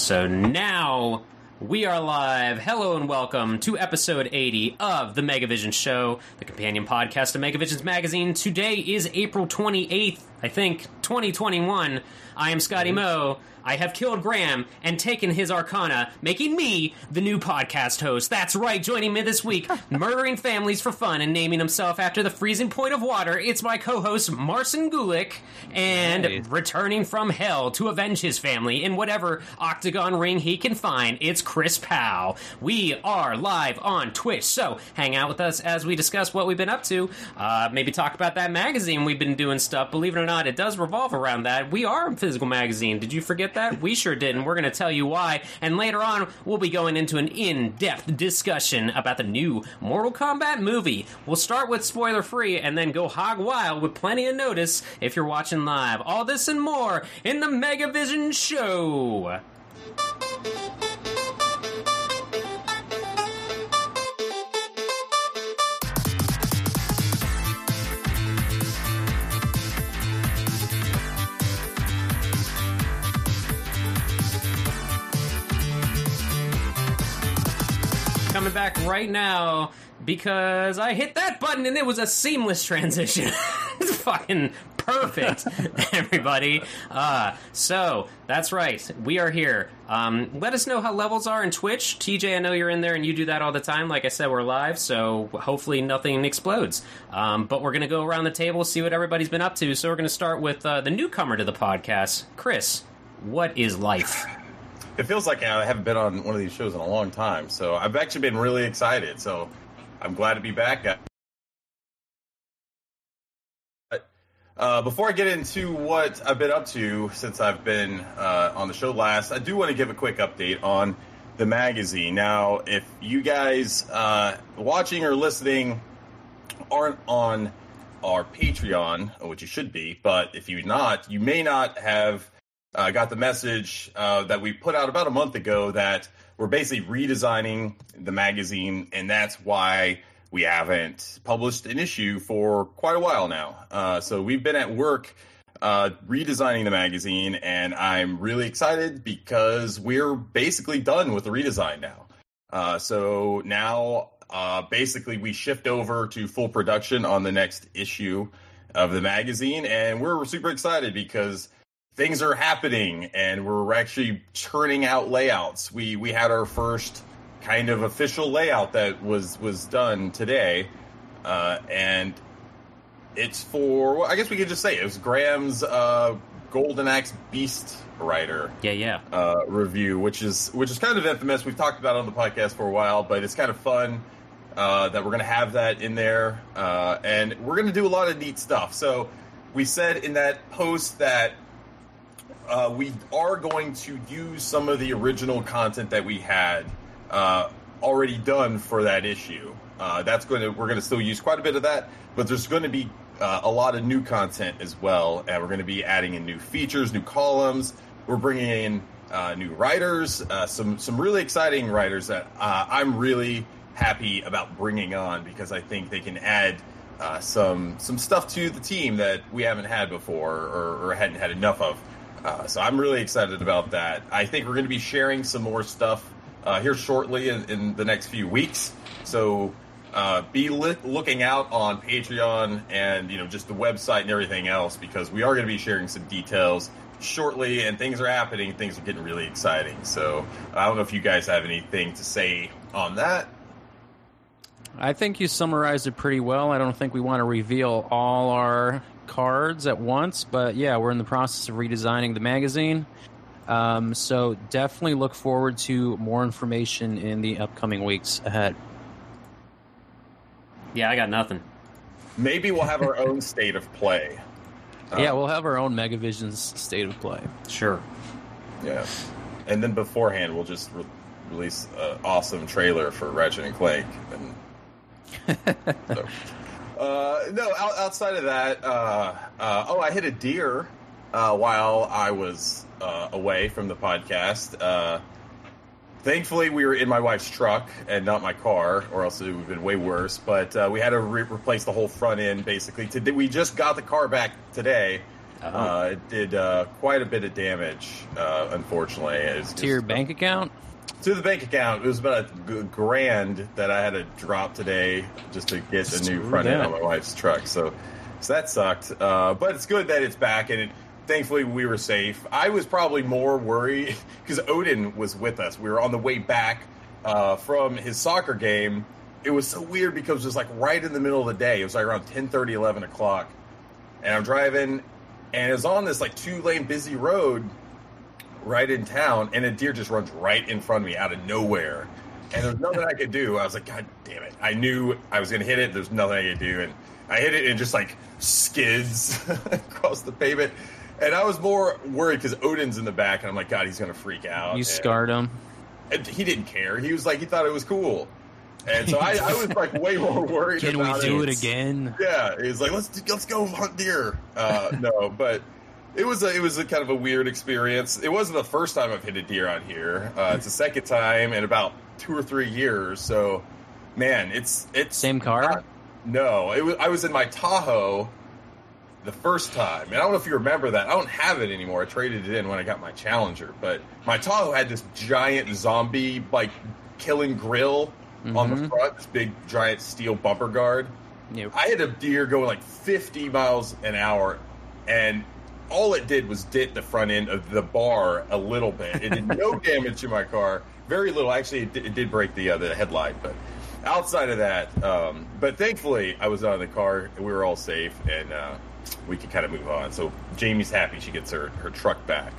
So now we are live. Hello and welcome to episode 80 of the Megavision Show, the companion podcast of Megavision's magazine. Today is April 28th, I think, 2021. I am Scotty Moe. I have killed Graham and taken his arcana, making me the new podcast host. That's right, joining me this week, murdering families for fun and naming himself after the freezing point of water, it's my co host, Marcin Gulick, and Hey. returning from hell to avenge his family in whatever octagon ring he can find, it's Chris Powell. We are live on Twitch, so hang out with us as we discuss what we've been up to. Uh, maybe talk about that magazine we've been doing stuff. Believe it or not, it does revolve around that. We are a physical magazine. Did you forget that? We sure did, and we're going to tell you why. And later on, we'll be going into an in depth discussion about the new Mortal Kombat movie. We'll start with spoiler free and then go hog wild with plenty of notice if you're watching live. All this and more in the Megavision Show. Coming back right now because I hit that button and it was a seamless transition. it's fucking perfect, everybody. Uh, so that's right, we are here. Um, let us know how levels are in Twitch. TJ, I know you're in there and you do that all the time. Like I said, we're live, so hopefully nothing explodes. Um, but we're gonna go around the table, see what everybody's been up to. So we're gonna start with uh, the newcomer to the podcast, Chris. What is life? It feels like I haven't been on one of these shows in a long time, so I've actually been really excited. So I'm glad to be back. Uh, before I get into what I've been up to since I've been uh, on the show last, I do want to give a quick update on the magazine. Now, if you guys uh, watching or listening aren't on our Patreon, which you should be, but if you're not, you may not have uh, got the message uh, that we put out about a month ago that we're basically redesigning the magazine, and that's why we haven't published an issue for quite a while now. Uh, so we've been at work uh, redesigning the magazine, and I'm really excited because we're basically done with the redesign now. Uh, so now, uh, basically, we shift over to full production on the next issue of the magazine, and we're super excited because things are happening and we're actually churning out layouts. We we had our first kind of official layout that was was done today, uh, and it's for well, I guess we could just say it was Graham's uh, Golden Axe Beast Rider Yeah, yeah. uh, review, which is which is kind of infamous. We've talked about it on the podcast for a while, but it's kind of fun uh, that we're going to have that in there, uh, and we're going to do a lot of neat stuff. So we said in that post that uh, we are going to use some of the original content that we had uh, already done for that issue. Uh, that's going to we're going to still use quite a bit of that, but there's going to be uh, a lot of new content as well, and we're going to be adding in new features, new columns. We're bringing in uh, new writers, uh, some some really exciting writers that I'm really happy about bringing on because I think they can add uh, some some stuff to the team that we haven't had before or, or hadn't had enough of. Uh, so I'm really excited about that. I think we're going to be sharing some more stuff uh, here shortly in, in the next few weeks. So uh, be looking out on Patreon and you know just the website and everything else because we are going to be sharing some details shortly and things are happening. Things are getting really exciting. So I don't know if you guys have anything to say on that. I think you summarized it pretty well. I don't think we want to reveal all our cards at once, but yeah, we're in the process of redesigning the magazine. Um, so definitely look forward to more information in the upcoming weeks ahead. Yeah, I got nothing. Maybe we'll have our own state of play. yeah, we'll have our own Megavision's state of play. Sure. Yeah, and then beforehand we'll just re- release an awesome trailer for Ratchet and Clank. And so, uh, no, out, outside of that, uh, uh, oh, I hit a deer uh, while I was uh, away from the podcast. Uh, thankfully, we were in my wife's truck and not my car, or else it would have been way worse. But uh, we had to re- replace the whole front end basically. Today, we just got the car back today. Oh. Uh, it did uh, quite a bit of damage, uh, unfortunately. To your just- bank account? To the bank account. It was about a grand that I had to drop today just to get the new front end on my wife's truck. So, so that sucked. Uh, but it's good that it's back, and it, thankfully we were safe. I was probably more worried because Odin was with us. We were on the way back uh, from his soccer game. It was so weird because it was like right in the middle of the day. It was like around 10 30, 11 o'clock. And I'm driving, and it was on this like two lane busy road right in town, and a deer just runs right in front of me out of nowhere. And there's nothing I could do. I was like, God damn it. I knew I was going to hit it. There's nothing I could do. And I hit it and just like skids across the pavement. And I was more worried because Odin's in the back, and I'm like, God, he's going to freak out. You And- scarred him. and he didn't care. He was like, he thought it was cool. And so I, I was like way more worried Can we do it it again? yeah, he's like, let's let's go hunt deer. Uh, no, but it was a it was a kind of a weird experience. It wasn't the first time I've hit a deer on here. Uh, it's the second time in about two or three years. So, man, it's it's Same car? No, it was, I was in my Tahoe the first time, and I don't know if you remember that. I don't have it anymore. I traded it in when I got my Challenger, but my Tahoe had this giant zombie like killing grill on the Mhm. front, this big giant steel bumper guard. Yep. I had a deer going like 50 miles an hour, and all it did was dent the front end of the bar a little bit. It did no damage to my car, very little. Actually, it did, it did break the uh, the headlight, but outside of that, um, but thankfully I was out of the car and we were all safe, and uh, we could kind of move on. So Jamie's happy she gets her her truck back.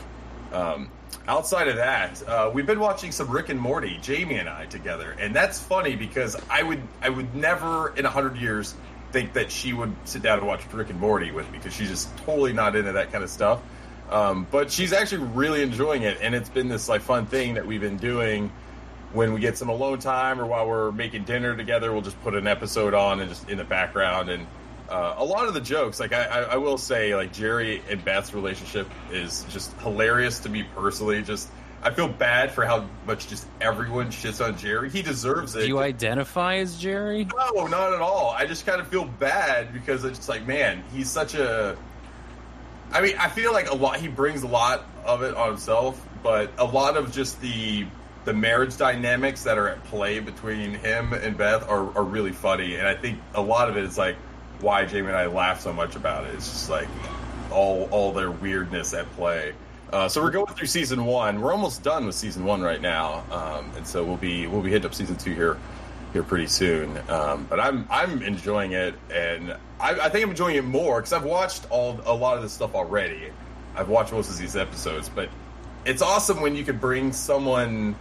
Um, outside of that, uh, we've been watching some Rick and Morty, Jamie and I together, and that's funny because I would I would never in a hundred years think that she would sit down and watch Rick and Morty with me because she's just totally not into that kind of stuff. Um, but she's actually really enjoying it, and it's been this like fun thing that we've been doing when we get some alone time or while we're making dinner together. We'll just put an episode on and just in the background and. Uh, a lot of the jokes, like I, I, I will say, like Jerry and Beth's relationship is just hilarious to me personally. Just I feel bad for how much just everyone shits on Jerry. He deserves it. Do you identify as Jerry? No, not at all. I just kind of feel bad because it's like, man, he's such a. I mean, I feel like a lot. He brings a lot of it on himself, but a lot of just the the marriage dynamics that are at play between him and Beth are, are really funny, and I think a lot of it is like why Jamie and I laugh so much about it. It's just like all all their weirdness at play. Uh, so we're going through season one. We're almost done with season one right now, um, and so we'll be we'll be hitting up season two here here pretty soon. Um, but I'm I'm enjoying it, and I, I think I'm enjoying it more because I've watched all a lot of this stuff already. I've watched most of these episodes, but it's awesome when you could bring someone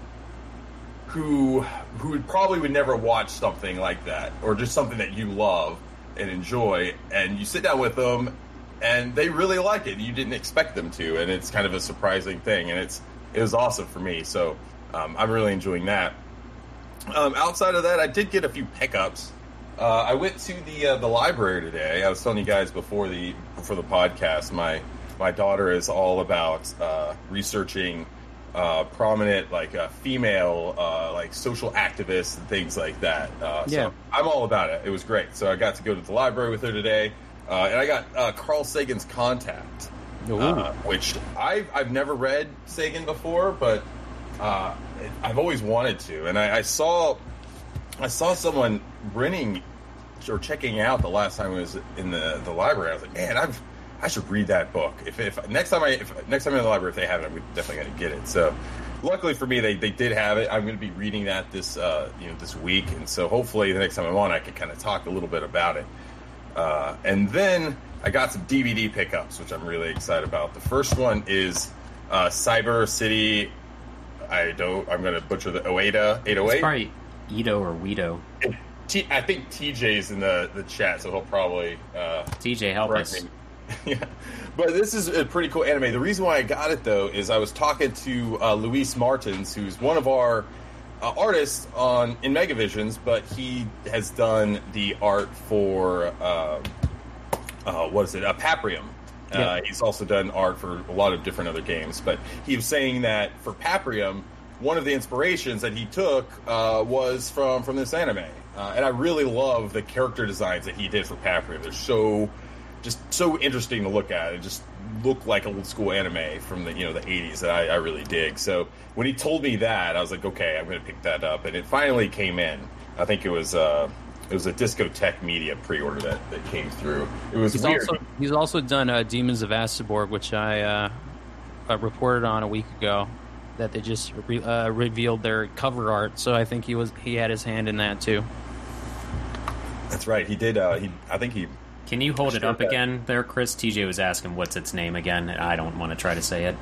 who who probably would never watch something like that or just something that you love and enjoy, and you sit down with them and they really like it. You didn't expect them to, and it's kind of a surprising thing, and it's it was awesome for me. So um, I'm really enjoying that. Um, outside of that, I did get a few pickups. Uh, I went to the uh, the library today. I was telling you guys before the before the podcast. My my daughter is all about uh, researching uh, prominent like uh, female uh, like social activists and things like that. Uh, Yeah. so I'm all about it. It was great. So I got to go to the library with her today, uh, and I got uh, Carl Sagan's Contact uh, which I've, I've never read Sagan before, but uh, it- I've always wanted to. And I, I saw I saw someone renting or checking out the last time I was in the, the library. I was like, man, I've I should read that book. If, if next time I if next time I'm in the library, if they have it, I'm definitely going to get it. So. Luckily for me, they, they did have it. I'm going to be reading that this uh, you know this week, and so hopefully the next time I'm on, I can kind of talk a little bit about it. Uh, and then I got some DVD pickups, which I'm really excited about. The first one is uh, Cyber City. I don't. I'm going to butcher the Oeda It's 808. probably Ito or Weedo. T- I think TJ's in the, the chat, so he'll probably uh, TJ, help us. me. yeah, but this is a pretty cool anime. The reason why I got it though is I was talking to uh, Luis Martins, who's one of our uh, artists on in Megavisions, but he has done the art for uh, uh, what is it? Uh, Paprium. Uh, Yeah. he's also done art for a lot of different other games, but he was saying that for Paprium, one of the inspirations that he took uh, was from from this anime, uh, and I really love the character designs that he did for Paprium. They're so just so interesting to look at, and just look like old school anime from the you know the 80s that I, I really dig. So when he told me that, I was like, okay, I'm going to pick that up, and it finally came in. I think it was uh, it was a Discotek Media pre-order that, that came through. It was He's weird. also he's also done uh, Demons of Asteborg, which I uh, uh, reported on a week ago. That they just re- uh, revealed their cover art, so I think he was he had his hand in that too. That's right. He did. Uh, he I think he Can you hold it up bet. again there, Chris? TJ was asking what's its name again. and I don't want to try to say it.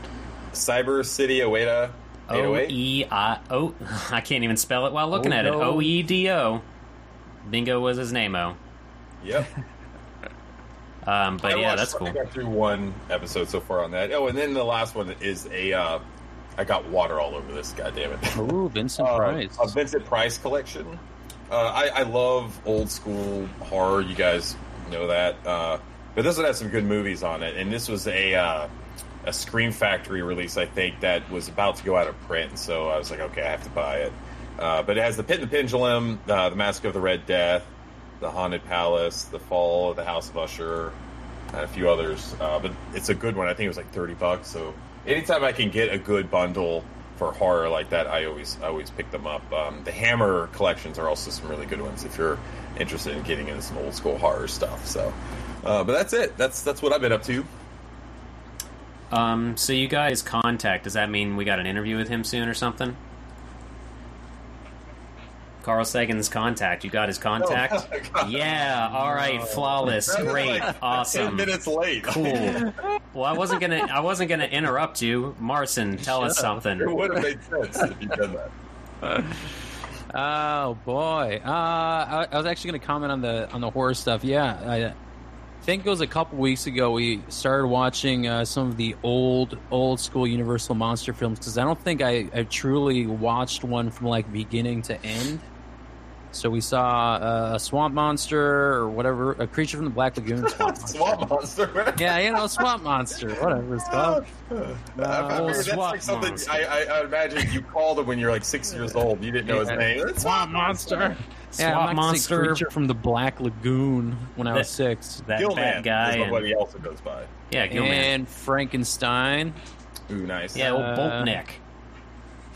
Cyber City Oeda O 808. E I O. I can't even spell it while looking Oh, at it. no. O E D O. Bingo was his name. O. Yep. Um, but I yeah, watched- that's I cool. got through one episode so far on that. Oh, and then the last one is a. Uh, I got water all over this. God damn it. Ooh, Vincent Uh, Price. a Vincent Price collection. Uh, I, I love old school horror. You guys know that. Uh, but this one has some good movies on it, and this was a uh, a Scream Factory release, I think, that was about to go out of print. So I was like, okay, I have to buy it. Uh, but it has the Pit and the Pendulum, uh, the Mask of the Red Death, the Haunted Palace, the Fall of the House of Usher, and a few others. Uh, but it's a good one. I think it was like thirty bucks. So anytime I can get a good bundle for horror like that, I always I always pick them up. Um, the Hammer collections are also some really good ones if you're interested in getting into some old school horror stuff. So, uh, but that's it. That's that's what I've been up to. Um, so you guys contact. Does that mean we got an interview with him soon or something? Carl Sagan's contact. You got his contact? Oh, yeah. All right. Flawless. Great. like Ten minutes late. Cool. Well, I wasn't gonna. I wasn't gonna interrupt you, Marcin. Tell us it something. would have made sense if you'd done that. Oh boy, uh, I, I was actually going to comment on the on the horror stuff. Yeah, I think it was a couple weeks ago we started watching uh, some of the old old school Universal monster films because I don't think I, I truly watched one from like beginning to end. So we saw uh, a swamp monster or whatever, a creature from the Black Lagoon. Swamp monster. Swamp monster. Yeah, you know, swamp monster, whatever it's called. I Uh, that's swamp like something monster. I, I, I imagine you called him when you're like six years old. You didn't know his name. It's Swamp monster. Yeah, Swamp I'm not gonna say monster. creature from the Black Lagoon when I was six. That Gilman bad guy. is And, nobody else that goes by. yeah, Gilman. and Frankenstein. Ooh, nice. yeah, old uh, Boltnik.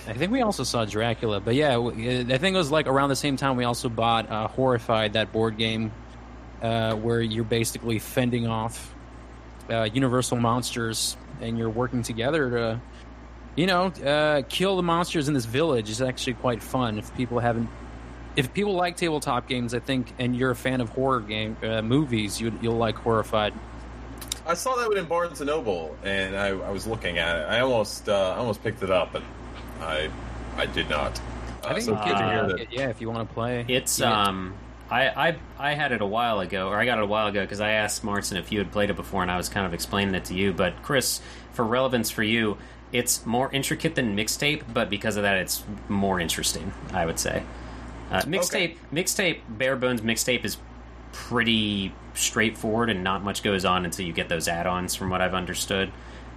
I think we also saw Dracula, but yeah, w- I think it was like around the same time we also bought uh, Horrified, that board game uh, where you're basically fending off uh, Universal monsters and you're working together to, you know, uh, kill the monsters in this village. is actually quite fun. If people haven't, if people like tabletop games, I think, and you're a fan of horror game uh, movies, you, you'll like Horrified. I saw that one in Barnes and Noble, and I, I was looking at it. I almost uh, I almost picked it up, but I I did not. Uh, I think so you good to hear that. yeah, if you want to play. It's Yeah. um, I, I I had it a while ago, or I got it a while ago because I asked Martin if you had played it before, and I was kind of explaining it to you. But Chris, for relevance for you, it's more intricate than mixtape, but because of that, it's more interesting. I would say. Uh, mixtape, mixtape, bare bones mixtape is pretty straightforward, and not much goes on until you get those add-ons, from what I've understood.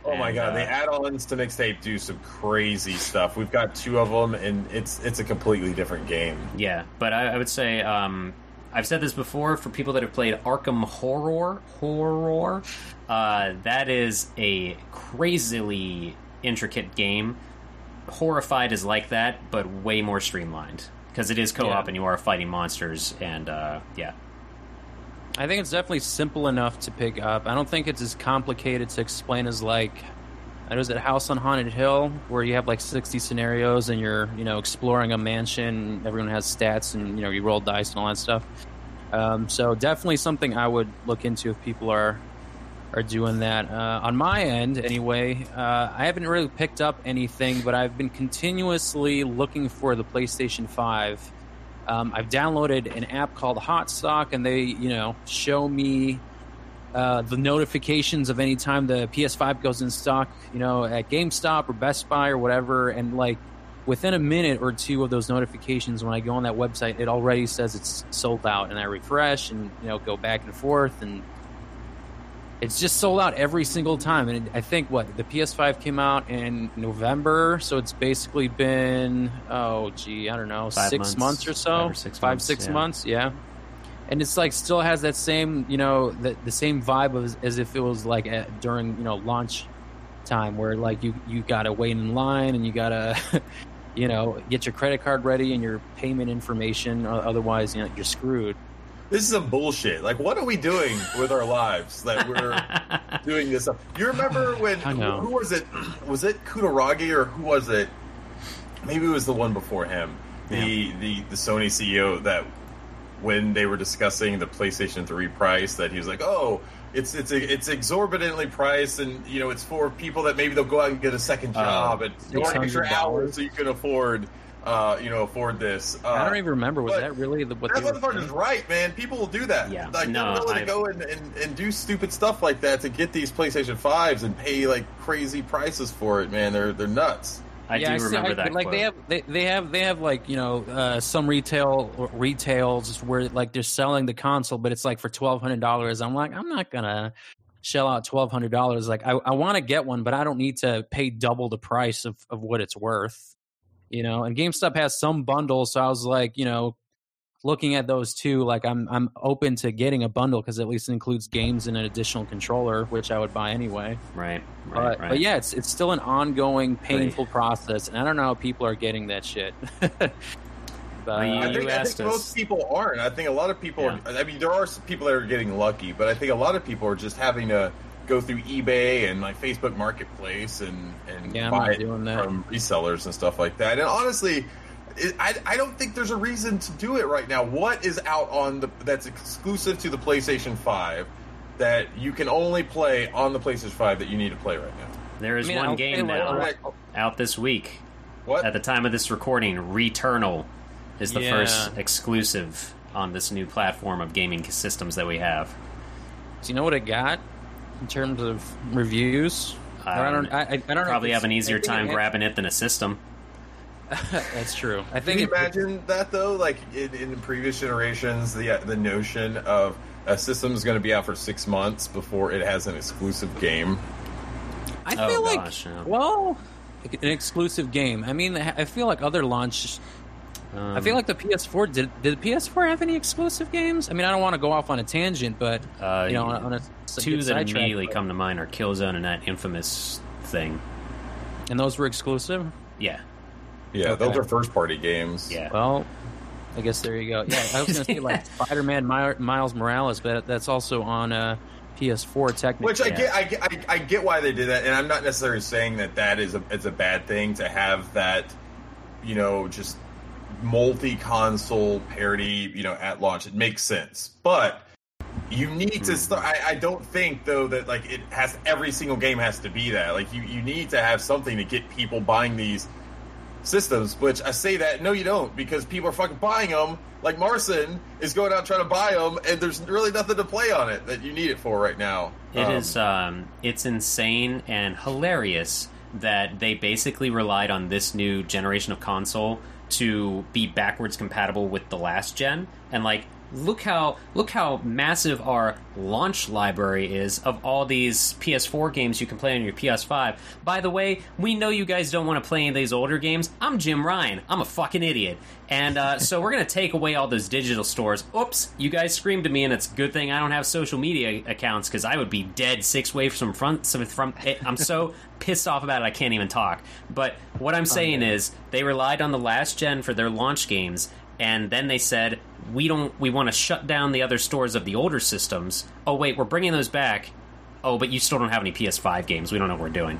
Oh my god, uh, the add-ons to mixtape do some crazy stuff. We've got two of them, and it's it's a completely different game. Yeah, but I, I would say um, I've said this before for people that have played Arkham Horror. Horror, uh, that is a crazily intricate game. Horrified is like that, but way more streamlined because it is co-op Yeah. and you are fighting monsters. And uh, yeah, I think it's definitely simple enough to pick up. I don't think it's as complicated to explain as like I was at House on Haunted Hill where you have like 60 scenarios and you're, you know, exploring a mansion, everyone has stats and, you know, you roll dice and all that stuff. Um, so definitely something I would look into if people are are doing that. Uh, on my end, anyway, uh, I haven't really picked up anything, but I've been continuously looking for the PlayStation 5. Um, I've downloaded an app called Hotstock, and they, you know, show me uh, the notifications of any time the PS5 goes in stock, you know, at GameStop or Best Buy or whatever, and like within a minute or two of those notifications, when I go on that website, it already says it's sold out, and I refresh and you know go back and forth, and it's just sold out every single time. And I think what the PS5 came out in November, so it's basically been oh gee, I don't know, Five six months, months, or so, five or six five months, six yeah. months, yeah. and it's like still has that same you know the, the same vibe as, as if it was like at, during you know launch time where like you you gotta wait in line and you gotta you know get your credit card ready and your payment information otherwise you know you're screwed this is some bullshit. Like, what are we doing with our lives that we're doing this stuff? You remember when? Who was it? Was it Kutaragi or who was it? Maybe it was the one before him. The yeah. the the Sony CEO that when they were discussing the PlayStation 3 price that he was like, "Oh, it's it's it's exorbitantly priced, and you know it's for people that maybe they'll go out and get a second uh, job uh, and you want extra hours so you can afford." Uh, you know, afford this. Uh, I don't even remember. Was that really the, what that motherfucker's right, man? People will do that. Yeah, like no, they're willing to go and, and, and do stupid stuff like that to get these PlayStation fives and pay like crazy prices for it. Man, they're they're nuts. I yeah, do remember I, that. Like quote. they have, they, they have, they have like you know uh, some retail retails where like they're selling the console, but it's like for twelve hundred dollars. I'm like, I'm not gonna shell out twelve hundred dollars. Like I, I want to get one, but I don't need to pay double the price of of what it's worth. You know, and GameStop has some bundles, so I was like, you know, looking at those two, like I'm I'm open to getting a bundle because at least it includes games and an additional controller, which I would buy anyway. Right, right, but, right. but yeah, it's it's still an ongoing painful right. process, and I don't know how people are getting that shit. but, well, uh, you, I think, I think most people aren't. I think a lot of people. Yeah. Are, I mean, there are people that are getting lucky, but I think a lot of people are just having to go through eBay and like Facebook Marketplace and and yeah, buy it from resellers and stuff like that. And honestly, I, I don't think there's a reason to do it right now. What is out on the that's exclusive to the PlayStation Five that you can only play on the PlayStation Five that you need to play right now? There is I mean, one game now like, out this week. What? At the time of this recording, Returnal is the yeah. first exclusive on this new platform of gaming systems that we have. Do you know what it got in terms of reviews? Um, I don't. I, I don't probably have an easier time grabbing it than a system. That's true. I think. Can you imagine that though? Like in, in previous generations, the the notion of a system is going to be out for six months before it has an exclusive game. I feel oh, like gosh, yeah. well, an exclusive game. I mean, I feel like other launch. Um, I feel um, like the PS4 did. Did the PS4 have any exclusive games? I mean, I don't want to go off on a tangent, but uh, you know, on a, two that immediately come to mind are Killzone and that infamous thing. And those were exclusive. Yeah. Yeah, okay. those are first party games. Yeah. Well, I guess there you go. Yeah, I was going to say like Spider Man Miles Morales, but that's also on uh, PS4 technically. Which I get, I get, I, I, get why they did that, and I'm not necessarily saying that that is a it's a bad thing to have that, you know, just multi console parity, you know, at launch. It makes sense, but you need to start. I, I, don't think though that like it has every single game has to be that. Like you, you need to have something to get people buying these systems. Which I say that no, you don't, because people are fucking buying them. Like Marson is going out trying to buy them, and there's really nothing to play on it that you need it for right now. It um, is, um, it's insane and hilarious that they basically relied on this new generation of console to be backwards compatible with the last gen, and like look how look how massive our launch library is of all these PS4 games you can play on your PS5. By the way, we know you guys don't want to play any of these older games. I'm Jim Ryan. I'm a fucking idiot. And uh, so we're gonna take away all those digital stores. Oops, you guys screamed at me, and it's a good thing I don't have social media accounts because I would be dead six waves from front. From it, I'm so pissed off about it I can't even talk. But what I'm saying okay. is they relied on the last gen for their launch games, and then they said we don't we want to shut down the other stores of the older systems. Oh wait, we're bringing those back. Oh, but you still don't have any PS5 games. We don't know what we're doing.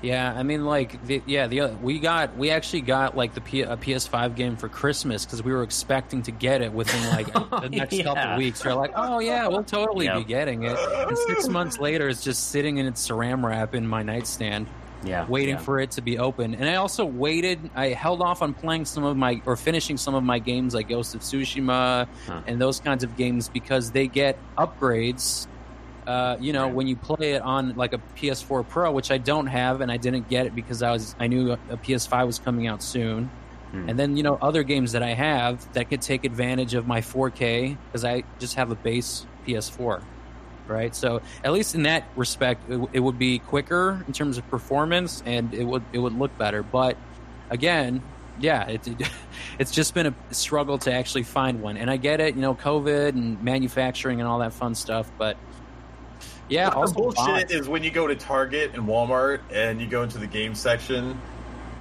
Yeah, I mean, like, the, yeah, the uh, we got we actually got like the P, a PS5 game for Christmas because we were expecting to get it within like the next yeah. couple of weeks. We're like, oh yeah, we'll totally yep. be getting it. And six months later, it's just sitting in its Saran wrap in my nightstand yeah, waiting yeah. for it to be open. And I also waited. I held off on playing some of my or finishing some of my games like Ghost of Tsushima huh. and those kinds of games because they get upgrades. Uh, you know, right. when you play it on like a PS4 Pro, which I don't have, and I didn't get it because I was I knew a, a PS5 was coming out soon. Hmm. And then you know other games that I have that could take advantage of my 4K because I just have a base PS4 right? So at least in that respect, it, it, would be quicker in terms of performance, and it would it would look better. But again, yeah, it, it, it's just been a struggle to actually find one. And I get it, you know, COVID and manufacturing and all that fun stuff, but yeah, the also bullshit bots. is when you go to Target and Walmart and you go into the game section,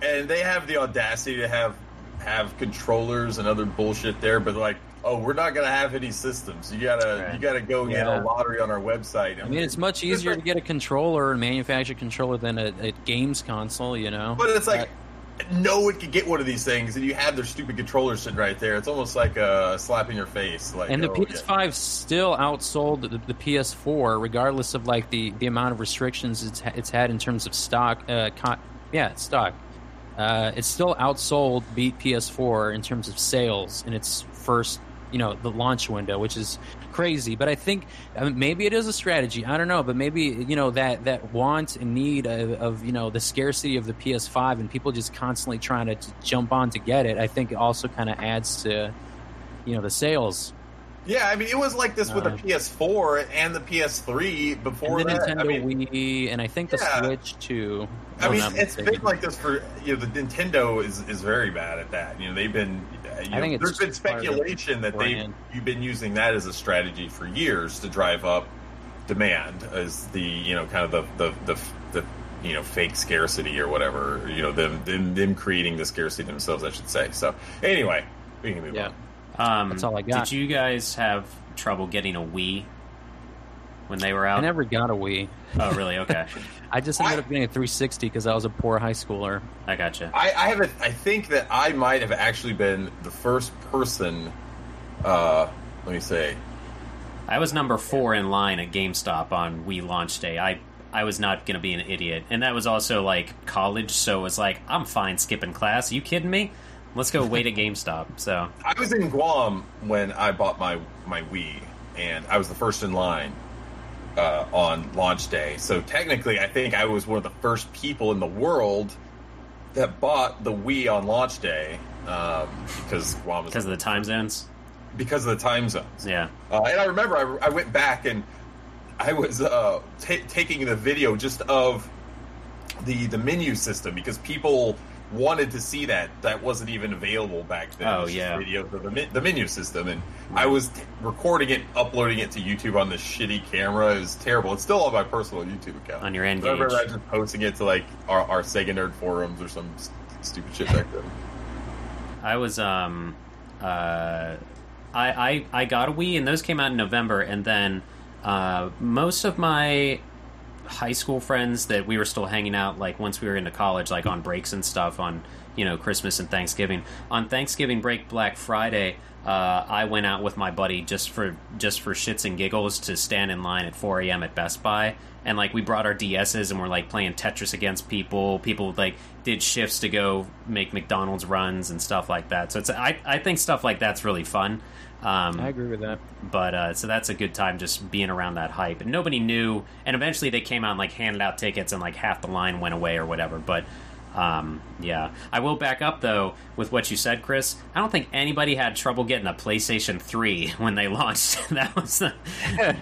and they have the audacity to have have controllers and other bullshit there, but like, oh, we're not gonna have any systems. You gotta Right. you gotta go get a lottery on our website. I mean, it's much easier to get a controller and manufacture a controller than a, a games console, you know. But it's like no one can get one of these things, and you have their stupid controller sitting right there. It's almost like a slap in your face. Like, and the oh. PS5 still outsold the, the PS4, regardless of like the, the amount of restrictions it's it's had in terms of stock. Uh, con- yeah, stock. Uh, it still outsold beat PS4 in terms of sales in its first, you know, the launch window, which is crazy. But I think I mean, maybe it is a strategy. I don't know, but maybe you know that that want and need of, of you know the scarcity of the PS5 and people just constantly trying to, to jump on to get it. I think it also kind of adds to you know the sales Yeah, I mean, it was like this with the Uh, PS4 and the PS3 before and the that. Nintendo I mean, Wii, and I think the Yeah. Switch too. I mean, it's mistaken. been like this for you know the Nintendo is is very bad at that. You know, they've been. You I think know, there's been just part of the speculation that they you've been using that as a strategy for years to drive up demand as the you know kind of the the the, the you know fake scarcity or whatever. You know them them them creating the scarcity themselves, I should say. So anyway, we can move Yeah. on. Um, That's all I got. Did you guys have trouble getting a Wii when they were out? I never got a Wii. Oh, really? Okay, I just ended I- up getting a 360 because I was a poor high schooler. I gotcha. I, I have a, I think that I might have actually been the first person. Uh, let me say. I was number four in line at GameStop on Wii launch day. I I was not going to be an idiot, and that was also like college, so it was like I'm fine skipping class. you kidding me? Let's go wait at GameStop. So I was in Guam when I bought my my Wii, and I was the first in line uh, on launch day. So technically, I think I was one of the first people in the world that bought the Wii on launch day um, because Guam was because of the time zones, because of the time zones. yeah. Uh, and I remember I, I went back and I was uh, ta taking the video just of the the menu system because people wanted to see that that wasn't even available back then. Oh, It was just yeah. videos of the, the menu system, and I was recording it, uploading it to YouTube on this shitty camera. It was terrible. It's still on my personal YouTube account. On your But I remember I just posting it to like our, our Sega Nerd forums or some st- stupid shit back then. I was um uh I I I got a Wii and those came out in November and then uh most of my high school friends that we were still hanging out like once we were into college like on breaks and stuff on you know Christmas and Thanksgiving. On Thanksgiving break Black Friday uh, I went out with my buddy just for just for shits and giggles to stand in line at 4 a.m. at Best Buy. And like we brought our DSs and we're like playing Tetris against people. People like did shifts to go make McDonald's runs and stuff like that. So it's I, I think stuff like that's really fun. Um, I agree with that. but uh, so that's a good time just being around that hype. And nobody knew and eventually they came out and like handed out tickets and like half the line went away or whatever. But um, yeah i will back up though with what you said chris i don't think anybody had trouble getting a playstation 3 when they launched that was the,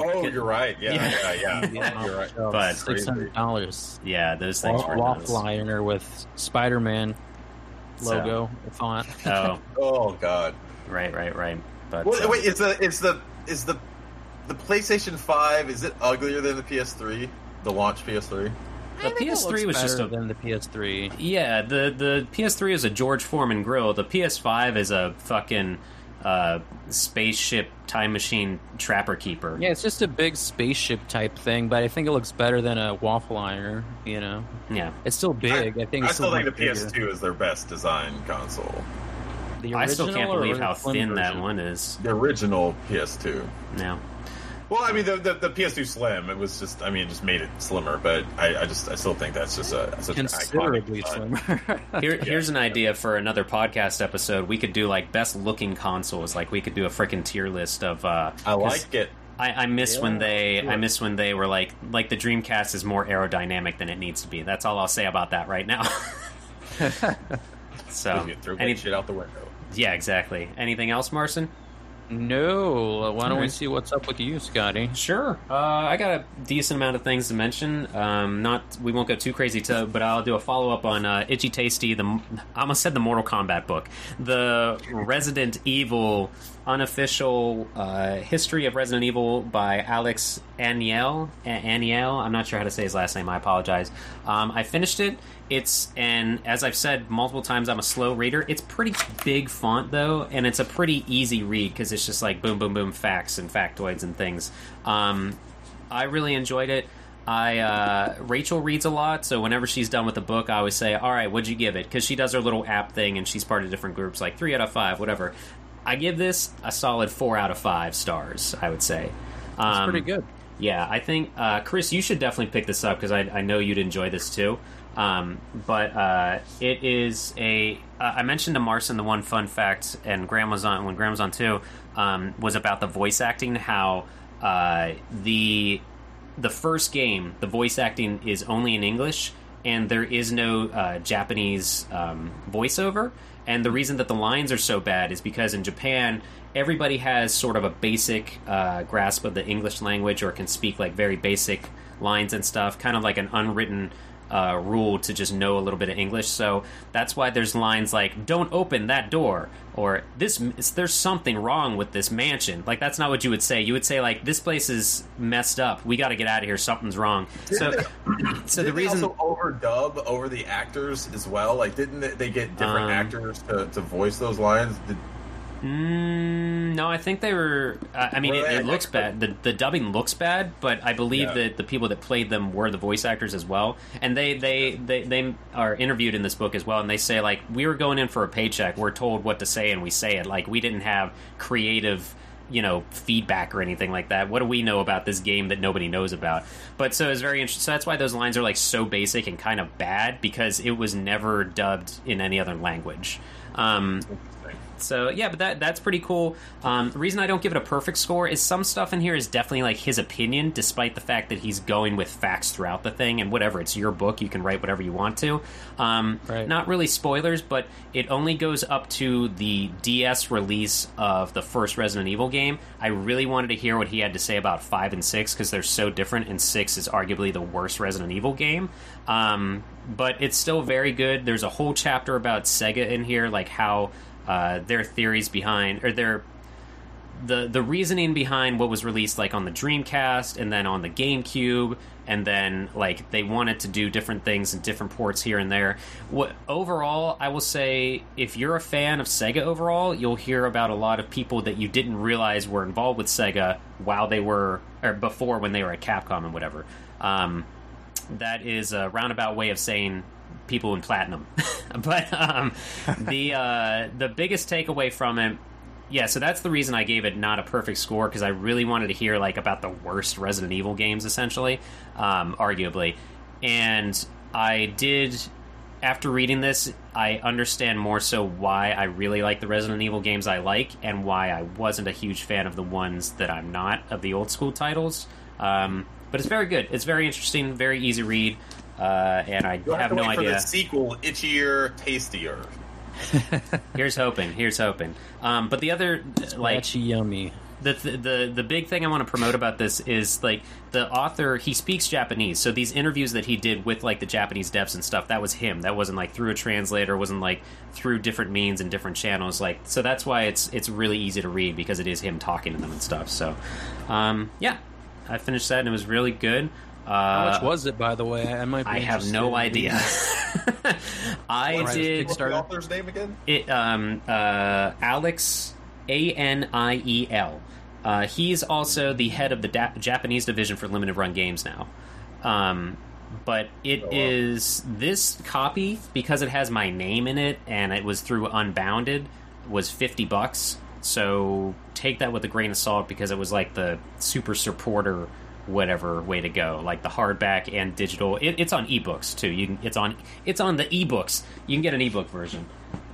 Oh, you're right. Yeah, Yeah. yeah, yeah. You're right. But- six hundred dollars. yeah those things were nuts. Waffle ironer with Spider-Man So- logo font. oh Oh God. right right right but Wait, uh, wait, is the is the is the the PlayStation Five? Is it uglier than the PS3? The launch PS3? The I think it ps3 was just a than the PS3. Yeah, the the PS3 is a George Foreman grill. The PS5 is a fucking uh, spaceship time machine trapper keeper. Yeah, it's just a big spaceship type thing, but I think it looks better than a waffle iron. You know, Yeah. it's still big. I, think I it's still think the bigger. PS2 is their best design console. The I still can't believe how slim thin that one is. The original PS2. Now, Well, I mean, the, the, the PS2 Slim. It was just, I mean, it just made it slimmer. But I, I just, I still think that's just a such an considerably iconic slimmer. here, here's an idea for another podcast episode. We could do like best looking consoles. Like we could do a freaking tier list of. Uh, I 'cause like it. I, I miss when Yeah, they. I miss when they were like like the Dreamcast is more aerodynamic than it needs to be. That's all I'll say about that right now. so You throw that any, shit out the window. yeah, exactly. Anything else, Marson? No. Why don't we see what's up with you, Scotty? Sure. Uh, I got a decent amount of things to mention. Um, not we won't go too crazy to, but I'll do a follow up on uh, Itchy Tasty. The I almost said the Mortal Kombat book, the Resident Evil unofficial uh, history of Resident Evil by Alex Aniel. Aniel. I'm not sure how to say his last name. I apologize. Um, I finished it. It's and as I've said multiple times, I'm a slow reader. It's pretty big font though, and it's a pretty easy read because it's just like boom, boom, boom, facts and factoids and things. Um, I really enjoyed it. I uh, Rachel reads a lot, so whenever she's done with the book, I always say, "All right, what'd you give it?" Because she does her little app thing, and she's part of different groups, like three out of five, whatever. I give this a solid four out of five stars. I would say. That's Um, pretty good. yeah, I think uh, Chris, you should definitely pick this up because I, I know you'd enjoy this too. Um, but uh, it is a. Uh, I mentioned to Marson the one fun fact, and Graham was on when Graham was on too. Um, was about the voice acting. How uh, the the first game, the voice acting is only in English, and there is no uh, Japanese um, voiceover. And the reason that the lines are so bad is because in Japan, everybody has sort of a basic uh, grasp of the English language or can speak like very basic lines and stuff, kind of like an unwritten uh, rule to just know a little bit of English. So that's why there's lines like "Don't open that door" or "This there's something wrong with this mansion." Like that's not what you would say. You would say like "This place is messed up. We got to get out of here. Something's wrong." So, so the reason also overdub over the actors as well? Like, didn't they- they get different Um, actors to, to voice those lines? Did, Mm, no, I think they were. Uh, I mean, it, it looks bad. The, the dubbing looks bad, but I believe Yeah. that the people that played them were the voice actors as well. And they, they, they, they are interviewed in this book as well. And they say like, we were going in for a paycheck. We're told what to say, and we say it. Like we didn't have creative. You know, feedback or anything like that. What do we know about this game that nobody knows about? But so it's very interesting. So that's why those lines are like so basic and kind of bad because it was never dubbed in any other language. Um, so yeah, but that that's pretty cool. Um, the reason I don't give it a perfect score is some stuff in here is definitely like his opinion, despite the fact that he's going with facts throughout the thing. And whatever, it's your book; you can write whatever you want to. Um, Right. Not really spoilers, but it only goes up to the DS release of the first Resident Evil game. I really wanted to hear what he had to say about five and six because they're so different, and six is arguably the worst Resident Evil game. Um, but it's still very good. There's a whole chapter about Sega in here, like how uh, their theories behind or their the the reasoning behind what was released like on the Dreamcast and then on the GameCube and then like they wanted to do different things in different ports here and there. What overall, I will say if you're a fan of Sega overall, you'll hear about a lot of people that you didn't realize were involved with Sega while they were or before when they were at Capcom and whatever. Um, that is a roundabout way of saying people in platinum. but um, the uh, the biggest takeaway from it, yeah. So that's the reason I gave it not a perfect score because I really wanted to hear like about the worst Resident Evil games, essentially, um, arguably, and I did. After reading this, I understand more so why I really like the Resident Evil games I like, and why I wasn't a huge fan of the ones that I'm not of the old school titles. Um, but it's very good. It's very interesting, very easy read, uh, and I you'll have to no wait for idea. the sequel, itchier, tastier. Here's hoping. Here's hoping. Um, but the other, like, Actually, yummy. the, the the big thing I want to promote about this is like the author he speaks Japanese, so these interviews that he did with like the Japanese devs and stuff that was him. That wasn't like through a translator, wasn't like through different means and different channels. Like so that's why it's it's really easy to read because it is him talking to them and stuff. So um, yeah, I finished that and it was really good. Uh, How much was it, by the way? I might. Be I have no idea. I Alright, did What's the author's name again? it um uh Alex A N I E L. Uh, he's also the head of the da- Japanese division for limited run games now. Um, but it Oh, wow. is this copy because it has my name in it and it was through Unbounded was fifty bucks. So take that with a grain of salt because it was like the super supporter whatever way to go like the hardback and digital it, it's on ebooks too you can, it's on it's on the ebooks you can get an ebook version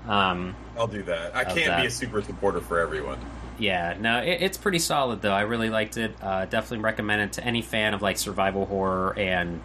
um, I'll do that. I can't that. be a super supporter for everyone. yeah, no, it, it's pretty solid though. I really liked it. Uh, definitely recommend it to any fan of like survival horror and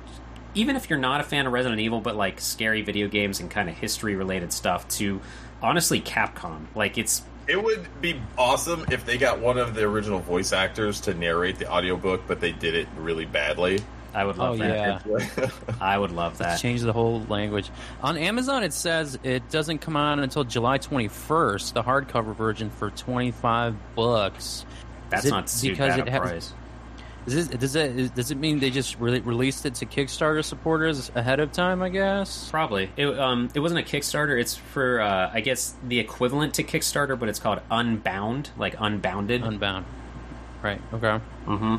even if you're not a fan of Resident Evil, but like scary video games and kind of history related stuff. To honestly, Capcom, like it's It would be awesome if they got one of the original voice actors to narrate the audiobook, but they did it really badly. I would love Oh, that. yeah. I would love that. Change the whole language. On Amazon, it says it doesn't come out until July 21st, the hardcover version for 25 bucks. That's not too because bad it a has- price. Is this, does it is- does it mean they just re- released it to Kickstarter supporters ahead of time? I guess. Probably. It, um, it wasn't a Kickstarter. It's for, uh, I guess, the equivalent to Kickstarter, but it's called Unbound, like Unbounded. Unbound. Right. Okay. mm-hmm.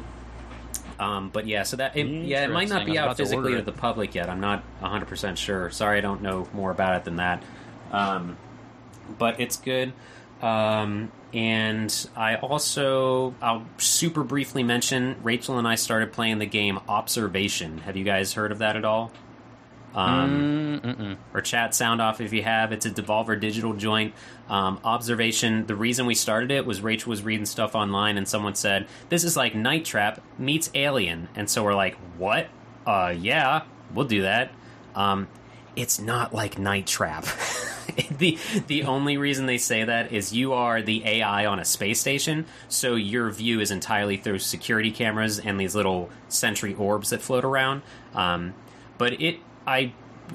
Um, but yeah, so that it, yeah, it might not be out about to physically to the public yet. I'm not 100 percent sure. Sorry, I don't know more about it than that. Um, but it's good. Um, and I also, I'll super briefly mention Rachel and I started playing the game Observation. Have you guys heard of that at all? Um, Mm-mm. or chat sound off if you have. It's a Devolver Digital joint. Um, observation. The reason we started it was Rachel was reading stuff online and someone said this is like Night Trap meets Alien, and so we're like, what? Uh, yeah, we'll do that. Um, it's not like Night Trap. the the only reason they say that is you are the AI on a space station, so your view is entirely through security cameras and these little sentry orbs that float around. Um, but it, I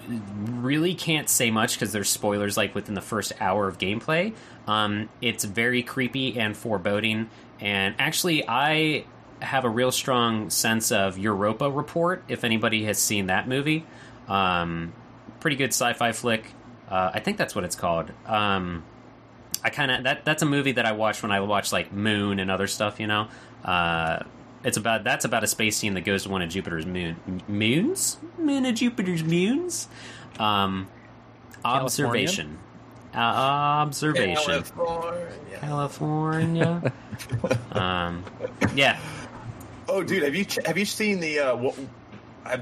really can't say much because there's spoilers like within the first hour of gameplay. Um, it's very creepy and foreboding, and actually, I have a real strong sense of Europa Report. If anybody has seen that movie, um, pretty good sci-fi flick. Uh, I think that's what it's called. Um, I kind of that that's a movie that I watched when I watched like Moon and other stuff. You know, uh, it's about that's about a space team that goes to one of Jupiter's moon moons, moon of Jupiter's moons. Um, observation, uh, observation, California. um, yeah, Oh, dude, have you ch- have you seen the uh, what,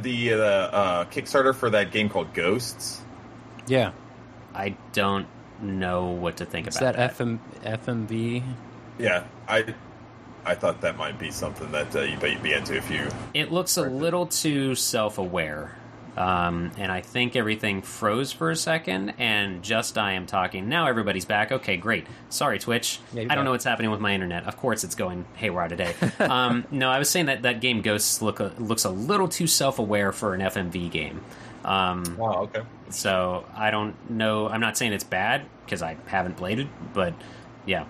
the uh, uh, Kickstarter for that game called Ghosts? Yeah. I don't know what to think It's about that, FM, FMV. Yeah, I I thought that might be something that uh, you bet you'd be into if you. It looks a little too self-aware, um, and I think everything froze for a second. And just I am talking now. Everybody's back. Okay, great. Sorry, Twitch. Yeah, I don't back. know what's happening with my internet. Of course, it's going haywire today. um, no, I was saying that that game Ghosts look a, looks a little too self-aware for an FMV game. Um, Wow. Okay. so I don't know. I'm not saying it's bad because I haven't played it, but yeah,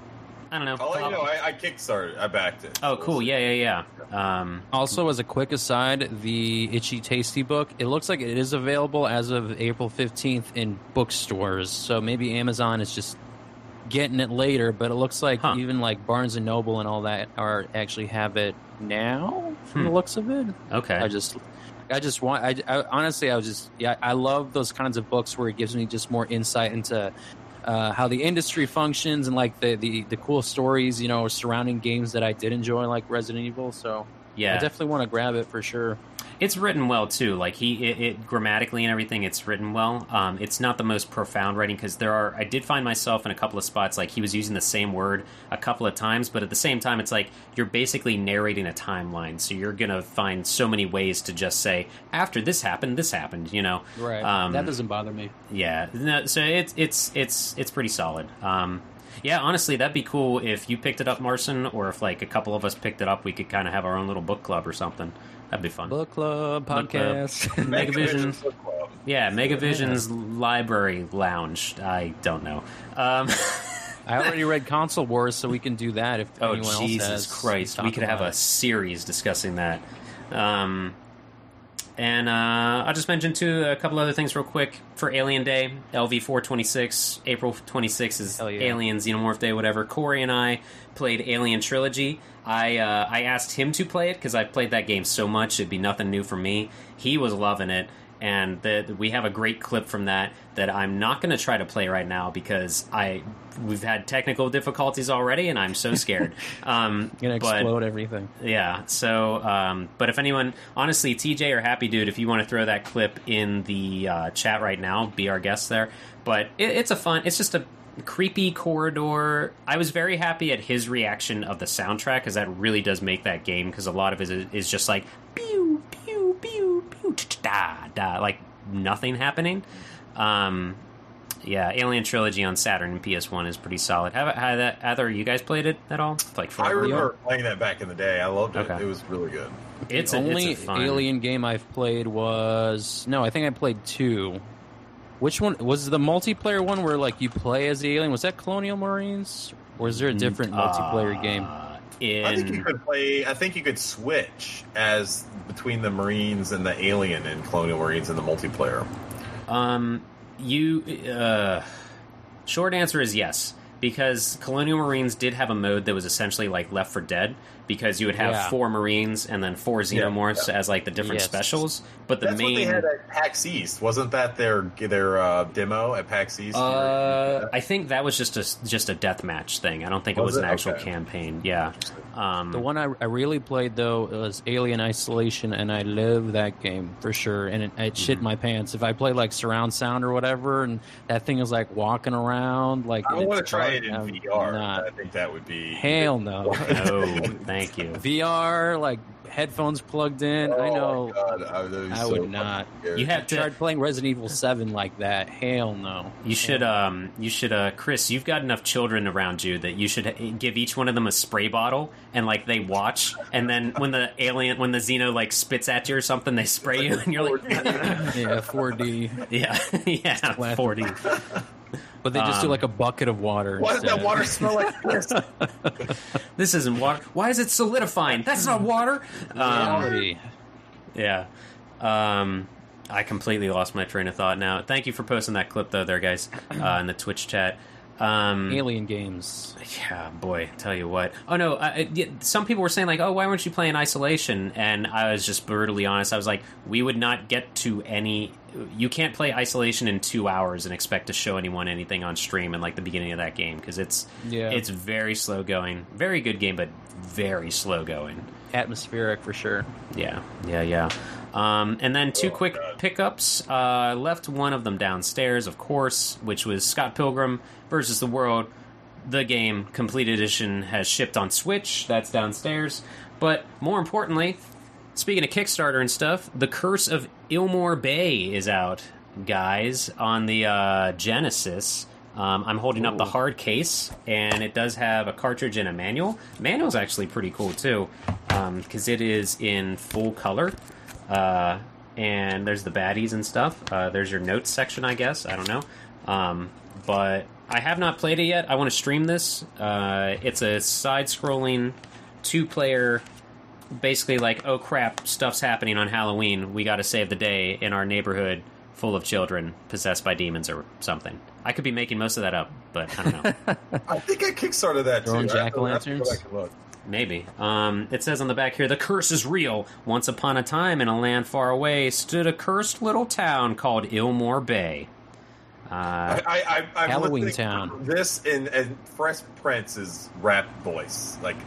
I don't know. I'll you know. I, I kickstarted. I backed it. oh, cool. Yeah, yeah, yeah. Um, Also, as a quick aside, the Itchy Tasty book, it looks like it is available as of April 15th in bookstores. So maybe Amazon is just getting it later, but it looks like Huh. even like Barnes and Noble and all that are actually have it now from the Hmm. looks of it. okay. I just I just want I, I honestly I was just yeah I love those kinds of books where it gives me just more insight into uh, how the industry functions and like the, the the cool stories you know surrounding games that I did enjoy like Resident Evil so yeah, I definitely want to grab it for sure. It's written well too. Like he, it, it grammatically and everything, it's written well. Um, it's not the most profound writing because there are. I did find myself in a couple of spots like he was using the same word a couple of times, but at the same time, it's like you're basically narrating a timeline. So you're gonna find so many ways to just say after this happened, this happened. You know, Um, that doesn't bother me. Yeah, no, so it's it's it's it's pretty solid. Um, yeah, honestly, that'd be cool if you picked it up, Marson, or if like a couple of us picked it up, we could kind of have our own little book club or something. That'd be fun. Book club Book club. podcast. Megavision, Book Club. yeah, Megavision's library lounge. I don't know. Um, I already read Console Wars, so we can do that if oh anyone else Jesus has. Christ, we could have about a series discussing that. Um, and uh, I'll just mention too a couple other things real quick for Alien Day, LV four twenty six, April twenty sixth is Hell yeah. Alien Xenomorph Day, whatever. Corey and I played Alien Trilogy. I uh, I asked him to play it because I've played that game so much; it'd be nothing new for me. He was loving it, and the, we have a great clip from that that I'm not going to try to play right now because I we've had technical difficulties already, and I'm so scared. Um, Gonna but- explode everything. yeah. So, um, but if anyone, honestly, TJ or Happy Dude, if you want to throw that clip in the uh, chat right now, be our guest there. But it, it's a fun. It's just a creepy corridor. I was very happy at his reaction of the soundtrack because that really does make that game because a lot of it is, is just like pew pew pew pew da da like nothing happening. Um, Yeah, Alien Trilogy on Saturn and PS1 is pretty solid. Have, have that either you guys played it at all? Like I forever ago? remember playing that back in the day. I loved it. Okay. It was really good. It's the a, only it's a fun, Alien game I've played was no, I think I played two. Which one was the multiplayer one where like you play as the alien? Was that Colonial Marines, or is there a different multiplayer game? Uh, I think you could play. I think you could switch as between the Marines and the Alien in Colonial Marines in the multiplayer. um, you uh, short answer is yes because Colonial Marines did have a mode that was essentially like Left 4 Dead because you would have Yeah. four Marines and then four Xenomorphs as like the different Yes. specials, but the That's what they main had at PAX East. Wasn't that their their uh, demo at PAX East? Uh, I think that was just a just a death match thing. I don't think it Was was an actual Okay. campaign. Yeah. Um, The one I, I really played though was Alien Isolation, and I love that game for sure. And it, it shit Mm-hmm. my pants. If I play like surround sound or whatever, and that thing is like walking around, like I and want to try it in I'm VR. not- I think that would be Hell no. no, Thank you. VR, like headphones plugged in. Oh I know. God, I, I so would not. Scared. You have to start playing Resident Evil Seven like that. Hell no. You should. Um. You should. Uh. Chris, you've got enough children around you that you should eh, give each one of them a spray bottle and like they watch, and then when the alien, when the Xeno like spits at you or something, they spray you, and you're like, yeah, 4D. Yeah, yeah, 4D. But they just do Um, like a bucket of water. Why does that water smell like this? This isn't water. Why is it solidifying? That's not water. Um, Yeah. Um, I completely lost my train of thought now. Thank you for posting that clip, though, there, guys, uh, in the Twitch chat. Um, Alien games. yeah, boy, tell you what. Oh no, yeah, some people were saying like, "Oh, why weren't you playing Isolation?" And I was just brutally honest. I was like, "We would not get to any. You can't play Isolation in two hours and expect to show anyone anything on stream in like the beginning of that game because it's Yeah. it's very slow going. Very good game, but very slow going. Atmospheric for sure. Yeah, yeah, yeah. Um, and then two Oh, quick God. pickups. Uh, left one of them downstairs, of course, which was Scott Pilgrim versus the World. The game, complete edition, has shipped on Switch. That's downstairs. But more importantly, speaking of Kickstarter and stuff, The Curse of Illmoore Bay is out, guys, on the uh, Genesis. Um, I'm holding up the hard case, and it does have a cartridge and a manual. Manual's actually pretty cool too, because it is in full color. Uh, and there's the baddies and stuff. Uh, there's your notes section, I guess. I don't know. Um, but I have not played it yet. I want to stream this. Uh, it's a side-scrolling, two-player. Basically, like, oh crap, stuff's happening on Halloween. We got to save the day in our neighborhood full of children possessed by demons or something. I could be making most of that up, but I don't know. I think I kickstarted that Throwing too. I have to- I have to go jack-o'-lanterns? back and look. Maybe. Um, it says on the back here, the curse is real. Once upon a time, in a land far away, stood a cursed little town called Illmoore Bay. Uh, I, I, I'm Halloween Town. This in, in Fresh Prince's rap voice. Like,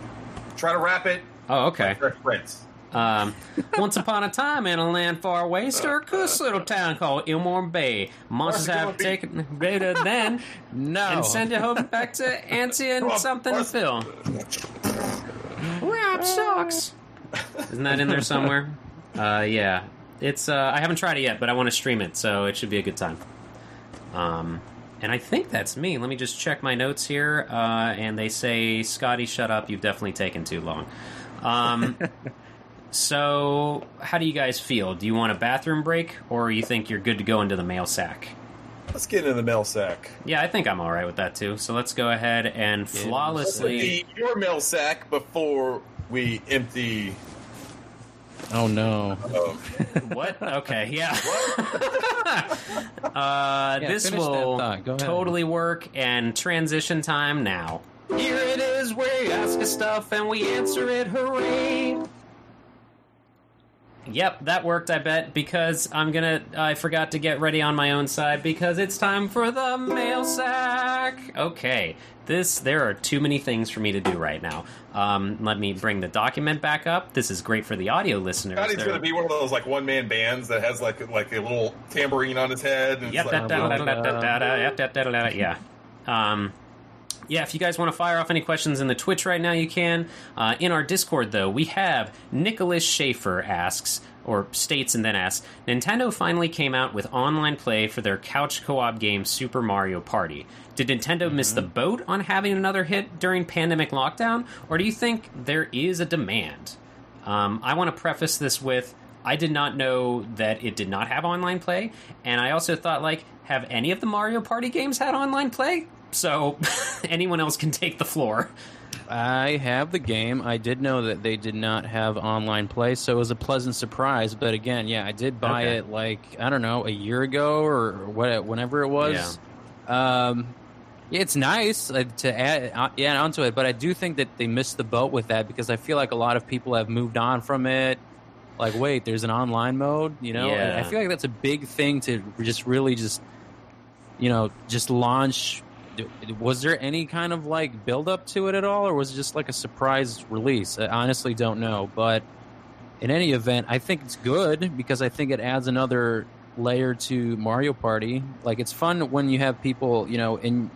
try to rap it. oh, okay. Fresh Prince. Um, once upon a time, in a land far away, stood a cursed little town called Illmoore Bay. Monsters have taken greater than No. and send it home back to Auntie and something where's- Phil. Rap sucks. Isn't that in there somewhere? Uh, yeah. It's. Uh, I haven't tried it yet, but I want to stream it, so it should be a good time. Um, and I think that's me. Let me just check my notes here. Uh, and they say, Scotty, shut up. You've definitely taken too long. Um, so, how do you guys feel? Do you want a bathroom break, or you think you're good to go into the mail sack? Let's get into the mail sack. Yeah, I think I'm all right with that too. So let's go ahead and Let's flawlessly. empty your mail sack before we empty. Oh no. What? Okay, yeah. uh, Yeah, this finish that will thought. Go ahead. totally work. And transition time now. Here it is, where you ask us stuff and we answer it. Hooray! Yep, that worked. I bet because I'm gonna. I forgot to get ready on my own side because it's time for the mail sack. Okay, this there are too many things for me to do right now. Um, let me bring the document back up. This is great for the audio listeners. Scotty's going to be one of those like one man bands that has like like a little tambourine on his head. And Yep. it's da- da- da- da- da- da- da- yep, da- da- da- da- Yeah. Um, yeah, if you guys want to fire off any questions in the Twitch right now, you can. Uh, in our Discord, though, we have Nicholas Schaefer asks, or states and then asks Nintendo finally came out with online play for their couch co op game Super Mario Party. Did Nintendo miss the boat on having another hit during pandemic lockdown, or do you think there is a demand? Um, I want to preface this with I did not know that it did not have online play, and I also thought, like, have any of the Mario Party games had online play? So anyone else can take the floor. I have the game. I did know that they did not have online play, so it was a pleasant surprise. But again, yeah, I did buy Okay. it like I don't know a year ago or what, whenever it was. Um, yeah, it's nice uh, to add uh, yeah onto it, but I do think that they missed the boat with that because I feel like a lot of people have moved on from it. Like, wait, there's an online mode, you know? And I feel like that's a big thing to just really just you know just launch was there any kind of like build up to it at all or was it just like a surprise release? I honestly don't know but in any event i think it's good because i think it adds another layer to mario party. Like it's fun when you have people you know in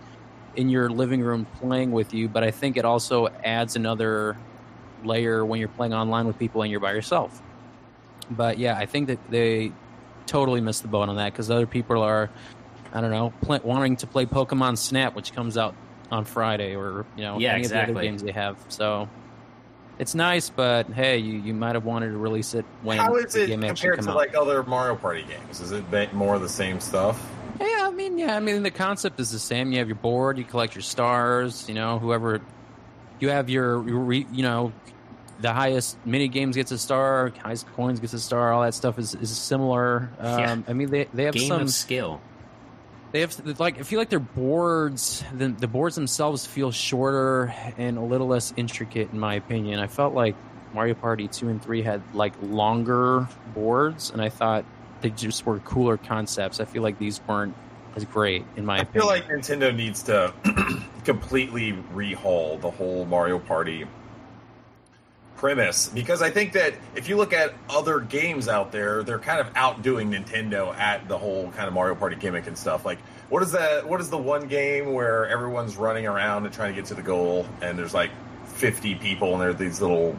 in your living room playing with you but i think it also adds another layer when you're playing online with people and you're by yourself. But yeah i think that they totally missed the boat on that because other people are I don't know, pl- wanting to play Pokemon Snap, which comes out on Friday, or you know, Yeah, any of the other games they have. So it's nice, but hey, you, you might have wanted to release it when How is the it game actually compared come to out. like other Mario Party games? Is it more of the same stuff? yeah, I mean, yeah, I mean, the concept is the same. You have your board, you collect your stars. You know, whoever you have your, your you know. The highest mini games gets a star, highest coins gets a star. All that stuff is, is similar. Um, Yeah. I mean, they they have Game some of skill. They have like I feel like their boards, the, the boards themselves feel shorter and a little less intricate, in my opinion. I felt like Mario Party two and three had like longer boards, and I thought they just were cooler concepts. I feel like these weren't as great, in my opinion. I opinion. feel like Nintendo needs to completely rehaul the whole Mario Party premise because I think that if you look at other games out there, they're kind of outdoing Nintendo at the whole kind of Mario Party gimmick and stuff. Like, what is that? What is the one game where everyone's running around and trying to get to the goal, and there's like 50 people, and there are these little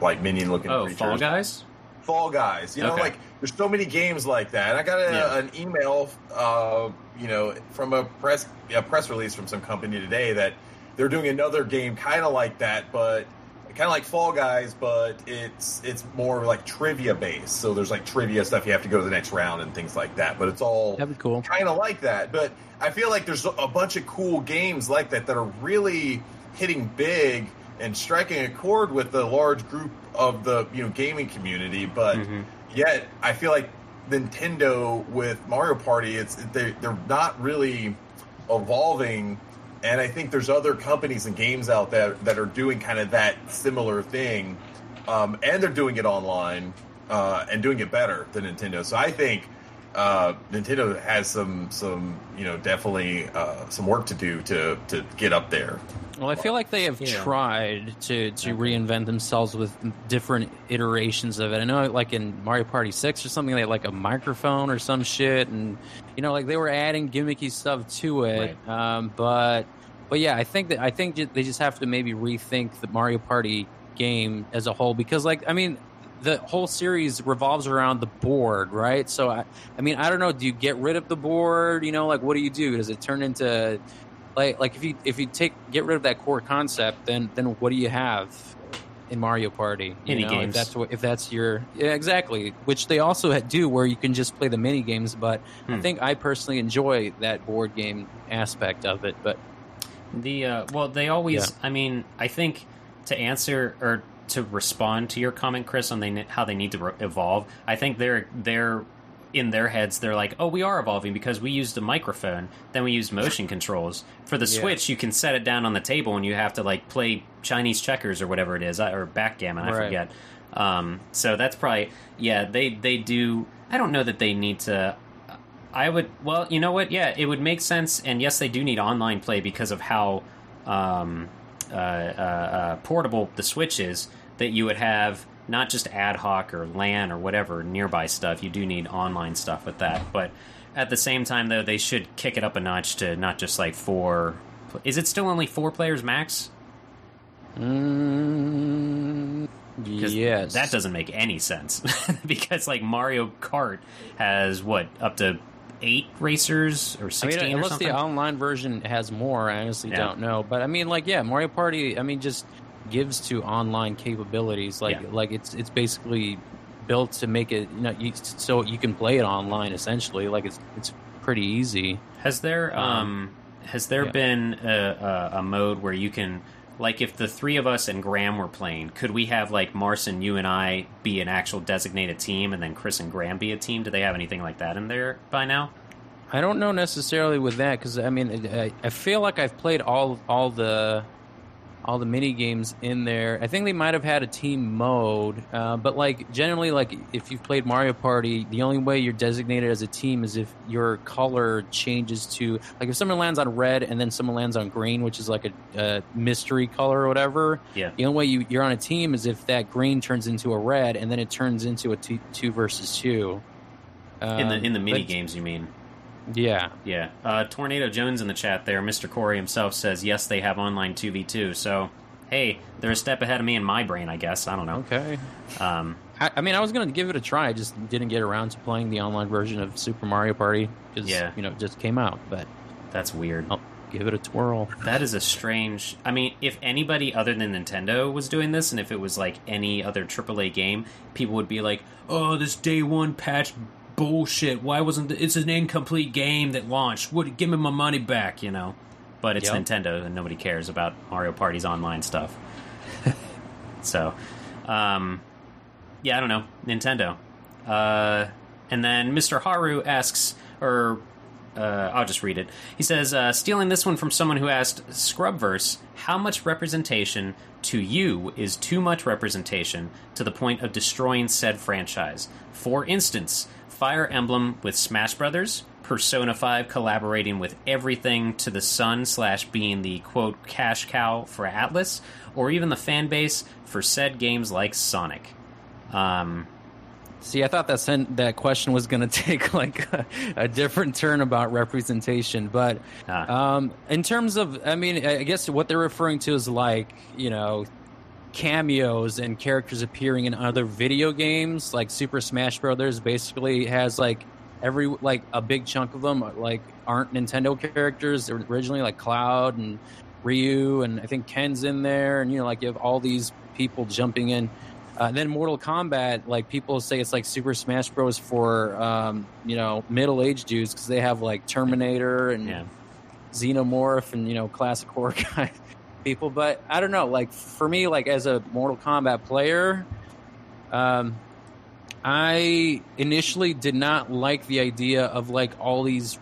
like minion looking Oh, creatures. Fall Guys? Fall Guys. You know, Okay. like there's so many games like that. And I got a, Yeah. an email, uh, you know, from a press a press release from some company today that they're doing another game kind of like that, but kind of like Fall Guys, but it's it's more like trivia based. So there's like trivia stuff you have to go to the next round and things like that. But it's all That'd be cool. kind of like that. But I feel like there's a bunch of cool games like that that are really hitting big and striking a chord with the large group of the you know gaming community. But mm-hmm. yet, I feel like Nintendo with Mario Party, it's they they're not really evolving. And I think there's other companies and games out there that are doing kind of that similar thing, um, and they're doing it online uh, and doing it better than Nintendo. So I think uh, Nintendo has some some you know definitely uh, some work to do to to get up there. Well, I feel like they have Yeah. tried to, to reinvent themselves with different iterations of it. I know, like in Mario Party Six or something, they had like a microphone or some shit, and you know, like they were adding gimmicky stuff to it. Um, but but yeah, I think that I think they just have to maybe rethink the Mario Party game as a whole because, like, I mean. The whole series revolves around the board, right? So, I, I mean, I don't know. Do you get rid of the board? You know, like, what do you do? Does it turn into like like if you if you take get rid of that core concept then then what do you have in Mario Party you Mini know, games. if that's what if that's your yeah exactly which they also do where you can just play the mini games but I Hmm. think I personally enjoy that board game aspect of it but The uh, well, they always. Yeah. I mean, I think to answer or to respond to your comment, Chris, on they how they need to re- evolve. I think they're they're in their heads. They're like, oh, we are evolving because we used a microphone, then we used motion controls. For the Yeah. Switch, you can set it down on the table and you have to like play Chinese checkers or whatever it is, uh, or backgammon. I Right. forget. Um, so that's probably yeah. They they do. I don't know that they need to. I would. Well, you know what? Yeah, it would make sense. And yes, they do need online play because of how um, uh, uh, uh, portable the Switch is. That you would have not just ad hoc or LAN or whatever nearby stuff. You do need online stuff with that. But at the same time, though, they should kick it up a notch to not just like four. Is it still only four players max? mm, Yes. that doesn't make any sense because like Mario Kart has what up to eight racers or I sixteen mean, or unless the online version has more, I honestly Yeah. don't know. But I mean, like, yeah, Mario Party. I mean, just gives to online capabilities. Like, Yeah. like it's it's basically built to make it, you know, you, so you can play it online. Essentially, like it's it's pretty easy. Has there um, Um, has there yeah. been a, a, a mode where you can like if the three of us and Graham were playing, could we have like Marson, you and I be an actual designated team, and then Chris and Graham be a team? Do they have anything like that in there by now? I don't know necessarily with that because I mean, I, I feel like I've played all all the all the mini games in there. I think they might have had a team mode, uh, but like generally, like if you've played Mario Party, the only way you're designated as a team is if your color changes to like if someone lands on red and then someone lands on green, which is like a, a mystery color or whatever. Yeah. The only way you, you're on a team is if that green turns into a red and then it turns into a two, two versus two. In the Um, in the mini but- games, you mean? Yeah. Yeah. Uh, Tornado Jones in the chat there, Mr. Corey himself says, yes, they have online 2v2. So, hey, they're a step ahead of me in my brain, I guess. I don't know. Okay. Um, I, I mean, I was going to give it a try. I just didn't get around to playing the online version of Super Mario Party because Yeah. you know it just came out. But that's weird. I'll give it a twirl. That is a strange. I mean, if anybody other than Nintendo was doing this, and if it was like any other AAA game, people would be like, "Oh, this day one patch bullshit. Why wasn't th- it's an incomplete game that launched? Would give me my money back?" You know. But it's Yep. Nintendo, and nobody cares about Mario Party's online stuff. so, um, yeah, I don't know Nintendo. Uh, and then Mr. Haru asks, or uh, I'll just read it. He says, uh, stealing this one from someone who asked Scrubverse, how much representation to you is too much representation to the point of destroying said franchise? For instance, Fire Emblem with Smash Brothers, Persona 5 collaborating with everything to the sun slash being the quote cash cow for Atlus, or even the fan base for said games like Sonic. Um, See, I thought that sen- that question was going to take like a, a different turn about representation, but Ah. um, in terms of, I mean, I guess what they're referring to is like you know cameos and characters appearing in other video games, like Super Smash Brothers. Basically, has like every like a big chunk of them like aren't Nintendo characters They were originally, like Cloud and Ryu, and I think Ken's in there, and you know, like you have all these people jumping in. Uh, then Mortal Kombat, like people say it's like Super Smash Bros. for um, you know middle aged dudes because they have like Terminator and yeah. Xenomorph and you know classic horror guy people. But I don't know, like for me, like as a Mortal Kombat player, um, I initially did not like the idea of like all these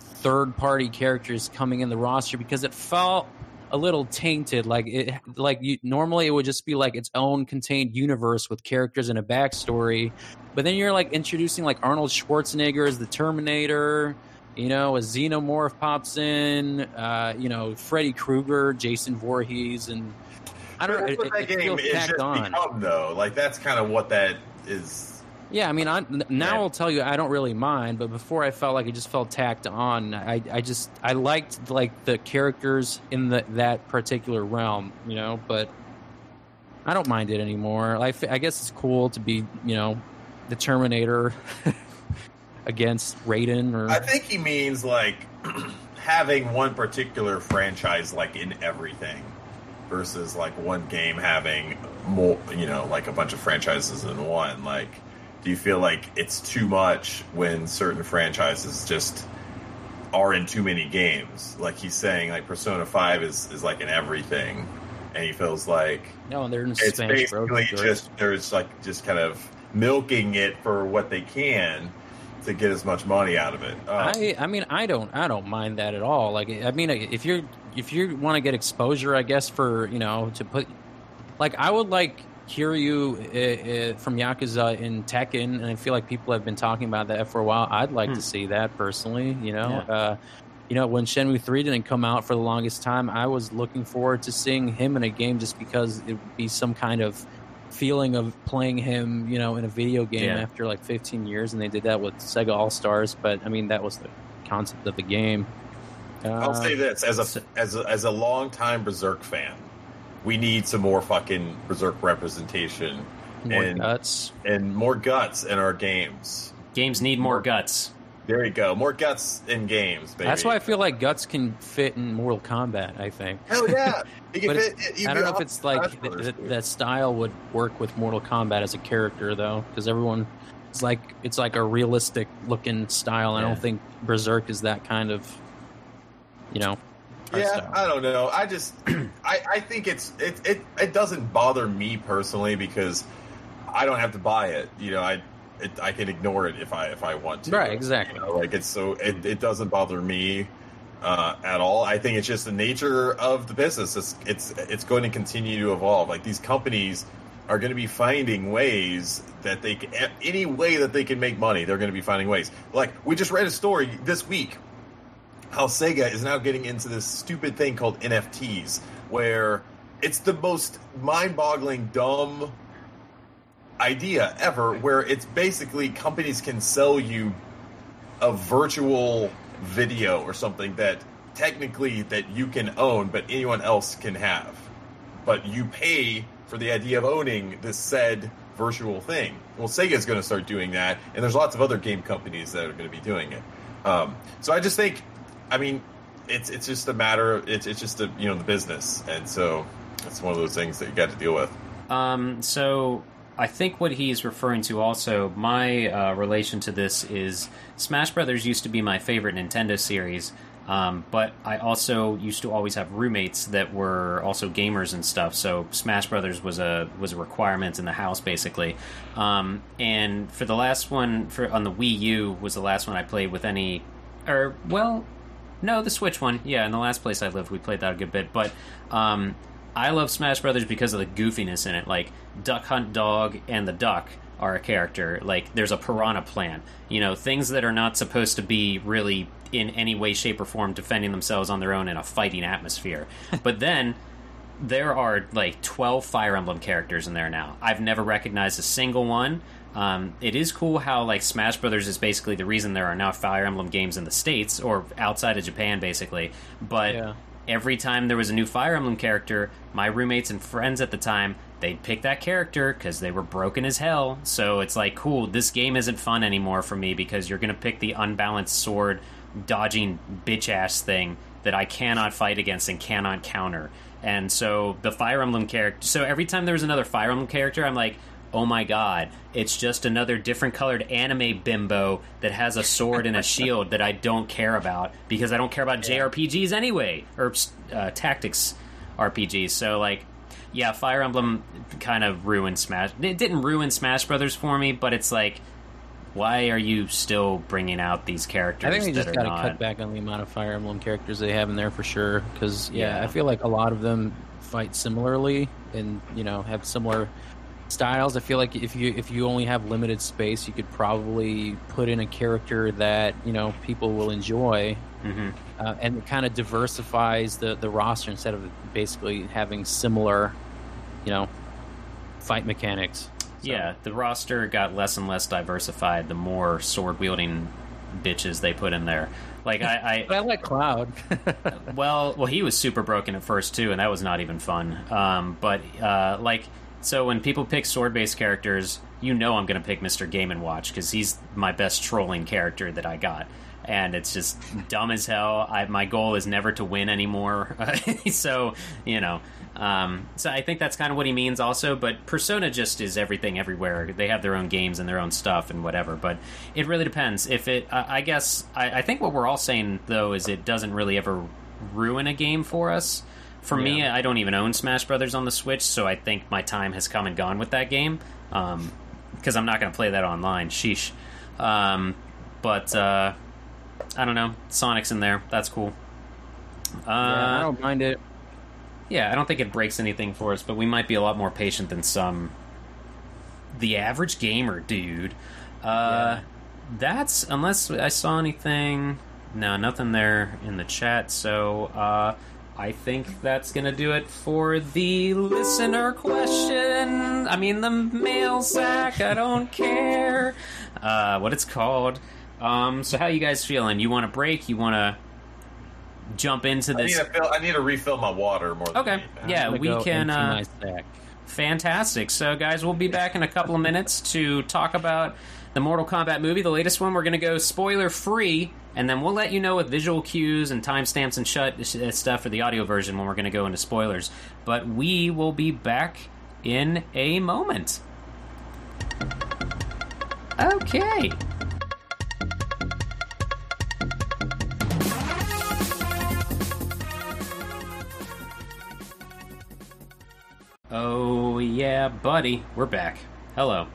third party characters coming in the roster because it felt a little tainted like it like you, normally it would just be like its own contained universe with characters and a backstory but then you're like introducing like arnold schwarzenegger as the terminator you know a xenomorph pops in uh, you know freddy krueger jason Voorhees, and i don't know That's it, what that it, it game feels is tacked just on become, though. Like that's kind of what that is. yeah, I mean, I, now Right. I'll tell you, I don't really mind. But before, I felt like it just felt tacked on. I, I just, I liked like the characters in the that particular realm, you know. But I don't mind it anymore. I, f- I guess it's cool to be, you know, the Terminator against Raiden, or I think he means like having one particular franchise like in everything versus like one game having more, you know, like a bunch of franchises in one. Like, do you feel like it's too much when certain franchises just are in too many games? Like he's saying, like Persona Five is is like in everything, and he feels like no, they're in it's Bros. basically just there's like just kind of milking it for what they can to get as much money out of it. Uh, I I mean I don't I don't mind that at all. Like I mean if you're if you want to get exposure, I guess for you know to put like I would like Kiryu uh, uh, from Yakuza in Tekken, and I feel like people have been talking about that for a while. I'd like Hmm. to see that personally. You know, Yeah. uh, you know when Shenmue three didn't come out for the longest time, I was looking forward to seeing him in a game just because it would be some kind of feeling of playing him, you know, in a video game Yeah. after like 15 years, and they did that with Sega All Stars. But I mean, that was the concept of the game. I'll Uh, say this as a as a, as a longtime Berserk fan. we need some more fucking Berserk representation More and guts. and more guts in our games. Games need more guts. There you go, more guts in games. Baby. That's why I feel like guts can fit in Mortal Kombat. I think. Hell yeah! You can But fit it's- even I don't know if it's like Smash th- Brothers, that style would work with Mortal Kombat as a character though, because everyone it's like it's like a realistic looking style. I don't think Berserk is that kind of, you know. Yeah, style. I don't know. I just, I, I think it's it, it it doesn't bother me personally because I don't have to buy it. You know, I it, I can ignore it if I if I want to. Right, exactly. You know, like it's so it, it doesn't bother me uh, at all. I think it's just the nature of the business. It's it's it's going to continue to evolve. Like these companies are going to be finding ways that they can any way that they can make money. They're going to be finding ways. Like we just read a story this week how Sega is now getting into this stupid thing called NFTs, where it's the most mind-boggling, dumb idea ever. Where it's basically companies can sell you a virtual video or something that technically that you can own, but anyone else can have. But you pay for the idea of owning this said virtual thing. Well, Sega's going to start doing that, and there's lots of other game companies that are going to be doing it. Um, so I just think, I mean, it's it's just a matter. Of, it's it's just a you know the business, and so it's one of those things that you got to deal with. Um, so I think what he's referring to also, my uh, relation to this is Smash Brothers used to be my favorite Nintendo series. Um, but I also used to always have roommates that were also gamers and stuff. So Smash Brothers was a was a requirement in the house basically. Um, and for the last one for on the Wii U was the last one I played with any, or well, no, the Switch one. Yeah, in the last place I lived, we played that a good bit. But um, I love Smash Brothers because of the goofiness in it. Like Duck Hunt Dog and the Duck are a character. Like there's a piranha plant. You know, things that are not supposed to be really in any way, shape, or form defending themselves on their own in a fighting atmosphere. but then there are like 12 Fire Emblem characters in there now. I've never recognized a single one. Um, it is cool how like Smash Brothers is basically the reason there are now Fire Emblem games in the states or outside of Japan, basically. But Yeah. Every time there was a new Fire Emblem character, my roommates and friends at the time they'd pick that character because they were broken as hell. So it's like, cool, this game isn't fun anymore for me because you're gonna pick the unbalanced sword dodging bitch ass thing that I cannot fight against and cannot counter. And so the Fire Emblem character. So every time there was another Fire Emblem character, I'm like, oh my god, it's just another different colored anime bimbo that has a sword and a shield that I don't care about because I don't care about JRPGs anyway or uh, tactics RPGs. So like, yeah, Fire Emblem kind of ruined Smash. It didn't ruin Smash Brothers for me, but it's like, why are you still bringing out these characters I think they just got to not? cut back on the amount of Fire Emblem characters they have in there for sure. Because yeah, Yeah. I feel like a lot of them fight similarly and you know have similar styles. I feel like if you if you only have limited space, you could probably put in a character that you know people will enjoy, hmm uh, and it kind of diversifies the the roster instead of basically having similar, you know, fight mechanics. So- Yeah, the roster got less and less diversified the more sword wielding bitches they put in there. Like I, But I like Cloud. Well, well, he was super broken at first too, and that was not even fun. Um, but uh, like, so when people pick sword based characters, you know I'm going to pick Mister Game and Watch because he's my best trolling character that I got. And it's just dumb as hell. I, my goal is never to win anymore. so you know, um, so I think that's kind of what he means, also. But Persona just is everything, everywhere. They have their own games and their own stuff and whatever. But it really depends. If it, I I guess, I, I think what we're all saying though is it doesn't really ever ruin a game for us. For me, I don't even own Smash Brothers on the Switch, so I think my time has come and gone with that game. Because I'm not going to play that online. Sheesh. Um, but uh, I don't know. Sonic's in there. That's cool. Uh, yeah, I don't mind it. yeah, I don't think it breaks anything for us, but we might be a lot more patient than some. The average gamer, dude. Uh, That's unless I saw anything. No, nothing there in the chat. So uh, I think that's gonna do it for the listener question. I mean the mail sack. I don't care uh, what it's called. Um, so how you guys feeling? You want a break? You want to? jump into I need, this. fill, I need to refill my water more than Okay, anything. yeah, we can. Uh. Fantastic. So, guys, we'll be back in a couple of minutes to talk about the Mortal Kombat movie, the latest one. We're going to go spoiler free, and then we'll let you know with visual cues and timestamps and shut uh, stuff for the audio version when we're going to go into spoilers. But we will be back in a moment. Okay. Oh, yeah, buddy. We're back. Hello.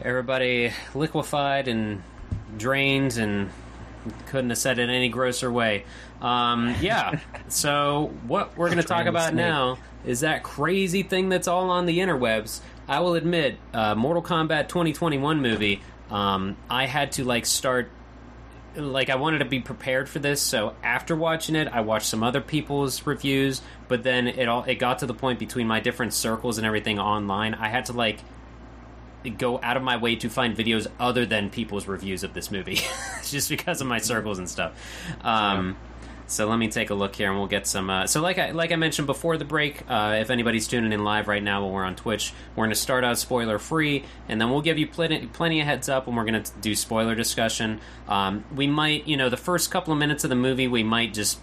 Everybody liquefied and drained and couldn't have said it any grosser way. Um, yeah. so, what we're going to talk about now is that crazy thing that's all on the interwebs. I will admit, uh, Mortal Kombat 2021 movie, um, I had to, like, start like I wanted to be prepared for this, so after watching it, I watched some other people's reviews, but then it all it got to the point between my different circles and everything online, I had to like go out of my way to find videos other than people's reviews of this movie, just because of my circles and stuff. Um, So let me take a look here, and we'll get some. Uh, so like I like I mentioned before the break, uh, if anybody's tuning in live right now while we're on Twitch, we're going to start out spoiler free, and then we'll give you plenty plenty of heads up when we're going to do spoiler discussion. Um, we might, you know, the first couple of minutes of the movie, we might just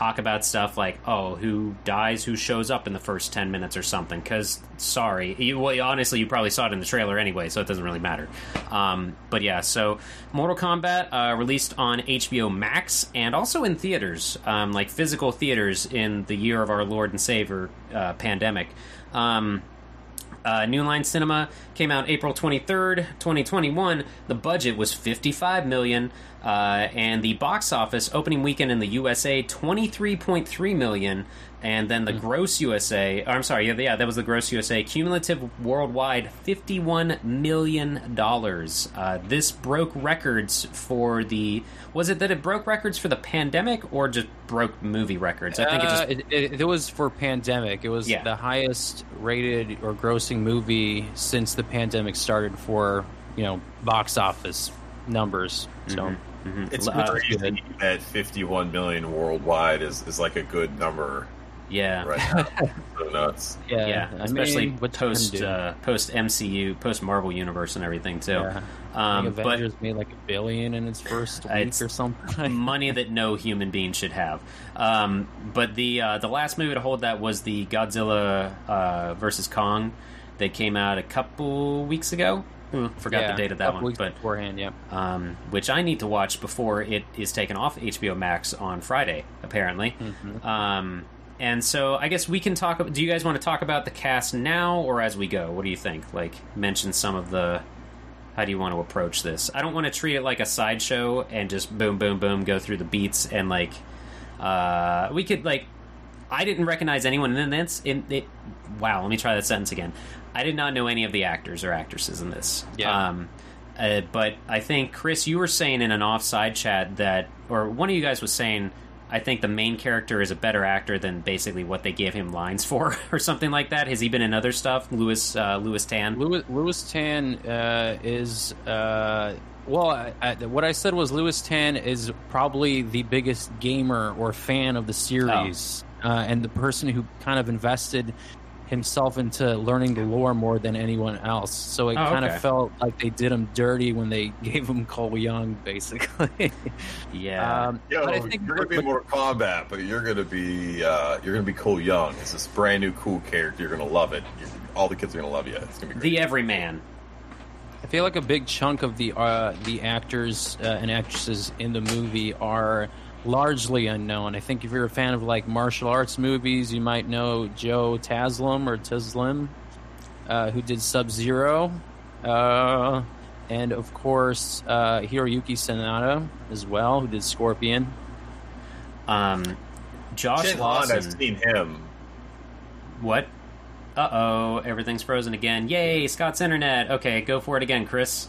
talk about stuff like, oh, who dies, who shows up in the first 10 minutes or something. Because, sorry, you, well, honestly, you probably saw it in the trailer anyway, so it doesn't really matter. Um, but yeah, so Mortal Kombat uh, released on HBO Max and also in theaters, um, like physical theaters in the year of our Lord and Savior uh, pandemic. Um, uh, New Line Cinema came out April 23rd, 2021. The budget was 55 million, uh, and the box office opening weekend in the USA 23.3 million, and then the gross USA. Or I'm sorry, yeah, yeah, that was the gross USA cumulative worldwide 51 million dollars. Uh, this broke records for the. Was it that it broke records for the pandemic or just broke movie records? I think it just Uh, it, it, it was for pandemic. It was Yeah. the highest rated or grossing movie since the pandemic started for you know box office numbers. So It's Uh, crazy that 51 million worldwide is, is like a good number yeah. right now. so nuts. yeah, yeah, especially mean, what post uh, post MCU, post Marvel universe, and everything too. Yeah. Um, think but Avengers made like a billion in its first week It's- or something. money that no human being should have. Um, but the uh, the last movie to hold that was the Godzilla uh, versus Kong that came out a couple weeks ago. Ooh, forgot yeah, the date of that one, weeks but beforehand, yeah. um, which I need to watch before it is taken off HBO Max on Friday, apparently. Mm-hmm. Um, and so I guess we can talk. Do you guys want to talk about the cast now or as we go? What do you think? Like, mention some of the. How do you want to approach this? I don't want to treat it like a sideshow and just boom, boom, boom, go through the beats and like. Uh, we could like. I didn't recognize anyone in this. In it, wow, let me try that sentence again. I did not know any of the actors or actresses in this. Yeah. Um, uh, but I think Chris, you were saying in an offside chat that, or one of you guys was saying, I think the main character is a better actor than basically what they gave him lines for, or something like that. Has he been in other stuff? Lewis uh, Lewis Tan. Lewis, Lewis Tan uh, is uh, well. I, I, what I said was Lewis Tan is probably the biggest gamer or fan of the series, Oh. uh, and the person who kind of invested himself into learning the lore more than anyone else. So it Oh, kind okay. of felt like they did him dirty when they gave him Cole Young, basically. Yeah. um, Yo, but I think you're gonna be more combat, but you're gonna be uh, you're gonna be Cole Young. It's this brand new cool character. You're gonna love it. you all the kids are gonna love you. It's gonna be great. the everyman. I feel like a big chunk of the uh, the actors uh, and actresses in the movie are largely unknown. I think if you're a fan of like martial arts movies, you might know Joe Taslim or Taslim, uh, who did Sub Zero, uh, and of course uh, Hiroyuki Sanada as well, who did Scorpion. Um, Josh Chin Han, I've seen him. What? Uh oh, everything's frozen again. Yay, Scott's internet. Okay, go for it again, Chris.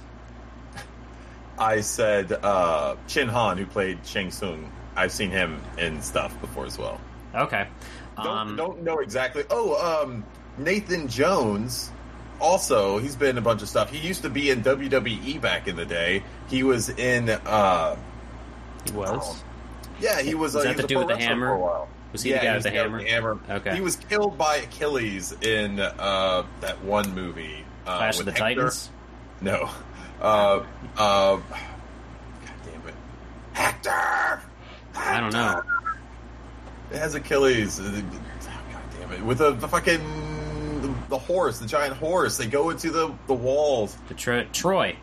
I said uh, Chin Han, who played Shang Tsung. I've seen him in stuff before as well. Okay. Don't, Um, don't know exactly. Oh, um, Nathan Jones. Also, he's been in a bunch of stuff. He used to be in WWE back in the day. He was in. Uh, He was. Yeah, he was. Was uh, that he was a dude with the hammer? For a while. Was he yeah, the guy with was the hammer? hammer. Okay. He was killed by Achilles in uh, that one movie. Uh, Clash of with the Hector. Titans. No. Uh, uh, God damn it. Hector! I don't know. It has Achilles. Uh, God damn it. With the, the fucking. The horse, the giant horse. They go into the, the walls. The Tro- Troy.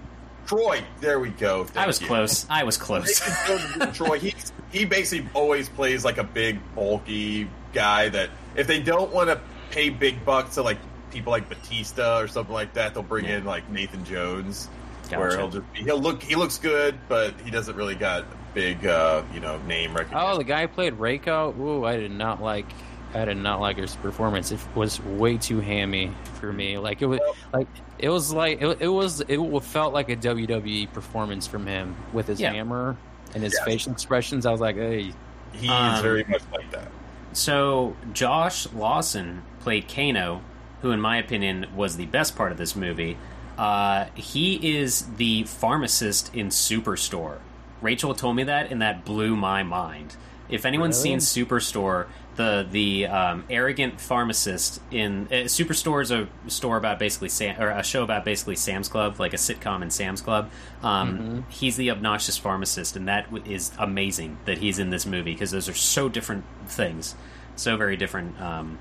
Troy. There we go. Thank I was you. close. I was close. Troy, he he basically always plays like a big, bulky guy that if they don't want to pay big bucks to like people like Batista or something like that, they'll bring Yeah. in like Nathan Jones, where he'll just be, he'll look he looks good, but he doesn't really got big uh, you know name recognition. Oh, the guy who played Reiko. Ooh, I did not like. I did not like his performance. It was way too hammy for me. Like it was, like it was like it, it was. It felt like a WWE performance from him with his Yeah. hammer and his Yes. facial expressions. I was like, hey, he um, is very much like that. So Josh Lawson played Kano, who, in my opinion, was the best part of this movie. Uh, he is the pharmacist in Superstore. Rachel told me that, and that blew my mind. If anyone's Really? seen Superstore, the the um, arrogant pharmacist in uh, Superstore is a store about basically Sam, or a show about basically Sam's Club, like a sitcom in Sam's Club. Um, He's the obnoxious pharmacist, and that is amazing that he's in this movie because those are so different things, so very different. Um,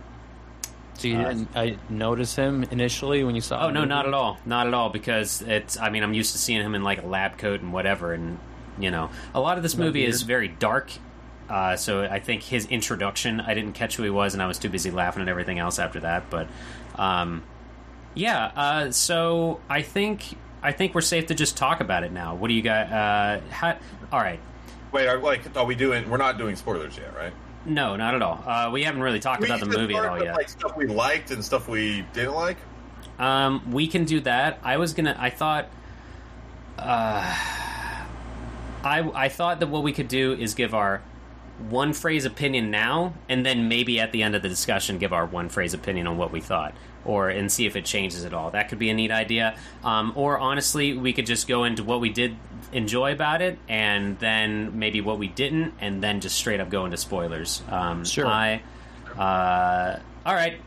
so you Uh, I notice him initially when you saw? oh no, not at all, not at all, because it's. I mean, I'm used to seeing him in like a lab coat and whatever, and you know, a lot of this movie is very dark. Uh, so I think his introduction, I didn't catch who he was, and I was too busy laughing at everything else after that. But um, yeah, uh, so I think I think we're safe to just talk about it now. What do you got? Uh, how, all right. Wait, are, like are we doing? We're not doing spoilers yet, right? No, not at all. Uh, we haven't really talked We about the movie at all yet. Like stuff we liked and stuff we didn't like. Um, we can do that. I was gonna. I thought. Uh, I I thought that what we could do is give our one phrase opinion now, and then maybe at the end of the discussion, give our one phrase opinion on what we thought, or and see if it changes at all. That could be a neat idea. Um, or honestly, we could just go into what we did enjoy about it, and then maybe what we didn't, and then just straight up go into spoilers. Um, Sure. I. Uh, all right.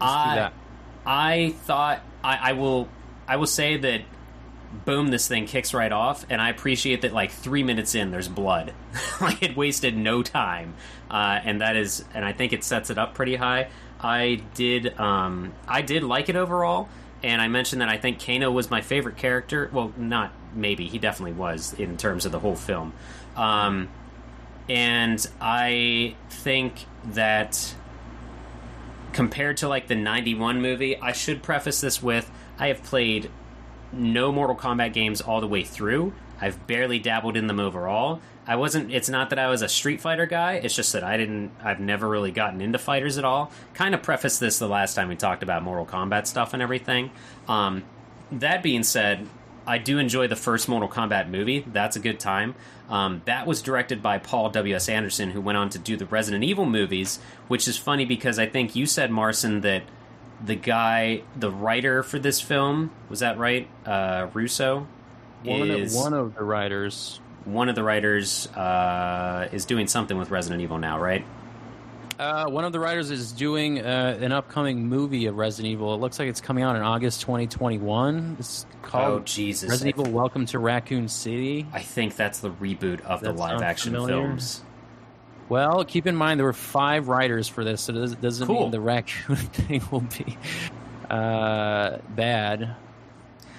Let's do I, that. I thought I, I will I will say that boom this thing kicks right off and I appreciate that like three minutes in there's blood. Like it wasted no time. Uh, and that is and I think it sets it up pretty high. I did um, I did like it overall and I mentioned that I think Kano was my favorite character. Well not maybe he definitely was in terms of the whole film. Um, and I think that compared to like the 91 movie i should preface this with i have played no mortal kombat games all the way through i've barely dabbled in them overall i wasn't it's not that i was a street fighter guy it's just that i didn't i've never really gotten into fighters at all kind of preface this the last time we talked about mortal kombat stuff and everything um, that being said I do enjoy the first Mortal Kombat movie. That's a good time. Um, that was directed by Paul W.S. Anderson, who went on to do the Resident Evil movies, which is funny because I think you said, Marson, that the guy, the writer for this film, was that right? Uh, Russo? One, is of, one of the writers. one of the writers uh, is doing something with Resident Evil now, right? Uh, one of the writers is doing uh, an upcoming movie of Resident Evil. It looks like it's coming out in August 2021. It's called Oh, Jesus. Resident Evil Welcome to Raccoon City. I think that's the reboot of the live-action films. Well, keep in mind there were five writers for this, so it doesn't- Cool. mean the raccoon thing will be uh, bad.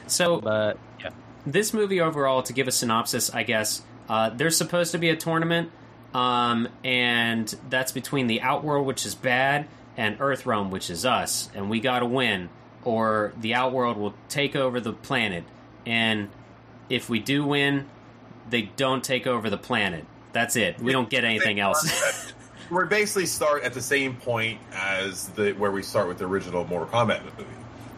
So, But yeah, this movie overall, to give a synopsis, I guess, uh, there's supposed to be a tournament, um, and that's between the Outworld, which is bad, and Earthrealm, which is us, and we got to win, or the Outworld will take over the planet. And if we do win, they don't take over the planet. That's it. We don't get anything else. we basically start at the same point as the where we start with the original Mortal Kombat movie.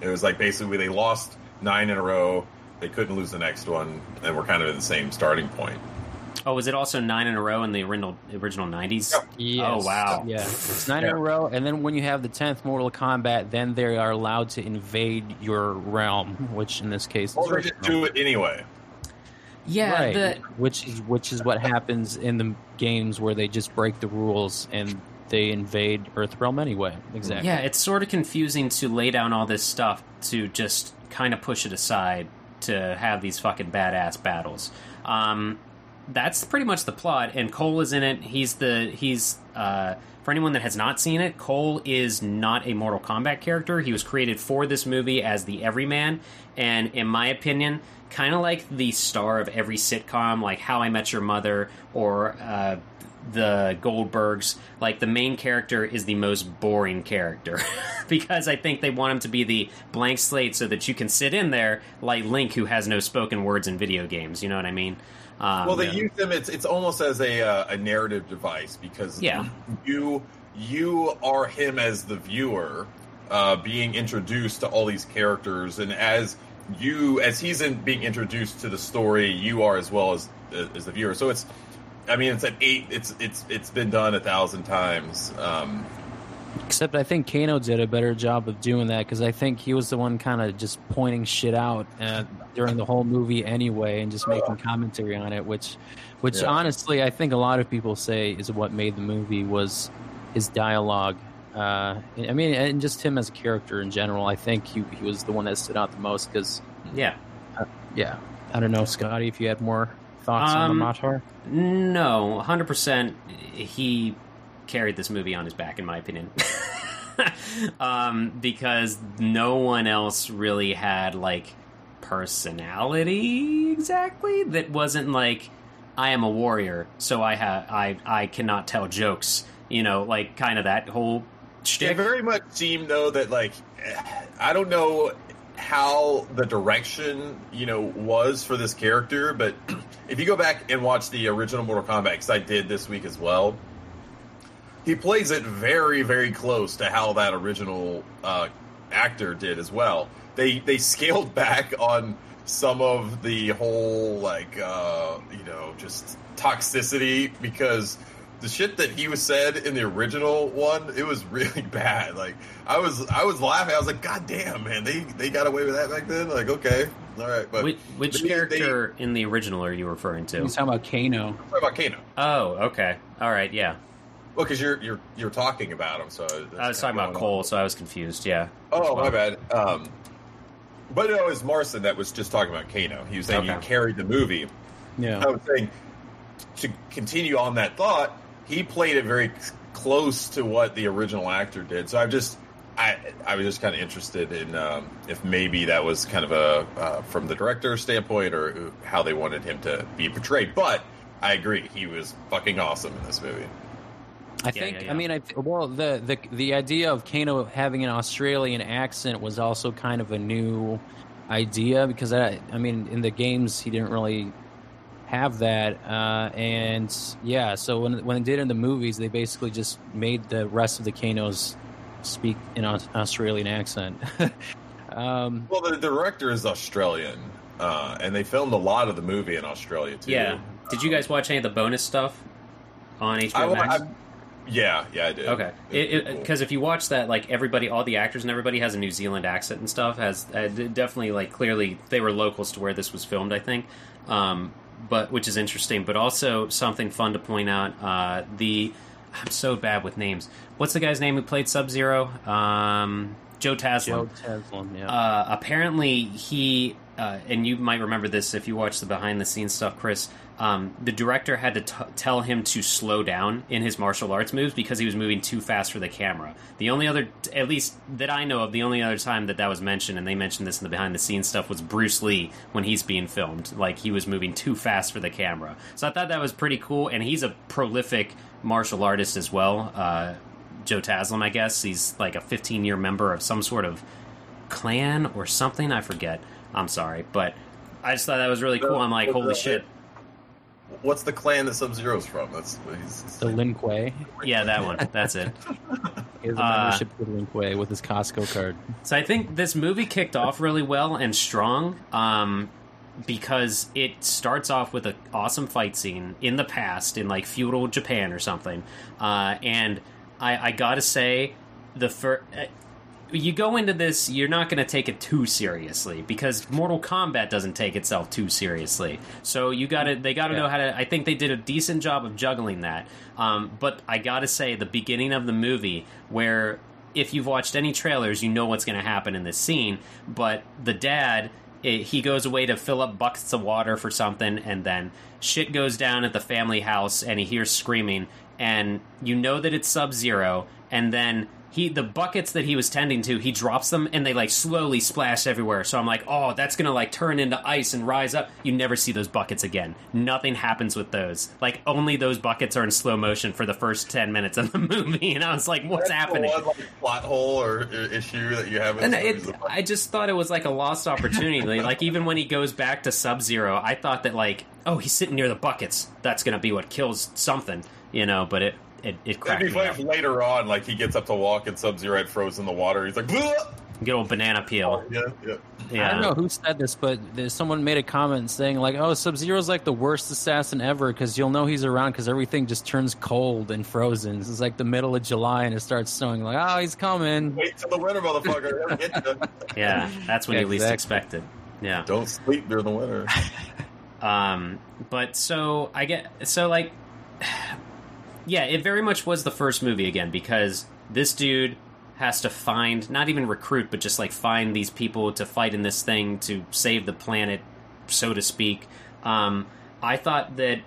It was like basically they lost nine in a row. They couldn't lose the next one, and we're kind of at the same starting point. oh, was it also nine in a row in the original original '90s? Yep. yes. Oh, wow. yeah, it's nine in a row, and then when you have the tenth Mortal Kombat, then they are allowed to invade your realm, which in this case is Or they just do it anyway. Yeah, right. the, which is which is what happens in the games where they just break the rules and they invade Earthrealm anyway. Exactly. Yeah, it's sort of confusing to lay down all this stuff to just kind of push it aside to have these fucking badass battles. Um, that's pretty much the plot, and Cole is in it. He's the he's uh, for anyone that has not seen it, Cole is not a Mortal Kombat character. He was created for this movie as the everyman, and in my opinion, kind of like the star of every sitcom, like How I Met Your Mother or uh, the Goldbergs. Like the main character is the most boring character because I think they want him to be the blank slate so that you can sit in there like Link, who has no spoken words in video games. You know what I mean? Um, Well, they yeah. use them. It's it's almost as a uh, a narrative device because Yeah. you you are him as the viewer, uh, being introduced to all these characters, and as you as he's in being introduced to the story, you are as well as as the viewer. So it's, I mean, it's an eight. It's it's it's been done a thousand times. Um, Except I think Kano did a better job of doing that because I think he was the one kind of just pointing shit out uh, during the whole movie anyway, and just making commentary on it. Which, which Yeah. honestly, I think a lot of people say is what made the movie was his dialogue. Uh, I mean, and just him as a character in general. I think he he was the one that stood out the most because, yeah. yeah, I don't know, Scotty, if you had more thoughts on Um, the Matar. No, hundred percent. He carried this movie on his back, in my opinion, um, because no one else really had like personality exactly that wasn't like I am a warrior, so I have I I cannot tell jokes. You know, like kind of that whole It very much seemed though that like I don't know how the direction you know was for this character, but if you go back and watch the original Mortal Kombat, because I did this week as well, he plays it very very close to how that original uh, actor did as well. They they scaled back on some of the whole like uh, you know just toxicity because the shit that he was said in the original one, it was really bad. Like I was, I was laughing. I was like, God damn, man, they they got away with that back then. Like, okay, all right, but Which, which they- character in the original are you referring to? He's talking about Kano. They, what about Kano? Oh, okay, all right, yeah. Well, because you're you're you're talking about him, so I was talking about Cole, on. so I was confused. Yeah. Oh, my bad. Um, but no, it was Marson that was just talking about Kano. He was saying Okay. you carried the movie. Yeah. I was saying to continue on that thought, he played it very close to what the original actor did. So I'm just, I, I was just kind of interested in um, if maybe that was kind of a uh, from the director's standpoint or how they wanted him to be portrayed. But I agree, he was fucking awesome in this movie. I Yeah, think. yeah, yeah. I mean, I well, the the the idea of Kano having an Australian accent was also kind of a new idea because I, I mean, in the games he didn't really have that, uh, and yeah. So when when they did it in the movies, they basically just made the rest of the Kanos speak in an Australian accent. um, Well, the director is Australian, uh, and they filmed a lot of the movie in Australia too. Yeah. Did you guys watch any of the bonus stuff on HBO I, Max? I, yeah, yeah, I did. Okay, It- it- because if you watch that, like everybody, all the actors and everybody has a New Zealand accent and stuff. Has uh, definitely like clearly they were locals to where this was filmed, I think. Um, but which is interesting, but also something fun to point out. Uh, the I'm so bad with names. What's the guy's name who played Sub Zero? Um, Joe Taslim. Joe Taslim, yeah. Uh, apparently, he uh, and you might remember this if you watch the behind the scenes stuff, Chris. Um, the director had to t- tell him to slow down in his martial arts moves because he was moving too fast for the camera. The only other, at least that I know of, the only other time that that was mentioned, and they mentioned this in the behind the scenes stuff, was Bruce Lee when he's being filmed. Like he was moving too fast for the camera. So I thought that was pretty cool, and he's a prolific martial artist as well. Uh, Joe Taslim, I guess. He's like a 15 year member of some sort of clan or something. I forget. I'm sorry, but I just thought that was really cool. I'm like, holy shit. What's the clan that Sub Zero's from? That's he's, the Lin Kuei. Yeah, that one. That's it. He has a Uh, membership to Lin Kuei with his Costco card. So I think this movie kicked off really well and strong um, because it starts off with an awesome fight scene in the past in like feudal Japan or something. Uh, and I, I gotta say, the fir- uh, you go into this, you're not going to take it too seriously because Mortal Kombat doesn't take itself too seriously. So you got to they got to Yeah. know how to. I think they did a decent job of juggling that. Um, but I got to say, the beginning of the movie, where if you've watched any trailers, you know what's going to happen in this scene. But the dad. It, he goes away to fill up buckets of water for something, and then shit goes down at the family house, and he hears screaming, and you know that it's Sub Zero, and then he the buckets that he was tending to, he drops them and they like slowly splash everywhere. So I'm like, oh, that's gonna like turn into ice and rise up. You never see those buckets again. Nothing happens with those. Like only those buckets are in slow motion for the first ten minutes of the movie, and I was like, what's That's happening? One, like, plot hole or issue that you have. And it, I just thought it was like a lost opportunity. like even when he goes back to Sub Zero, I thought that like, oh, he's sitting near the buckets. That's gonna be what kills something, you know. But it it, it cracked It'd be me funny up. if later on, like he gets up to walk and Sub Zero had frozen the water. He's like, "Bleh!" Good old banana peel. yeah, yeah. Yeah. I don't know who said this, but someone made a comment saying like, "Oh, Sub Zero's like the worst assassin ever because you'll know he's around because everything just turns cold and frozen. It's like the middle of July and it starts snowing. Like, oh, he's coming. Wait till the winter, motherfucker. Get you. Yeah, that's when you least expect it. Yeah. Don't sleep during the winter. Um, but so I get so like, yeah, it very much was the first movie again because this dude has to find not even recruit, but just like find these people to fight in this thing to save the planet, so to speak. Um, I thought that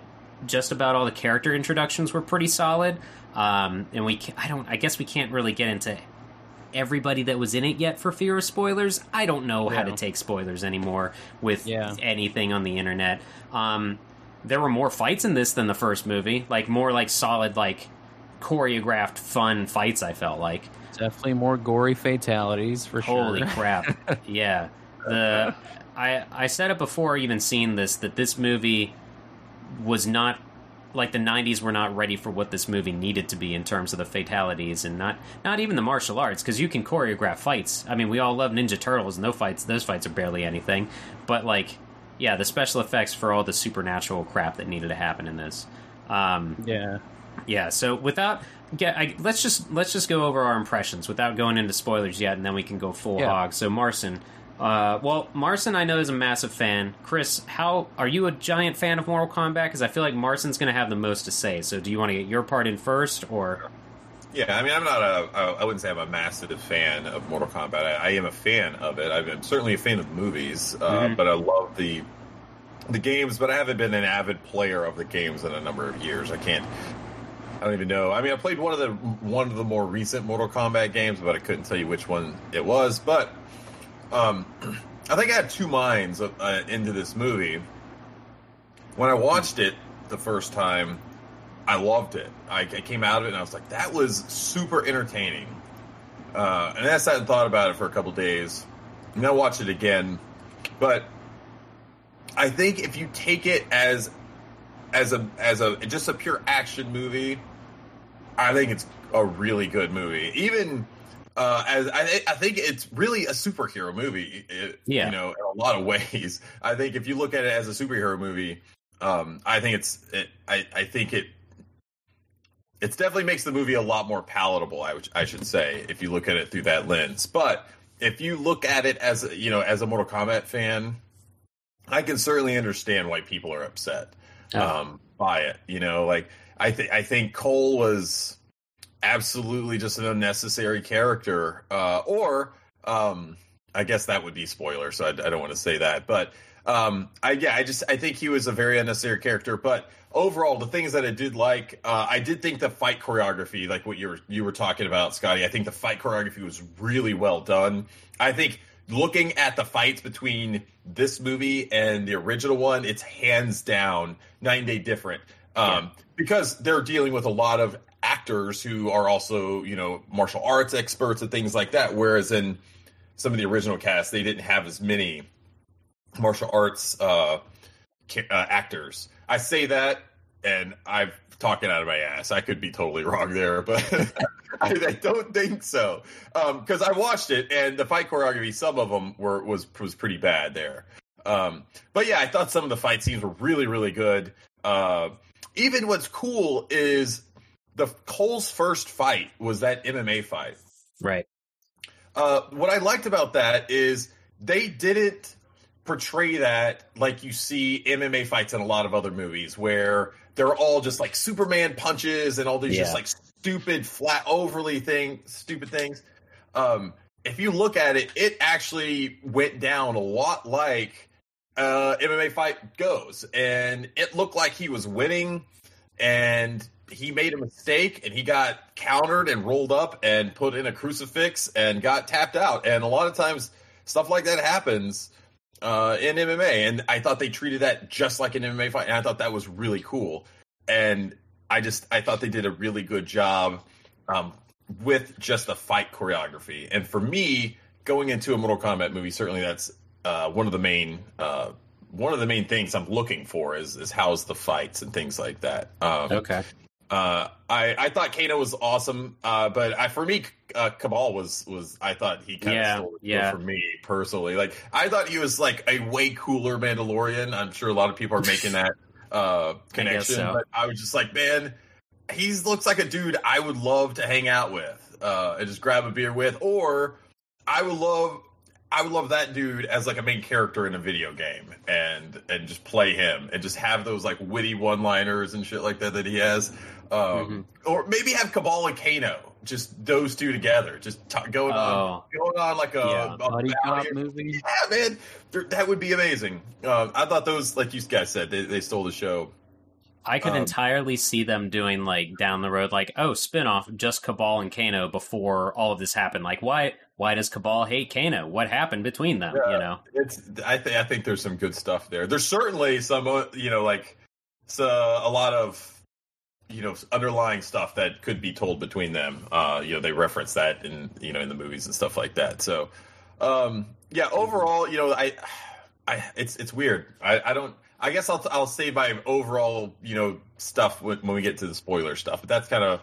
just about all the character introductions were pretty solid. Um, and we, I don't, I guess we can't really get into everybody that was in it yet for fear of spoilers. I don't know how to take spoilers anymore with Yeah. anything on the internet. Um, there were more fights in this than the first movie, like more like solid, like choreographed, fun fights. I felt like. Definitely more gory fatalities for Holy sure. Holy crap! yeah, the I I said it before even seeing this that this movie was not like the 90s were not ready for what this movie needed to be in terms of the fatalities and not not even the martial arts because you can choreograph fights i mean we all love ninja turtles and those fights those fights are barely anything but like yeah the special effects for all the supernatural crap that needed to happen in this um, yeah. yeah. So without get, I, let's just let's just go over our impressions without going into spoilers yet, and then we can go full Yeah. hog. So Marson, uh, well, Marson, I know is a massive fan. Chris, how are you a giant fan of Mortal Kombat? Because I feel like Marson's going to have the most to say. So do you want to get your part in first, or Yeah, I mean, I'm not a. I wouldn't say I'm a massive fan of Mortal Kombat. I, I am a fan of it. I'm certainly a fan of movies, uh, Mhm. but I love the the games. But I haven't been an avid player of the games in a number of years. I can't. I don't even know. I mean, I played one of the one of the more recent Mortal Kombat games, but I couldn't tell you which one it was. But um, I think I had two minds uh, into this movie. When I watched it the first time, I loved it. I, I came out of it and I was like, that was super entertaining. Uh, and then I sat and thought about it for a couple days, and then I watched it again. But I think if you take it as as a as a just a pure action movie, I think it's a really good movie. Even uh, as I, I think it's really a superhero movie. It, Yeah. you know, in a lot of ways. I think if you look at it as a superhero movie, um, I think it's it, I I think it it definitely makes the movie a lot more palatable. I, I should say if you look at it through that lens. But if you look at it as you know as a Mortal Kombat fan, I can certainly understand why people are upset Oh. um, by it. You know, like I think I think Cole was absolutely just an unnecessary character, uh, or um, I guess that would be spoiler, so I, I don't want to say that. But um, I yeah, I just I think he was a very unnecessary character. But overall, the things that I did like, uh, I did think the fight choreography, like what you were you were talking about, Scotty. I think the fight choreography was really well done. I think looking at the fights between this movie and the original one, it's hands down night and day different. Um, because they're dealing with a lot of actors who are also, you know, martial arts experts and things like that. Whereas in some of the original cast, they didn't have as many martial arts uh, uh, actors. I say that, and I'm talking out of my ass. I could be totally wrong there, but I, I don't think so. Because I watched it, and the fight choreography, some of them were was was pretty bad there. Um, but yeah, I thought some of the fight scenes were really, really good. Uh, even what's cool is the Cole's first fight was that MMA fight. right? uh, what I liked about that is they didn't portray that like you see MMA fights in a lot of other movies where they're all just like Superman punches and all these just like stupid, flat, overly thing, stupid things. Um, if you look at it, it actually went down a lot like uh, MMA fight goes, and it looked like he was winning, and he made a mistake, and he got countered and rolled up and put in a crucifix and got tapped out. And a lot of times, stuff like that happens uh, in MMA, and I thought they treated that just like an MMA fight, and I thought that was really cool. And I just I thought they did a really good job um, with just the fight choreography. And for me, going into a Mortal Kombat movie, certainly that's uh, one of the main uh, one of the main things I'm looking for is is how's the fights and things like that. Um, Okay. Uh, I I thought Kano was awesome, uh, but I, for me, uh, Kabal was was I thought he kind of Yeah, stole yeah. for me personally. Like I thought he was like a way cooler Mandalorian. I'm sure a lot of people are making that uh, connection, so. but I was just like, man, he looks like a dude I would love to hang out with uh, and just grab a beer with, or I would love. I would love that dude as like a main character in a video game and and just play him and just have those like witty one liners and shit like that that he has. Um, Or maybe have Kabal and Kano, just those two together, just t- going on Oh. going on like a, Yeah, a Buddy cop movie. Yeah, man, that would be amazing. Um, I thought those, like you guys said, they, they stole the show. I could Um, entirely see them doing like down the road, like oh, spin-off just Kabal and Kano before all of this happened. Like why why does Kabal hate Kano? What happened between them? Yeah. You know? It's I think I think there's some good stuff there. There's certainly some uh, you know like so a lot of you know underlying stuff that could be told between them. Uh, you know they reference that in you know in the movies and stuff like that. So um, yeah, overall, you know I I it's it's weird. I, I don't. I guess I'll I'll say my overall you know stuff when, when we get to the spoiler stuff. But that's kind of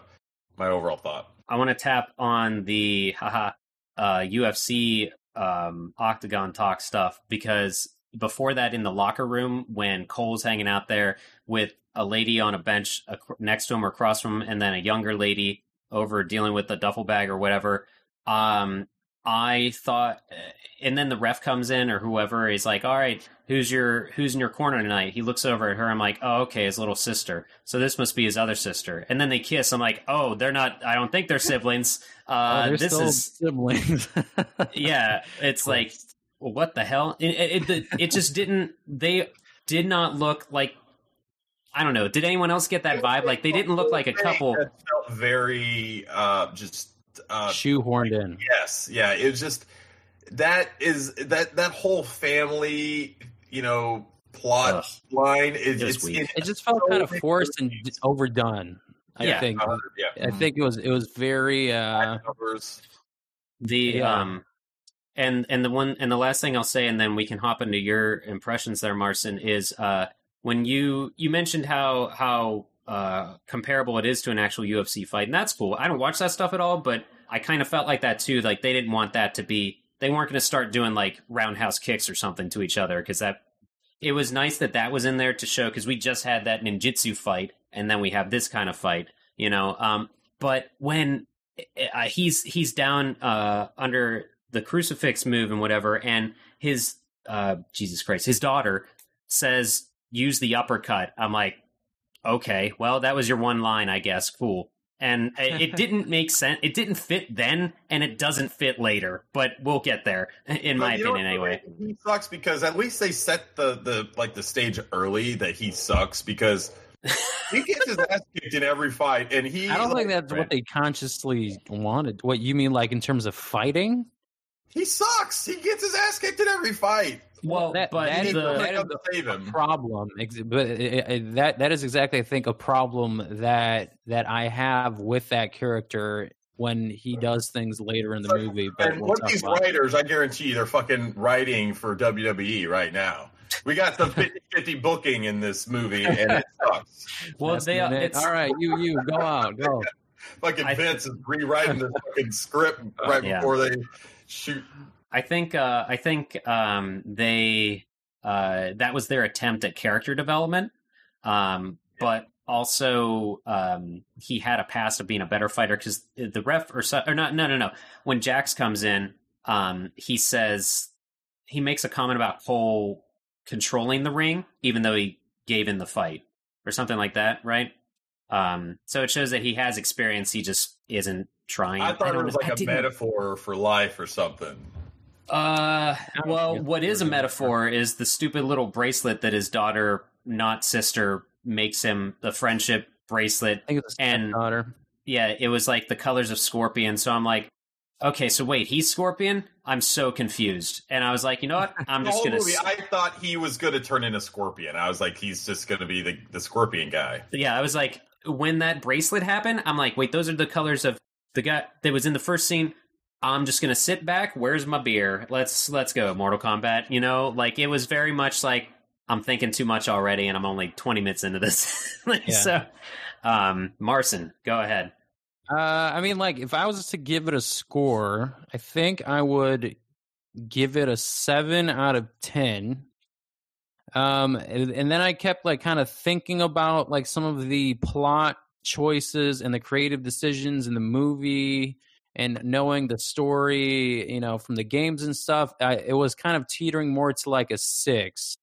my overall thought. I want to tap on the haha uh, UFC um, Octagon talk stuff because before that, in the locker room, when Cole's hanging out there with a lady on a bench next to him or across from him, and then a younger lady over dealing with the duffel bag or whatever, um, I thought, and then the ref comes in or whoever is like, "All right, who's your who's in your corner tonight?" He looks over at her. I'm like, "Oh, okay, his little sister. So this must be his other sister." And then they kiss. I'm like, "Oh, they're not. I don't think they're siblings. Uh, oh, they're this still is siblings. yeah. It's like, well, what the hell? It, it, it, it just didn't. They did not look like. I don't know. Did anyone else get that vibe? Like they didn't look like a couple. That felt very uh, just uh, Shoehorned in. Yes, yeah. It was just that is that that whole family, you know, plot Ugh. line is It was it's, it- It just felt so kind of forced and movies. overdone. I Yeah. think. uh, yeah. I think it was it was very uh. The Yeah. um and and the one and the last thing I'll say and then we can hop into your impressions there Marson is uh when you you mentioned how how uh comparable it is to an actual UFC fight and that's cool. I don't watch that stuff at all but I kind of felt like that too like they didn't want that to be they weren't going to start doing like roundhouse kicks or something to each other cuz that it was nice that that was in there to show cuz we just had that ninjutsu fight and then we have this kind of fight, you know. Um but when uh, he's he's down uh, under the crucifix move and whatever, and his uh, Jesus Christ, his daughter says use the uppercut. I'm like, okay, well that was your one line, I guess. Cool. And it it didn't make sense. It didn't fit then, and it doesn't fit later. But we'll get there, in my But you know opinion, what, anyway. He sucks because at least they set the the like the stage early that he sucks because he gets his ass kicked in every fight, and he. I don't think like, that's what they consciously wanted. What you mean like in terms of fighting? He sucks. He gets his ass kicked in every fight. Well, that- but that is the, the- Pick is save him. problem but it, it, that that is exactly i think a problem that that i have with that character when he does things later in the movie but And we'll what these about it. writers, I guarantee they're fucking writing for WWE right now. We got some 50-50 booking in this movie, and it sucks. well, Last they minute. it's, all right you you go out go Fucking I- Vince is rewriting the fucking script uh, right Yeah. before they shoot. I think uh, I think um, they uh, that was their attempt at character development, um, but also um, he had a past of being a better fighter because the ref or, so, or not no no no when Jax comes in um, he says he makes a comment about Cole controlling the ring, even though he gave in the fight or something like that, right? Um, so it shows that he has experience. He just isn't trying. I thought it was like I a didn't- metaphor for life or something. Uh, well, what is a metaphor is the stupid little bracelet that his daughter, not sister, makes him the friendship bracelet. I think it's a And- stepdaughter. Yeah, it was like the colors of Scorpion. So I'm like, okay, so wait, he's Scorpion. I'm so confused, and I was like, you know what? I'm just gonna. movie, s- I thought he was going to turn into Scorpion. I was like, he's just going to be the, the Scorpion guy. yeah, I was like, when that bracelet happened, I'm like, wait, those are the colors of the guy that was in the first scene. I'm just gonna sit back. Where's my beer? Let's let's go, Mortal Kombat. You know, like it was very much like I'm thinking too much already, and I'm only 20 minutes into this. Like, Yeah. So, um, Marson, go ahead. Uh, I mean, like, if I was to give it a score, I think I would give it a seven out of ten. Um, and, and then I kept like kind of thinking about like some of the plot choices and the creative decisions in the movie, and knowing the story, you know, from the games and stuff. I, it was kind of teetering more to like a six.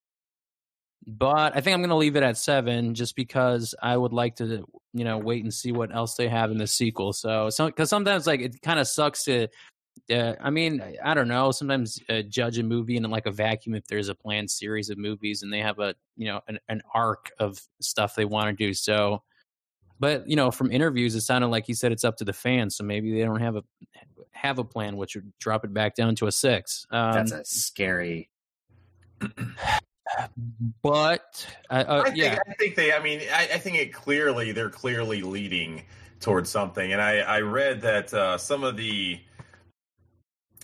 But I think I'm going to leave it at seven, just because I would like to you know wait and see what else they have in the sequel so because sometimes like it kind of sucks to uh, i mean i don't know sometimes uh, judge a movie in like a vacuum if there's a planned series of movies and they have a you know an, an arc of stuff they want to do so but you know from interviews it sounded like he said it's up to the fans so maybe they don't have a have a plan which would drop it back down to a six um, That's a scary. but uh, uh, I think, yeah I think they. I mean, I, I think it clearly they're clearly leading towards something. And I, I read that uh, some of the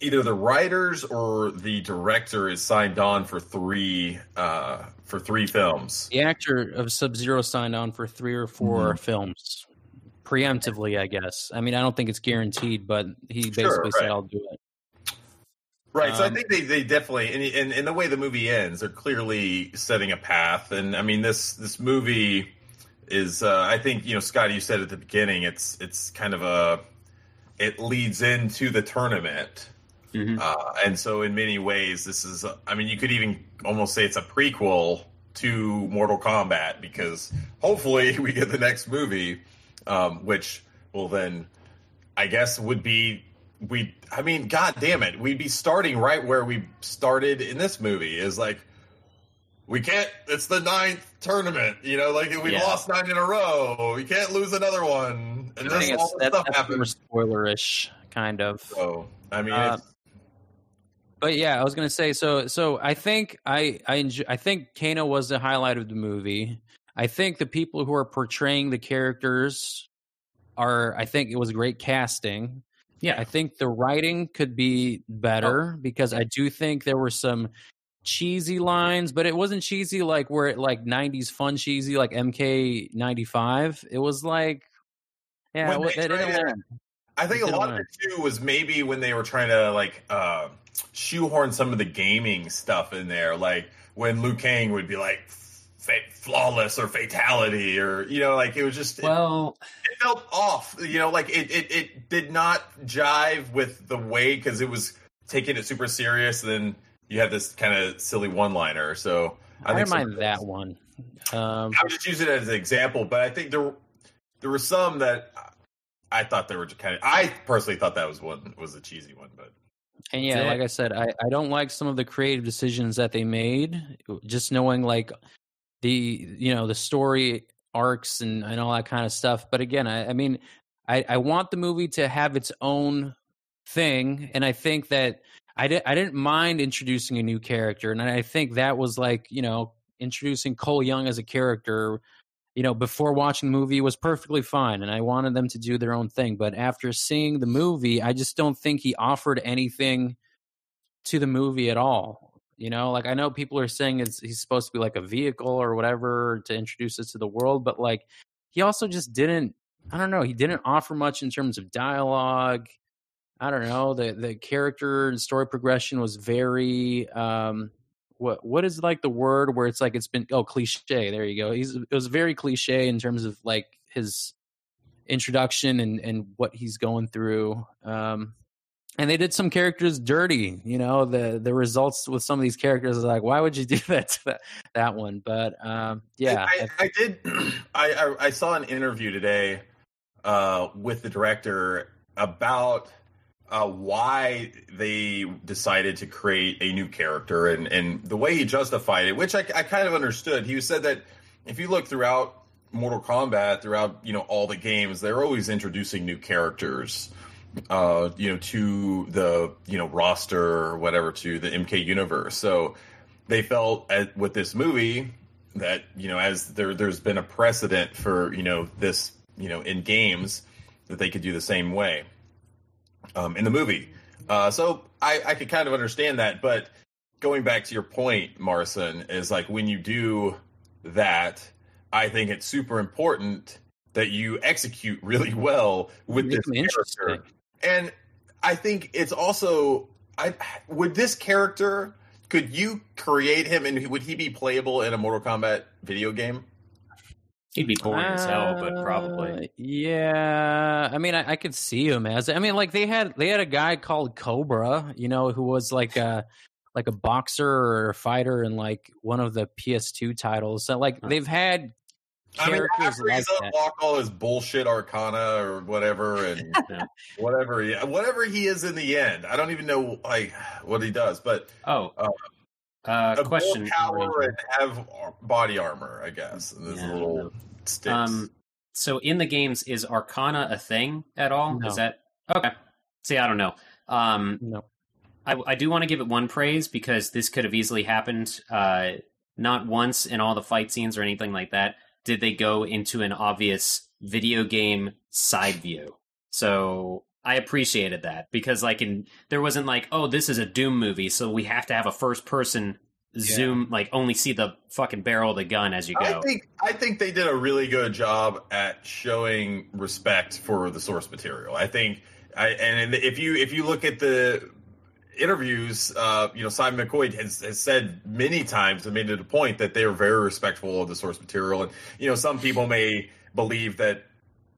either the writers or the director is signed on for three uh, for three films. the actor of Sub Zero signed on for three or 4 films preemptively, I guess. I mean, I don't think it's guaranteed, but he Sure, basically said, "I'll do it." Right. so I Um, think they, they definitely and, and and the way the movie ends, they're clearly setting a path. And I mean this this movie is uh, I think you know Scott, you said at the beginning, it's it's kind of a it leads into the tournament. Mhm. Uh, and so, in many ways, this is, I mean, you could even almost say it's a prequel to Mortal Kombat because hopefully we get the next movie, um, which will then, I guess, would be, we, I mean, god damn it, we'd be starting right where we started in this movie is like, we can't, it's the ninth tournament, you know, like we Yeah. lost nine in a row. We can't lose another one. And I this, all this that, stuff happens. spoilerish, kind of. So, I mean, Uh, it's, But yeah, I was gonna say so. So I think I I enjoy, I think Kano was the highlight of the movie. I think the people who are portraying the characters are. I think it was great casting. Yeah. I think the writing could be better Oh. because I do think there were some cheesy lines, but it wasn't cheesy like where it like '90s fun cheesy like MK '95. It was like, yeah, When it, they it didn't tried to- land. I think a lot of it too was maybe when they were trying to like uh, shoehorn some of the gaming stuff in there, like when Liu Kang would be like flawless or fatality, or you know, like it was just Well, it felt off. You know, like it it, it did not jive with the way because it was taking it super serious. And then you had this kind of silly one liner. So I, I, mind that one. Um, I was just using it as an example, but I think there there were some that I thought they were kind of. I personally thought that was one was a cheesy one, but And yeah, like I said, I, I don't like some of the creative decisions that they made. Just knowing like the you know the story arcs and, and all that kind of stuff. But again, I, I mean, I, I want the movie to have its own thing, and I think that I did I didn't mind introducing a new character, and I think that was like you know introducing Cole Young as a character. You know, before watching the movie was perfectly fine, and I wanted them to do their own thing. But after seeing the movie, I just don't think he offered anything to the movie at all. You know, like I know people are saying it's he's supposed to be like a vehicle or whatever to introduce us to the world, but like he also just didn't. I don't know. He didn't offer much in terms of dialogue. I don't know. The the character and story progression was very um what what is like the word where it's like it's been oh cliche. There you go. He's it was very cliche in terms of like his introduction and and what he's going through. Um and they did some characters dirty. You know, the the results with some of these characters is like, why would you do that to that, that one? But um, yeah, I, I, I did. I, I, I saw an interview today uh, with the director about uh, why they decided to create a new character and and the way he justified it, which I, I kind of understood. He said that if you look throughout Mortal Kombat, throughout you know all the games, they're always introducing new characters uh, you know, to the you know roster or whatever to the MK universe. So they felt at, with this movie that you know as there there's been a precedent for you know this you know in games that they could do the same way um, in the movie. Uh, so I, I could kind of understand that, but going back to your point, Marson, is like when you do that, I think it's super important that you execute really well with this character and I think it's also I would this character could you create him and would he be playable in a Mortal Kombat video game? He'd be boring uh, as hell, but probably. Uh, yeah, I mean, I, I, could see him as. I mean, like they had they had a guy called Cobra, you know, who was like a like a boxer or a fighter in like one of the PS2 titles. So like they've had I mean, after like he's unlocked all his bullshit arcana or whatever, and whatever, he, whatever he is in the end, I don't even know like what he does. But oh, uh, uh, question: power and have body armor, I guess. And there's yeah, little sticks. Um, so in the games, is arcana a thing at all? No. Is that okay? See, I don't know. Um, no. I, I do want to give it one praise because this could have easily happened, uh, not once in all the fight scenes or anything like that did they go into an obvious video game side view. So I appreciated that because like in there wasn't like, oh, this is a Doom movie, so we have to have a first person zoom yeah. like only see the fucking barrel of the gun as you go. I think I think they did a really good job at showing respect for the source material. I think I and if you if you look at the interviews, uh, you know, Simon McQuoid has, has said many times and made it a point that they are very respectful of the source material. And, you know, some people may believe that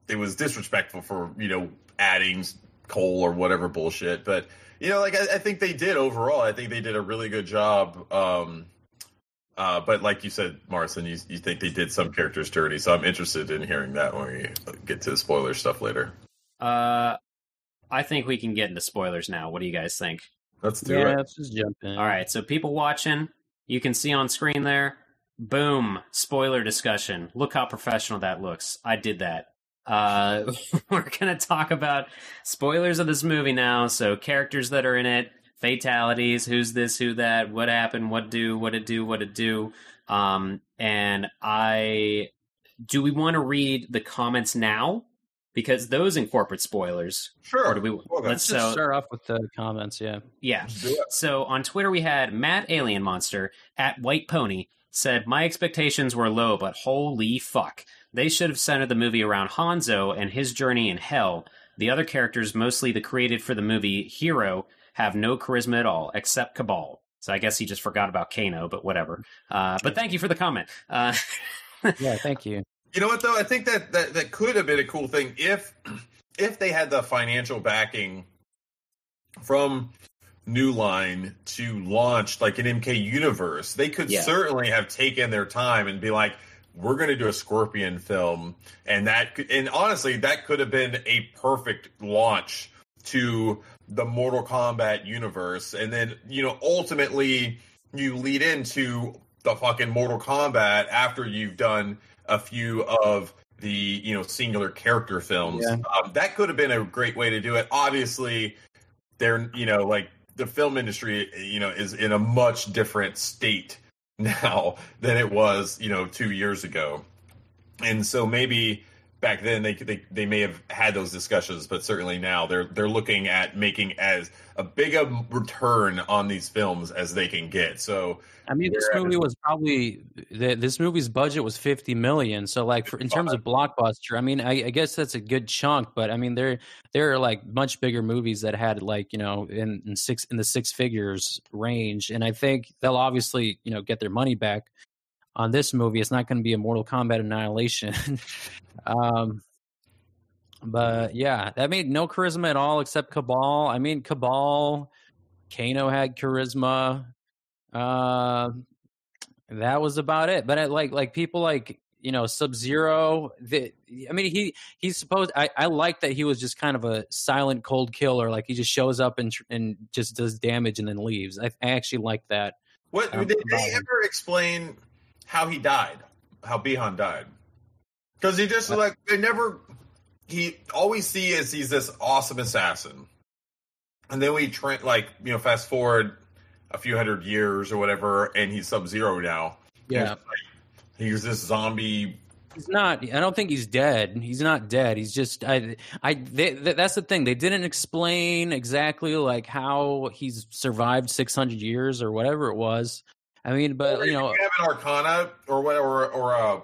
it was disrespectful for, you know, adding Cole or whatever bullshit. But, you know, like, I, I think they did overall. I think they did a really good job. Um, uh, but like you said, Marson, you, you think they did some characters dirty. So I'm interested in hearing that when we get to the spoiler stuff later. Uh, I think we can get into spoilers now. What do you guys think? Let's do yeah, it. Let's just jump in. All right. So people watching, you can see on screen there. Boom! Spoiler discussion. Look how professional that looks. I did that. Uh, we're gonna talk about spoilers of this movie now. So characters that are in it, fatalities, who's this, who that, what happened, what do, what it do, what it do. Um, and I do we want to read the comments now because those incorporate spoilers. Sure. Or do we? Okay. Let's just so, start off with the comments. Yeah. Yeah. So on Twitter we had Matt Alien Monster at White Pony said my expectations were low, but holy fuck, they should have centered the movie around Hanzo and his journey in hell. The other characters, mostly the created for the movie hero, have no charisma at all, except Kabal. So I guess he just forgot about Kano, but whatever. Uh, but thank you for the comment. Uh, yeah, thank you. You know what though? I think that, that that could have been a cool thing if if they had the financial backing from New Line to launch like an MK universe. They could yeah. certainly have taken their time and be like, we're going to do a Scorpion film, and that and honestly, that could have been a perfect launch to the Mortal Kombat universe, and then you know ultimately you lead into the fucking Mortal Kombat after you've done a few of the you know singular character films. Yeah. Um, that could have been a great way to do it. Obviously, they're you know like the film industry you know is in a much different state now than it was you know two years ago, and so maybe back then they, they they may have had those discussions, but certainly now they're they're looking at making as a big a return on these films as they can get. So I mean, this movie was probably this movie's budget was fifty million. So like for, in terms of blockbuster, I mean, I, I, guess that's a good chunk. But I mean, there there are like much bigger movies that had like you know in, in six in the six figures range, and I think they'll obviously you know get their money back on this movie. It's not going to be a Mortal Kombat Annihilation. um, But yeah, that made no charisma at all except Kabal. I mean, Kabal, Kano had charisma. Uh, that was about it. But I, like, like people like you know Sub Zero. I mean, he he's supposed. I, I like that he was just kind of a silent, cold killer. Like he just shows up and and just does damage and then leaves. I, I actually like that. What um, did they ever explain how he died? How Bi-Han died? Because he just uh, like they never. He always see is he's this awesome assassin, and then we train like you know fast forward a few hundred years or whatever, and he's Sub Zero now. Yeah. He's this zombie. He's not. I don't think he's dead. He's not dead. He's just. I. I. They, that's the thing. They didn't explain exactly like how he's survived six hundred years or whatever it was. I mean, but you know, you have an Arcana or whatever, or uh,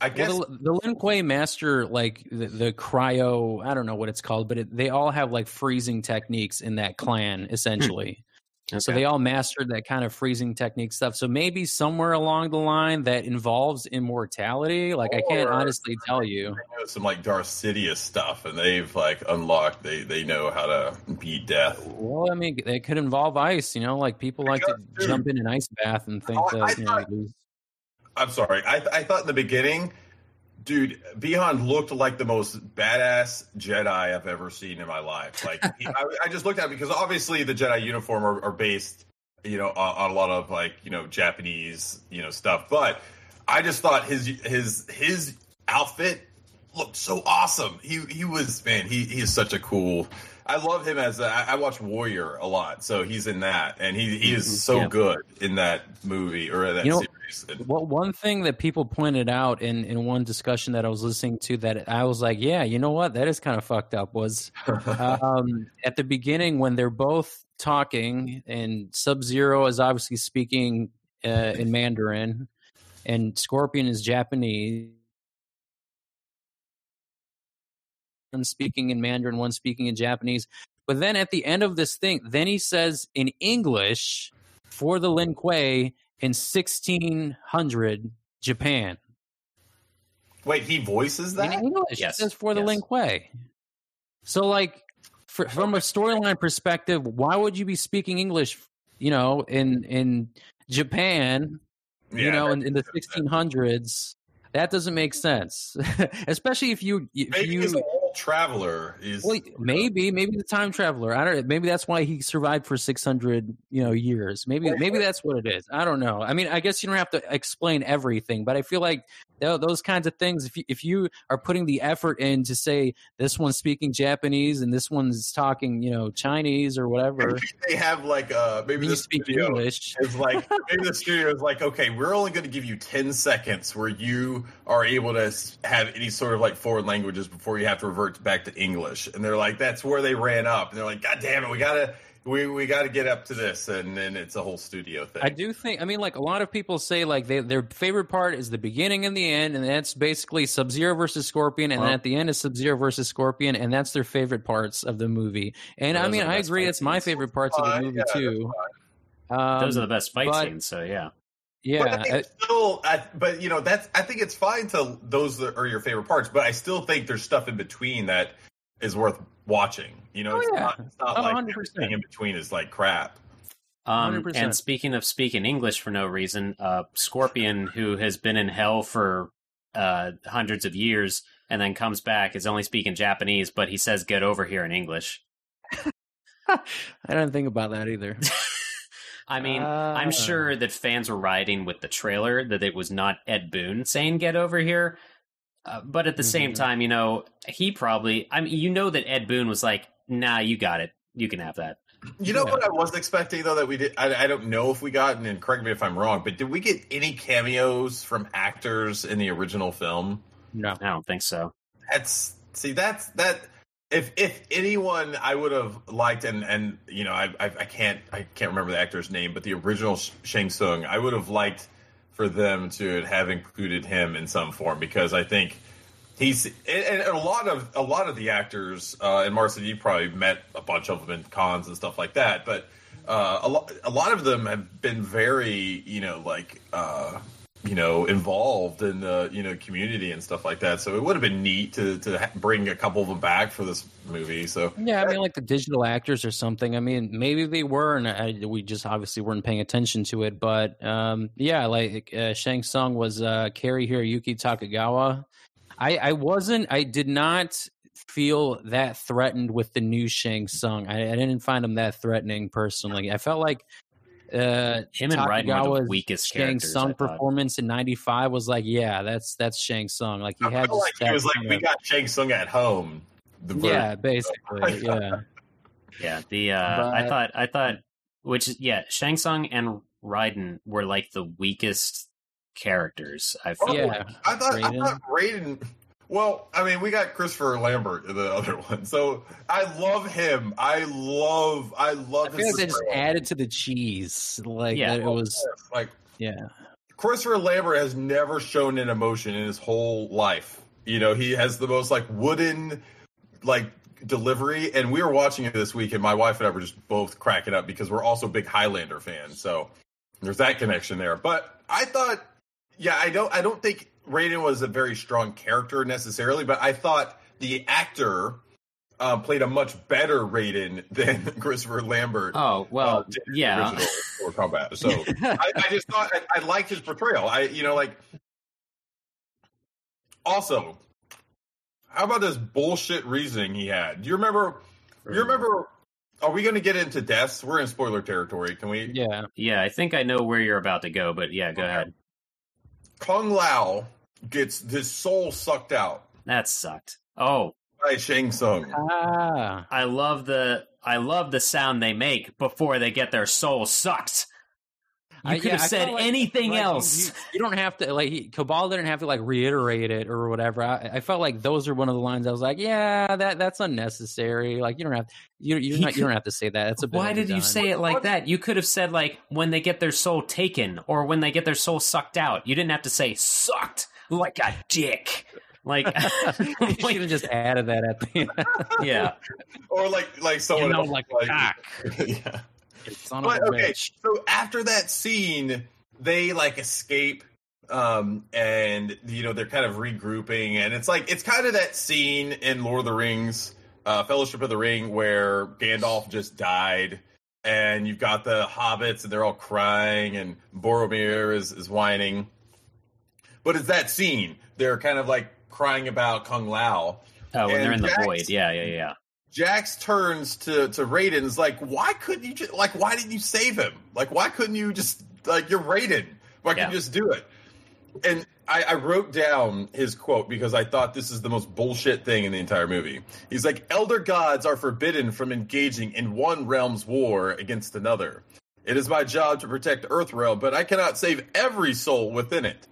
I guess well, the, the Lin Kuei master, like the, the, cryo, I don't know what it's called, but it, they all have like freezing techniques in that clan, hmm. essentially. Okay. So they all mastered that kind of freezing technique stuff. So maybe somewhere along the line that involves immortality. Like or, I can't honestly tell you. some like Darth Sidious stuff, and they've like unlocked. They they know how to beat death. Well, I mean, it could involve ice. You know, like people like to dude, jump in an ice bath and oh, think oh, that I you thought, know. I'm sorry. I I thought in the beginning Dude, Bi-Han looked like the most badass Jedi I've ever seen in my life. Like, I, I, just looked at it because obviously the Jedi uniform are, are based, you know, on, on, a lot of like, you know, Japanese, you know, stuff. But I just thought his his his outfit looked so awesome. He he was man. He he is such a cool. I love him as a, I watch Warrior a lot, so he's in that, and he he is mm-hmm. so yeah. good in that movie or that you know, series. Well, one thing that people pointed out in, in one discussion that I was listening to that I was like, yeah, you know what? That is kind of fucked up. Was um, at the beginning when they're both talking, and Sub Zero is obviously speaking uh, in Mandarin, and Scorpion is Japanese. One speaking in Mandarin, one speaking in Japanese. But then at the end of this thing, then he says in English for the Lin Kuei, in 1600 Japan. Wait, he voices that in English. Yes, says for the yes. Lin Kuei. So, like, for, from a storyline perspective, why would you be speaking English? You know, in in Japan, yeah, you know, in, in the 1600s, that doesn't make sense. Especially if you if Maybe you traveler is well, maybe maybe the time traveler. I don't know. maybe that's why he survived for 600 you know years. Maybe maybe that's what it is. I don't know. I mean i guess you don't have to explain everything but i feel like those kinds of things if you, if you are putting the effort in to say this one's speaking japanese and this one's talking you know chinese or whatever maybe they have like uh maybe the speak english. is like maybe the studio is like okay we're only going to give you 10 seconds where you are able to have any sort of like foreign languages before you have to revert back to english and they're like that's where they ran up and they're like god damn it we gotta we we got to get up to this, and then it's a whole studio thing. I do think. I mean, like a lot of people say, like they, their favorite part is the beginning and the end, and that's basically Sub Zero versus Scorpion, and then at the end is Sub Zero versus Scorpion, and that's their favorite parts of the movie. And I mean, I agree, it's my favorite parts of the movie yeah, too. Um, Those are the best fight but, scenes. So yeah. Yeah, but still, I, but you know that's. I think it's fine to those that are your favorite parts, but I still think there's stuff in between that is worth watching. You know, oh, it's, yeah. not, it's not oh, like 100%. everything in between is like crap. Um, and speaking of speaking English for no reason, uh, Scorpion, who has been in hell for uh, hundreds of years and then comes back, is only speaking Japanese, but he says "get over here" in English. I didn't think about that either. I mean, uh, I'm sure that fans were riding with the trailer that it was not Ed Boon saying "get over here," Uh, but at the mm-hmm. same time, you know, he probably, I mean, you know that Ed Boon was like, nah, you got it. You can have that. You know yeah. what I was expecting though that we did. I, I, don't know if we got, and correct me if I'm wrong, but did we get any cameos from actors in the original film? No, I don't think so. That's see, that's that. If if anyone I would have liked, and and you know, I, I I can't I can't remember the actor's name, but the original Shang Tsung, I would have liked for them to have included him in some form because I think he's and, a lot of a lot of the actors uh, and Marcy, you probably met a bunch of them in cons and stuff like that, but uh, a lot a lot of them have been very you know like uh, you know involved in the you know community and stuff like that. So it would have been neat to to bring a couple of them back for this movie. So Yeah, I mean, like the digital actors or something. I mean, maybe they were, and I, we just obviously weren't paying attention to it. But um, yeah, like uh, Shang Tsung was uh, Cary Hiroyuki Takagawa. I, I wasn't. I did not feel that threatened with the new Shang Tsung. I, I didn't find him that threatening personally. I felt like uh, Him and Raiden were the weakest Shang characters. Tsung performance in '95 was like, yeah, that's that's Shang Tsung. Like he I had like he was like, kind we got Shang Tsung at home. The yeah, basically, yeah. Yeah, the uh, I thought I thought which yeah, Shang Tsung and Raiden were like the weakest characters. I feel. Yeah. I thought I Raiden. thought Raiden. Well, I mean, we got Christopher Lambert in the other one, so I love him. I love, I love I feel his like they just added to the cheese. Like Yeah. that it was like yeah. Christopher Lambert has never shown an emotion in his whole life. You know, he has the most like wooden, like delivery. And we were watching it this week, and my wife and I were just both cracking up because we're also big Highlander fans. So there's that connection there. But I thought, yeah, I don't, I don't think Raiden was a very strong character necessarily, but I thought the actor. Uh, played a much better Raiden than Christopher Lambert. Oh well, uh, did in the yeah. original Mortal Kombat. So I, I just thought I, I liked his portrayal. I, you know, like. Also, how about this bullshit reasoning he had? Do you remember? You remember? Are we going to get into deaths? We're in spoiler territory. Can we? Yeah. Yeah, I think I know where you're about to go, but yeah, go Okay. ahead. Kung Lao gets his soul sucked out That sucked. Oh, by Shang Tsung. Ah. I love the I love the sound they make before they get their soul sucked. You I- could yeah, have said like- anything like, else. You, you don't have to like he, Kabal didn't have to like reiterate it or whatever. I, I felt like those are one of the lines I was like, yeah, that that's unnecessary. Like you don't have you you're He not, you don't have to say that. That's a Why did you overdone. say it like that? You could have said like when they get their soul taken or when they get their soul sucked out. You didn't have to say sucked like a dick. Like, you like, should have just added that at the end. yeah. Or like like you someone know, else, like a cock. yeah. Son But of a okay, bitch. so after that scene, they like escape, um, and you know they're kind of regrouping, and it's like it's kind of that scene in Lord of the Rings, uh, Fellowship of the Ring, where Gandalf just died, and you've got the hobbits, and they're all crying, and Boromir is is whining. But it's that scene. They're kind of like crying about Kung Lao. Oh, when they're in the Jax- void. Yeah, yeah, yeah. Jax turns to to Raiden is like, why couldn't you just like why didn't you save him? Like why couldn't you just like you're Raiden? Why couldn't Yeah. you just do it? And I, I wrote down his quote because I thought this is the most bullshit thing in the entire movie. He's like, Elder gods are forbidden from engaging in one realm's war against another. It is my job to protect Earthrealm, but I cannot save every soul within it.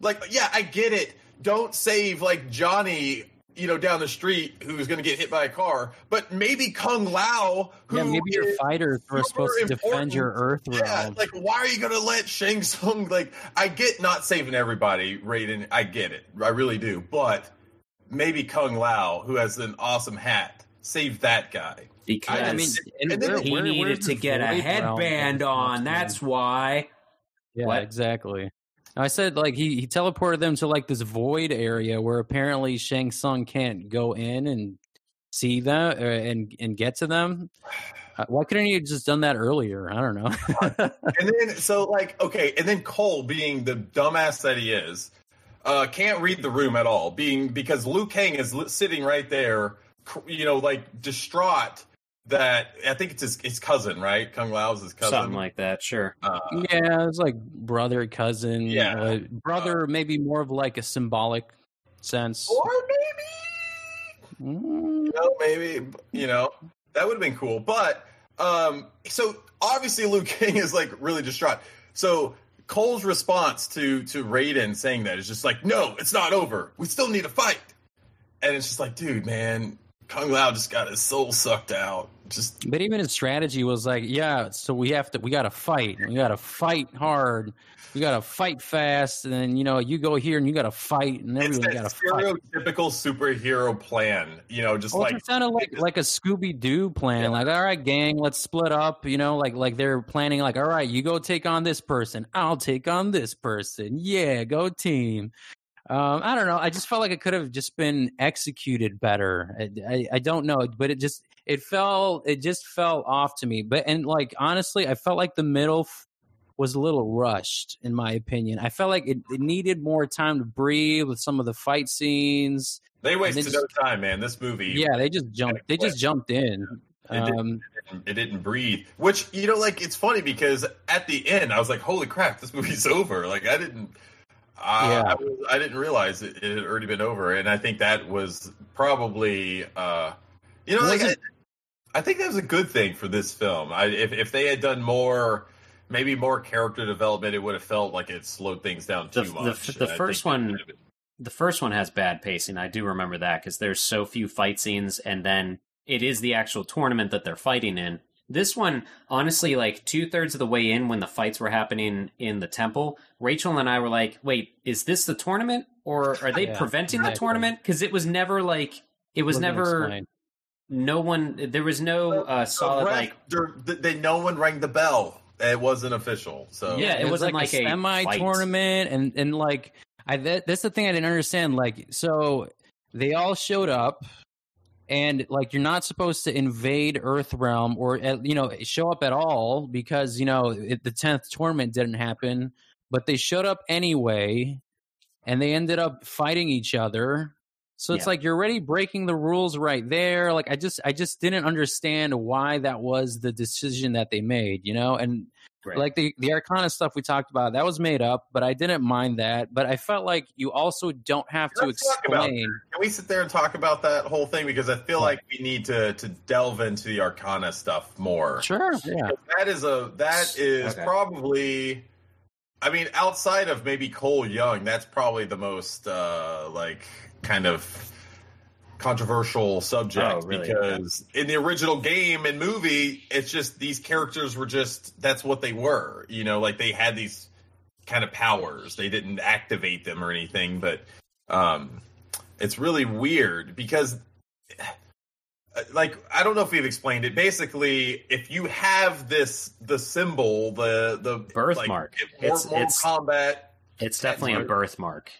Like, yeah, I get it. Don't save like Johnny, you know, down the street who's going to get hit by a car, but maybe Kung Lao, who Yeah, maybe your fighters were super supposed to defend your Earth important. Yeah, like why are you going to let Shang Tsung? Like, I get not saving everybody, Raiden. I get it, I really do. But maybe Kung Lao, who has an awesome hat, save that guy. Because I mean, and and then he where- needed where's to get a headband on. That's why. Yeah, What? exactly. I said like he, he teleported them to like this void area where apparently Shang Tsung can't go in and see them uh, and and get to them. Uh, why couldn't he have just done that earlier? I don't know. and then so like okay, and then Cole, being the dumbass that he is, uh, can't read the room at all. Being because Liu Kang is sitting right there, you know, like distraught that I think it's his, his cousin, right? Kung Lao's his cousin. Something like that, sure. uh, yeah, it's like brother, cousin. Yeah. uh, brother, maybe more of like a symbolic sense. or maybe Mm, you know, maybe you know that would have been cool. But um, so obviously Liu Kang is like really distraught. So Cole's response to to Raiden saying that is just like, no, it's not over. We still need to fight. And it's just like, dude, man, Kung Lao just got his soul sucked out. Just But even his strategy was like, yeah, so we have to, we got to fight. We got to fight hard. We got to fight fast. And then, you know, you go here and you got to fight and everyone got to fight. stereotypical superhero plan. You know, just oh, Well, like it sounded like like a Scooby Doo plan. Yeah. Like, all right, gang, let's split up. You know, like like they're planning. Like, all right, you go take on this person. I'll take on this person. Yeah, go team. Um, I don't know. I just felt like it could have just been executed better. I, I, I don't know, but it just it fell it just fell off to me. But and like honestly, I felt like the middle f- was a little rushed, in my opinion. I felt like it, it needed more time to breathe with some of the fight scenes. they wasted just- no time, man. This movie, Yeah, they just jumped. They just jumped in. It did. Um, it didn't breathe. Which you know, like it's funny because at the end, I was like, "Holy crap, this movie's over!" Like I didn't, uh, Yeah. I, was- I didn't realize it, it had already been over, and I think that was probably, uh, you know, like, I, I think that was a good thing for this film. I, if if they had done more. Maybe more character development, it would have felt like it slowed things down too the- much. the I first one- The first one has bad pacing. I do remember that because there's so few fight scenes, and then it is the actual tournament that they're fighting in. This one, honestly, like two thirds of the way in when the fights were happening in the temple, Rachel and I were like, wait, is this the tournament? Or are they Yeah, preventing the tournament? Because it was never like, it was wasn't never, explained. no one, there was no uh, So solid, Brett, like, there- th- they no one rang the bell. It wasn't official. So Yeah, it was wasn't like a a semi tournament, and and like I that, that's the thing I didn't understand. Like, so they all showed up, and like you're not supposed to invade Earth realm or uh, you know show up at all because you know it, the tenth tournament didn't happen, but they showed up anyway, and they ended up fighting each other. So it's Yeah. like you're already breaking the rules right there. Like I just I just didn't understand why that was the decision that they made, you know? And Right. like the the Arcana stuff we talked about, that was made up, but I didn't mind that. But I felt like you also don't have to Let's talk about explain. Can we sit there and talk about that whole thing because I feel like we need to to delve into the Arcana stuff more. Sure, yeah. That is a that is Okay. probably. I mean, outside of maybe Cole Young, that's probably the most uh like kind of controversial subject Oh, really? because in the original game and movie, it's just these characters were just that's what they were. You know, like they had these kind of powers. They didn't activate them or anything, but um it's really weird because like I don't know if we've explained it. Basically, if you have this the symbol, the the Birthmark. like, It's- Mortal it's- Kombat. it's definitely a birthmark.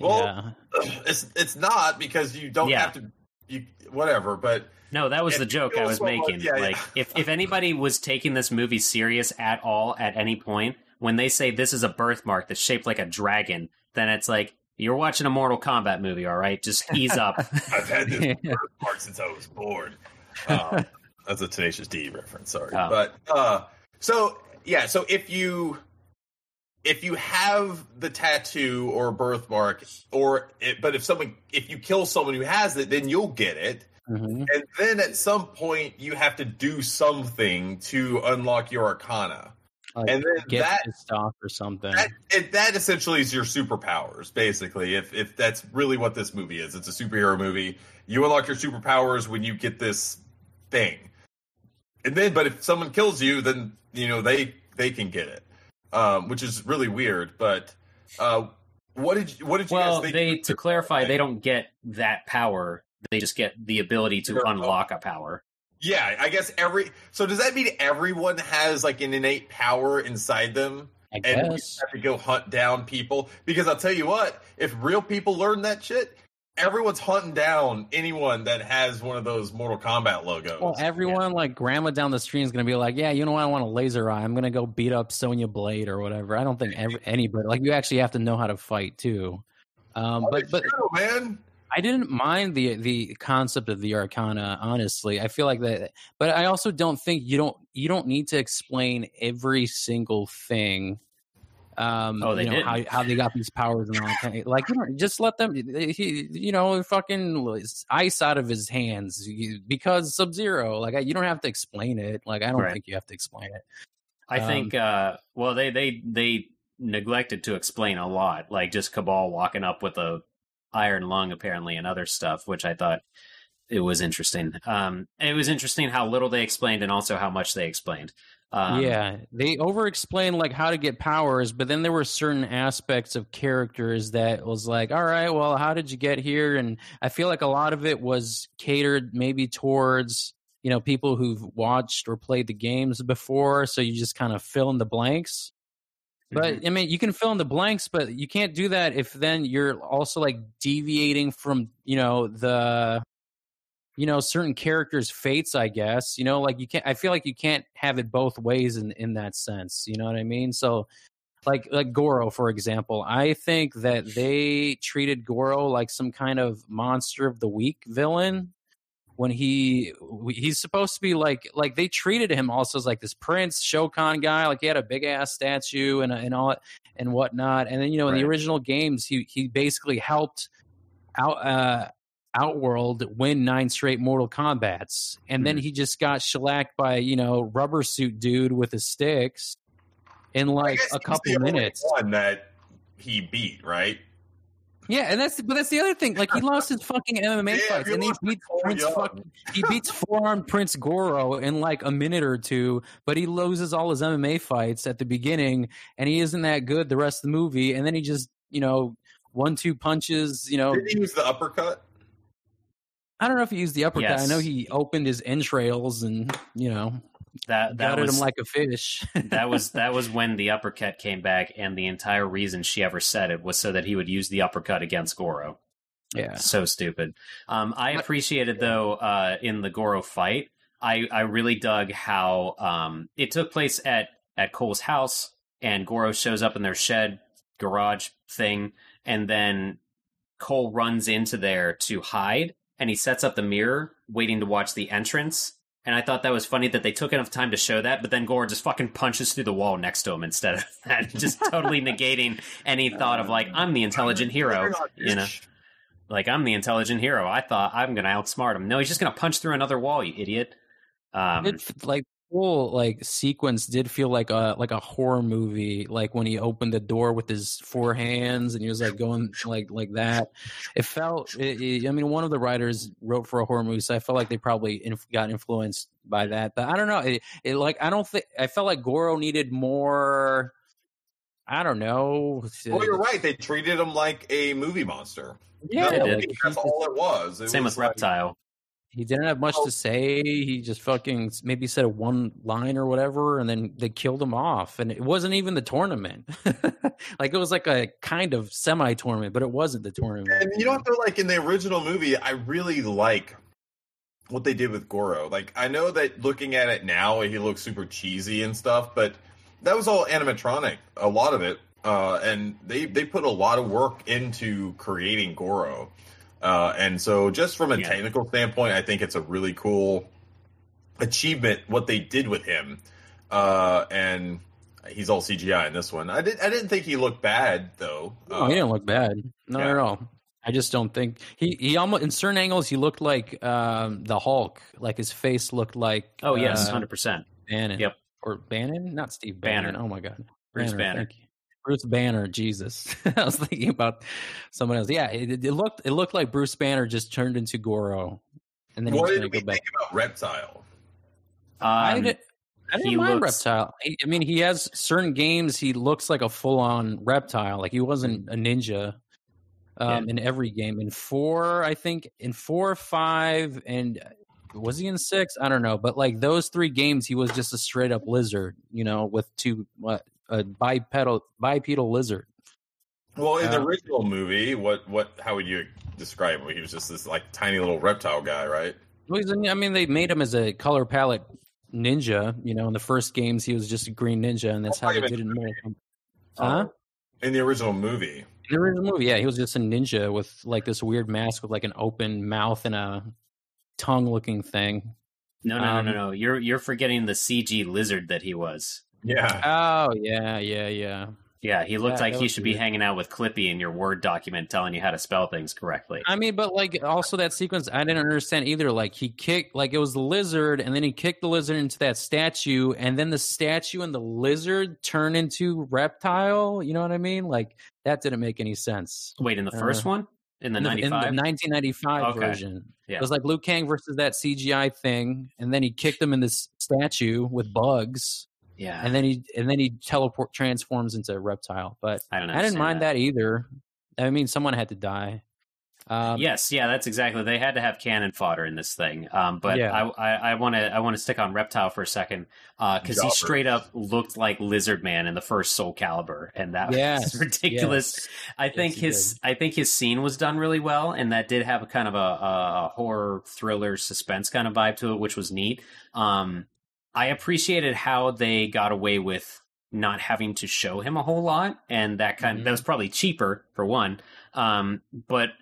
Well, yeah. It's it's not because you don't Yeah. have to you whatever, but No, that was the joke I was someone- making. yeah, yeah. like, if if anybody was taking this movie serious at all at any point, when they say this is a birthmark that's shaped like a dragon, then it's like you're watching a Mortal Kombat movie. All right, just ease up. I've had this birthmark since I was born. Um, that's a Tenacious D reference. Sorry, Oh. but uh, so yeah, so if you if you have the tattoo or birthmark, or it, but if someone if you kill someone who has it, then you'll get it. Mhm. And then at some point, you have to do something to unlock your Arcana. Like, and then get that off or something. that that essentially is your superpowers, basically. If if that's really what this movie is, it's a superhero movie. You unlock your superpowers when you get this thing, and then but if someone kills you, then you know they they can get it, um, which is really weird. But uh, what did you, what did you well, guys they to clarify, they don't get that power. They just get the ability to unlock a power. Yeah, I guess every. So does that mean everyone has like an innate power inside them? I and guess. have to go hunt down people because I'll tell you what, if real people learn that shit, everyone's hunting down anyone that has one of those Mortal Kombat logos. Well, everyone like grandma down the street is gonna be like, yeah, you know what? I want a laser eye. I'm gonna go beat up Sonya Blade or whatever. I don't think every, anybody like you actually have to know how to fight too. Um, Oh, but but true, man. I didn't mind the the concept of the Arcana. Honestly, I feel like that, but I also don't think you don't you don't need to explain every single thing. Um, Oh, they you know, how didn't. how they got these powers and all that. Kind of, like, you know, just let them. He, you know, fucking ice out of his hands you- because Sub Zero. Like, I, you don't have to explain it. Like, I don't Right. think you have to explain it. I Um, think. uh Well, they they they neglected to explain a lot, like just Kabal walking up with a iron lung apparently and other stuff, which I thought it was interesting. Um, it was interesting how little they explained and also how much they explained. Um, yeah, they over explained like how to get powers, but then there were certain aspects of characters that was like, all right, well, how did you get here? And I feel like a lot of it was catered maybe towards you know people who've watched or played the games before, so you just kind of fill in the blanks. But Mhm. I mean, you can fill in the blanks, but you can't do that if then you're also like deviating from you know the you know certain characters' fates. I guess you know, like you can't. I feel like you can't have it both ways in in that sense. You know what I mean? So, like like Goro, for example, I think that they treated Goro like some kind of monster of the week villain when he he's supposed to be like like they treated him also as like this prince Shokan guy like he had a big ass statue and and all and whatnot and then you know in the original games he he basically helped out uh Outworld win nine straight Mortal Kombats and then hmm. he just got shellacked by you know rubber suit dude with his sticks in like a couple minutes One that he beat, right? yeah and that's but that's the other thing like he lost his fucking MMA Yeah, fights and he beats Prince fucking he beats four-armed Prince Goro in like a minute or two, but he loses all his MMA fights at the beginning, and he isn't that good the rest of the movie. And then he just, you know, one two punches. You know, Did he use the uppercut? I don't know if he used the uppercut. I know he opened his entrails and you know that that was him like a fish. that was that was when the uppercut came back, and the entire reason she ever said it was so that he would use the uppercut against Goro. yeah. So stupid. Um, I appreciated though uh, in the Goro fight. I I really dug how um, it took place at at Cole's house, and Goro shows up in their shed garage thing, and then Cole runs into there to hide, and he sets up the mirror, waiting to watch the entrance. And I thought that was funny that they took enough time to show that, but then Goro just fucking punches through the wall next to him instead of that, just totally negating any thought of like I'm the intelligent hero, you know like I'm the intelligent hero. I thought I'm going to outsmart him. No, he's just going to punch through another wall, you idiot. Um, it f- like whole like sequence did feel like a like a horror movie like when he opened the door with his four hands and he was like going like like that it felt it, it- i mean one of the writers wrote for a horror movie so i felt like they probably inf- got influenced by that but i don't know it, it like i don't think i felt like goro needed more i don't know Well, you're right. They treated him like a movie monster. yeah They like, that's all it was. It same was with like- Reptile. He didn't have much to say. He just fucking maybe said a one line or whatever, and then they killed him off. And it wasn't even the tournament. like it was like a kind of semi tournament, but it wasn't the tournament. And you know what? Though, like in the original movie, I really like what they did with Goro. Like I know that looking at it now, he looks super cheesy and stuff, but that was all animatronic. A lot of it, uh, and they they put a lot of work into creating Goro. Uh, and so, just from a Yeah. technical standpoint, I think it's a really cool achievement what they did with him. Uh, and he's all CGI in this one. I did I didn't think he looked bad though. Oh, Uh, he didn't look bad. Not yeah. at all. I just don't think he he almost in certain angles he looked like um, the Hulk. Like his face looked like Oh, yes, uh, 100%. Bannon. Yep. Or Bannon, not Steve Banner. Bannon. Oh my god, Bruce Banner. thank you. Bruce Banner, Jesus. I was thinking about someone else. Yeah, it, it looked it looked like Bruce Banner just turned into Goro, and then what he's did going we to go back. think about Reptile? I Um, did. I didn't mind looks- reptile. I I mean, he has certain games. He looks like a full-on reptile. Like he wasn't a ninja um, in every game. In four, I think in four, five, and was he in six? I don't know. But like those three games, he was just a straight-up lizard. You know, with two what a bipedal bipedal lizard. Well, in the Uh, original movie, what what how would you describe him? He was just this like tiny little reptile guy, right? Well, he's a- I mean, they made him as a color palette ninja. You know, in the first games, he was just a green ninja, and that's Oh, how they did it in minute. Huh? In the original movie. In the original movie, yeah, he was just a ninja with like this weird mask with like an open mouth and a tongue-looking thing. no, no, um, no, no, no. You're you're forgetting the CG lizard that he was. Yeah. Oh yeah, yeah, yeah. Yeah, he looked Yeah, like he was should be weird. hanging out with Clippy in your Word document telling you how to spell things correctly. I mean, but like also that sequence, I didn't understand either. Like he kicked, like it was the lizard, and then he kicked the lizard into that statue, and then the statue and the lizard turn into reptile. You know what I mean? Like that didn't make any sense. Wait, in the first Uh, one? in the in the, in the 1995 Okay. version. Yeah. It was like Liu Kang versus that CGI thing, and then he kicked him in this statue with bugs, yeah. and then he and then he teleport transforms into a reptile. But I don't I didn't mind that. either. I mean, someone had to die. Um, yes, yeah, that's exactly. They had to have cannon fodder in this thing. Um, but Yeah. I want to I want to stick on Reptile for a second because he straight up looked like Lizard Man in the first Soul Calibur, and that Yes, was ridiculous. yes. I think he his I think his scene was done really well, and that did have a kind of a, a, a horror thriller suspense kind of vibe to it, which was neat. Um, I appreciated how they got away with not having to show him a whole lot, and that kind Mhm. that was probably cheaper for one. Um, but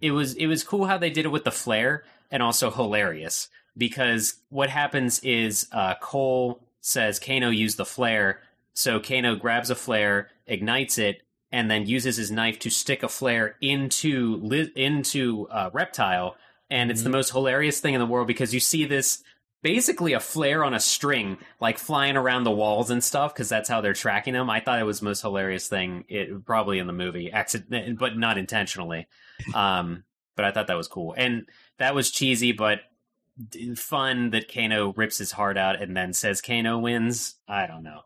it was it was cool how they did it with the flare, and also hilarious because what happens is uh, Cole says Kano used the flare, so Kano grabs a flare, ignites it, and then uses his knife to stick a flare into into uh, reptile, and it's the most hilarious thing in the world because you see this basically a flare on a string like flying around the walls and stuff because that's how they're tracking him. I thought it was the most hilarious thing, it, probably in the movie, accident, but not intentionally. Um, but I thought that was cool, and that was cheesy, but fun that Kano rips his heart out and then says Kano wins. I don't know.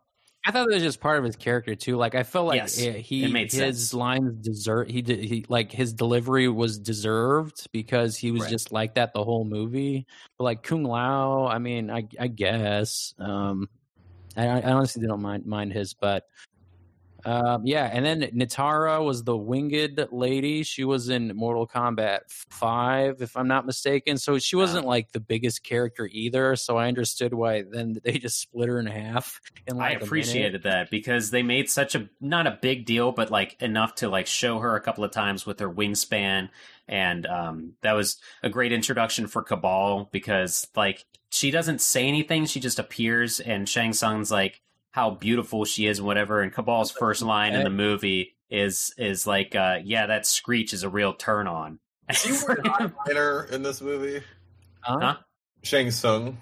I thought that was just part of his character too. Like I felt like Yes, eh, he it made his sense. lines deserve he did he like his delivery was deserved because he was Right. just like that the whole movie. But like Kung Lao, I mean, I I guess um, I, I honestly don't mind mind his, but um, yeah. And then Nitara was the winged lady. She was in Mortal Kombat Five, if I'm not mistaken. So she wasn't like the biggest character either. So I understood why then they just split her in half. In like I appreciated that because they made such a not a big deal, but like enough to like show her a couple of times with her wingspan, and um, that was a great introduction for Kabal because like she doesn't say anything, she just appears, and Shang Tsung's like how beautiful she is and whatever, and Kabal's first line in the movie is is like, uh, yeah, that screech is a real turn on. Is he wearing eyeliner in this movie? Huh? Huh? Shang Tsung.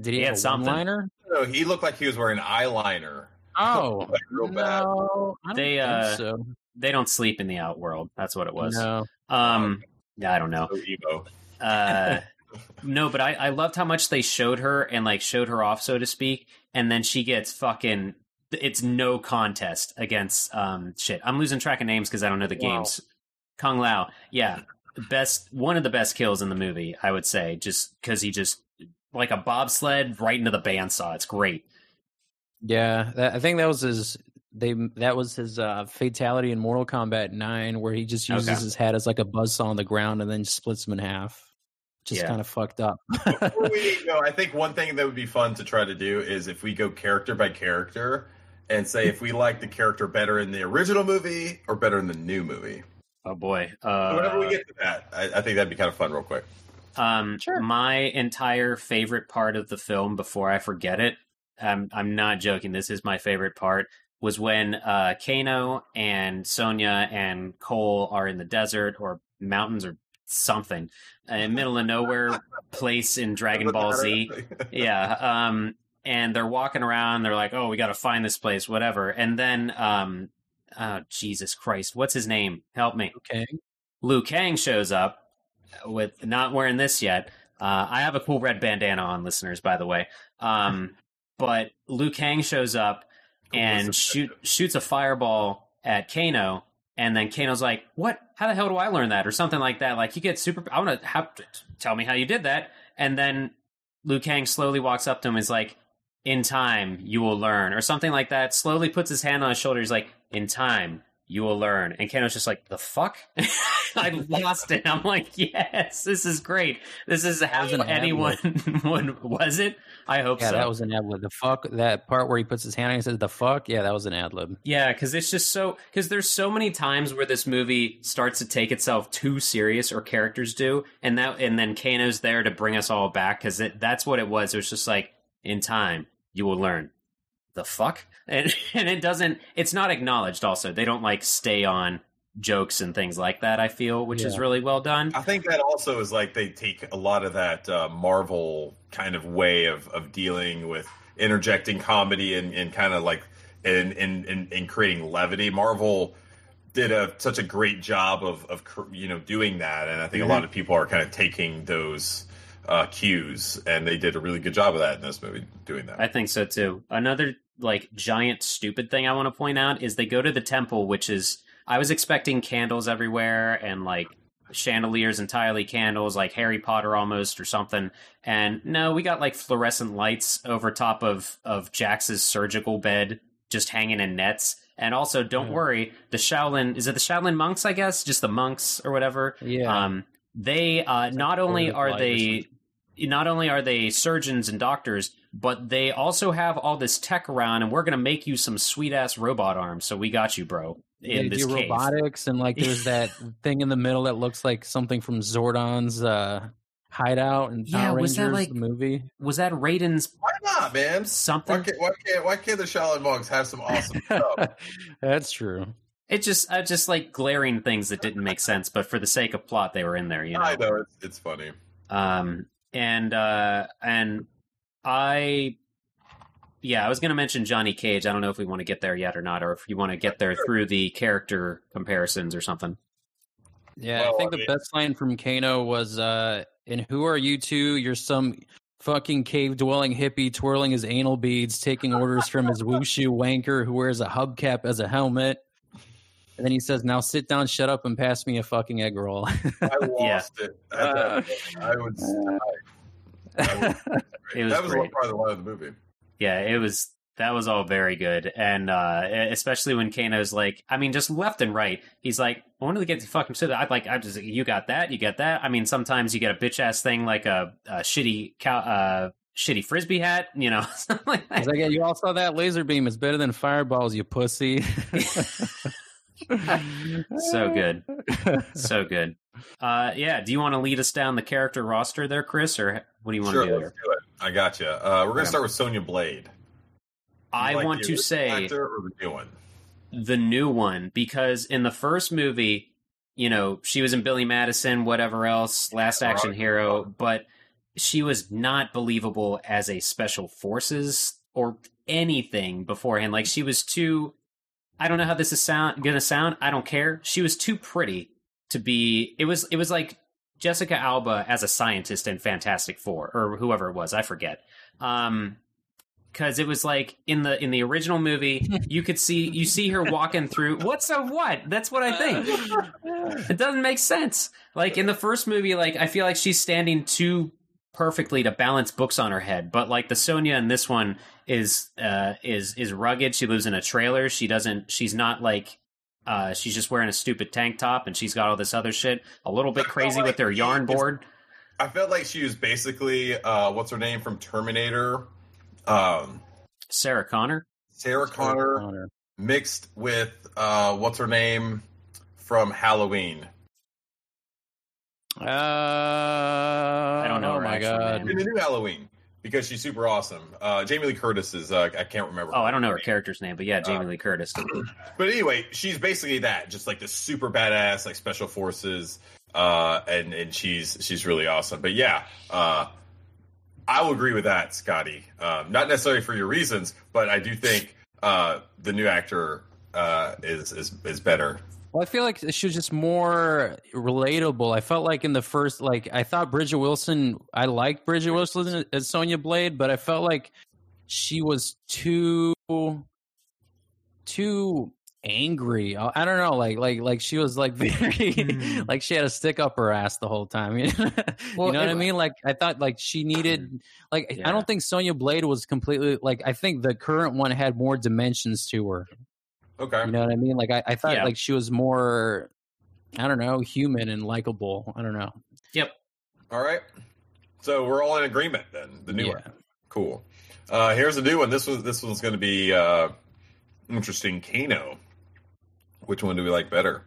Did he He have had something. one-liner? No, he looked like he was wearing eyeliner. Oh, Like real bad. no, I don't They, think uh, so. They don't sleep in the outworld. That's what it was. No, Um, yeah, I don't know. So emo. Uh, no, but I, I loved how much they showed her and like showed her off, so to speak, and then she gets fucking. It's no contest against um shit. I'm losing track of names because I don't know the Wow. games. Kung Lao, yeah, best one of the best kills in the movie, I would say, just because he just like a bobsled right into the bandsaw. It's great. yeah, that, I think that was his. They that was his uh, fatality in Mortal Kombat Nine, where he just uses Okay. his head as like a buzzsaw on the ground and then splits him in half. Just Yeah. kind of fucked up. Before we go, I think one thing that would be fun to try to do is if we go character by character and say if we like the character better in the original movie or better in the new movie. Oh boy. So Uh, whenever we get to that, I, I think that'd be kind of fun, real quick. Um, Sure. My entire favorite part of the film, before I forget it, um, I'm not joking. This is my favorite part. Was when uh, Kano and Sonya and Cole are in the desert or mountains or something, in middle of nowhere place in Dragon Ball Z. Yeah um and they're walking around they're like oh we got to find this place whatever. And then um oh jesus christ what's his name? Help me. Okay. Liu Kang shows up with not wearing this yet. Uh, I have a cool red bandana on, listeners, by the way. Um, but Liu Kang shows up and shoot shoots a fireball at Kano, and then Kano's like, "What? How the hell do I learn that?" or something like that. Like you get super. I want to have tell me how you did that. And then Liu Kang slowly walks up to him. and is like, "In time, you will learn," or something like that. Slowly puts his hand on his shoulder. He's like, "In time." You will learn. And Kano's just like, the fuck? I lost it. I'm like, yes, this is great. This is how anyone would. Was it? I hope Yeah, so. that was an ad lib. The fuck that part where he puts his hand on and says the fuck. Yeah, that was an ad lib. Yeah, because it's just so because there's so many times where this movie starts to take itself too serious, or characters do, and that and then Kano's there to bring us all back because that's what it was. It was just like in time you will learn the fuck, and and it doesn't. It's not acknowledged. Also, they don't like stay on jokes and things like that. I feel, which is really well done. I think that also is like they take a lot of that uh, Marvel kind of way of, of dealing with interjecting comedy and, and kind of like and, in, in in creating levity. Marvel did a such a great job of of you know doing that, and I think a lot of people are kind of taking those uh, cues, and they did a really good job of that in this movie, doing that. I think so too. Another like giant stupid thing I want to point out is they go to the temple, which is I was expecting candles everywhere and like chandeliers entirely candles, like Harry Potter almost or something. And no, we got like fluorescent lights over top of of Jax's surgical bed, just hanging in nets. And also, don't Yeah. worry, the Shaolin is it the Shaolin monks? I guess just the monks or whatever. Yeah. Um, they uh, not only are they not only are they surgeons and doctors, but they also have all this tech around, and we're gonna make you some sweet ass robot arms. So we got you, bro. In they this do cave. robotics and like there's that thing in the middle that looks like something from Zordon's uh, hideout and Yeah, Power was Rangers that, like- the movie. Was that Raiden's Why not, man? Why something? can't why can't why can't the Shaolin monks have some awesome stuff? That's true. It just, I just like glaring things that didn't make sense, but for the sake of plot, they were in there. You know. I know it's it's funny. Um, and uh, and I, yeah, I was going to mention Johnny Cage. I don't know if we want to get there yet or not, or if you want to get there through the character comparisons or something. Yeah, Well, I think I the best line from Kano was uh and who are you two? You're some fucking cave dwelling hippie twirling his anal beads, taking orders from his wushu wanker who wears a hubcap as a helmet. And then he says, Now sit down, shut up, and pass me a fucking egg roll. I lost it. At that. I would. I would It was that was great. part of the line of the movie. Yeah, it was. That was all very good, and uh especially when Kano's like, I mean, just left and right. He's like, when do we get to fucking shit? I like, I just, you got that, you get that. I mean, sometimes you get a bitch ass thing like a, a shitty cow, uh, shitty frisbee hat, you know, something like that. He's like, yeah, you all saw that laser beam. It's better than fireballs, you pussy. So good, so good. Uh, yeah. Do you want to lead us down the character roster there, Chris, or what do you want Sure, to do let's there? do it. I got you. Uh, we're gonna Okay. start with Sonya Blade. I like want to say actor or the new one. the new one because in the first movie, you know, she was in Billy Madison, whatever else, Last Action Right. Hero, but she was not believable as a special forces or anything beforehand. Like she was too I don't know how this is sound gonna sound. I don't care. She was too pretty to be it was it was like Jessica Alba as a scientist in Fantastic Four or whoever it was, I forget. Um because it was like in the in the original movie you could see you see her walking through what's a what that's what i think it doesn't make sense like in the first movie like i feel like she's standing too perfectly to balance books on her head but like the Sonya in this one is uh is is rugged. She lives in a trailer. She doesn't she's not like uh she's just wearing a stupid tank top and she's got all this other shit. A little bit crazy like with her yarn board. I felt like she was basically uh, what's her name from Terminator, um, sarah connor? Sarah Connor. mixed with uh, what's her name from Halloween. Uh, I don't know Oh my god. name. In the new Halloween because she's super awesome. Uh, Jamie Lee Curtis is uh, I can't remember. oh i don't know her character's name but yeah jamie Uh, lee curtis But anyway, she's basically that, just like the super badass, like special forces, uh, and and she's she's really awesome. But yeah, uh, I will agree with that, Scotty. Um, not necessarily for your reasons, but I do think uh, the new actor uh, is is is better. Well, I feel like she was just more relatable. I felt like in the first, like I thought Bridget Wilson. I liked Bridget Wilson as Sonya Blade, but I felt like she was too too angry. I I don't know, like like like she was like very Mm. like she had a stick up her ass the whole time. You know, Well, you know what I mean? Like I thought like she needed like Yeah. I don't think Sonya Blade was completely like I think the current one had more dimensions to her. Okay, You know what I mean? Like I, I thought Yeah. like she was more I don't know, human and likable. I don't know. Yep. All right. So we're all in agreement then. The new Yeah. one, cool. Uh, here's a new one. This was this one's going to be uh, interesting. Kano. Which one do we like better?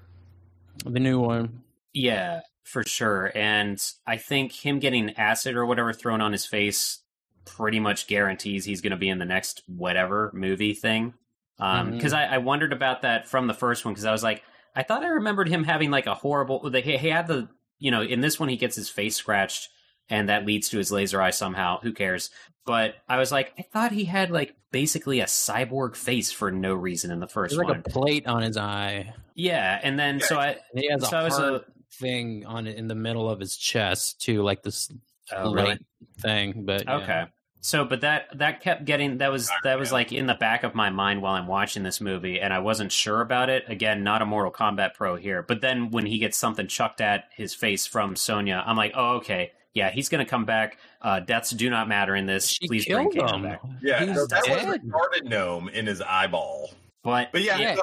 The new one. Yeah, for sure. And I think him getting acid or whatever thrown on his face pretty much guarantees he's going to be in the next whatever movie thing. Because Mhm. I, I wondered about that from the first one because I was like, I thought I remembered him having like a horrible. Like, he he had the you know in this one he gets his face scratched and that leads to his laser eye somehow. Who cares? But I was like, I thought he had like basically a cyborg face for no reason in the first There's like a plate on his eye. yeah, and then so I And he has So I a was a- thing on it in the middle of his chest too, like this oh, light really thing. But yeah. Okay. So, but that that kept getting that was that was like in the back of my mind while I'm watching this movie, and I wasn't sure about it. Again, not a Mortal Kombat pro here, but then when he gets something chucked at his face from Sonya, I'm like, oh okay, yeah, he's gonna come back. Uh, deaths do not matter in this. She Please bring killed him. back. Yeah, He's no, that was dead. retarded gnome in his eyeball. But, But yeah, Yeah.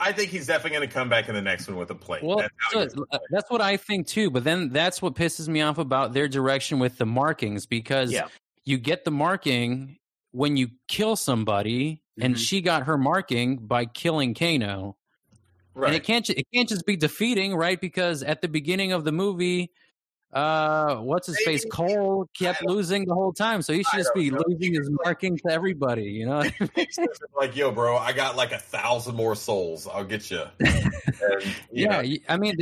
I think he's definitely going to come back in the next one with a plate. Well, That's so, he's- that's what I think too. But then that's what pisses me off about their direction with the markings because Yeah. You get the marking when you kill somebody, and Mhm. she got her marking by killing Kano. right. And it can't it can't just be defeating, right? Because at the beginning of the movie, uh, what's his face? Cole kept losing the whole time, so he should just be know. losing his marking to everybody. You know? like, yo, bro, I got like a thousand more souls. I'll get you. And, yeah, know, I mean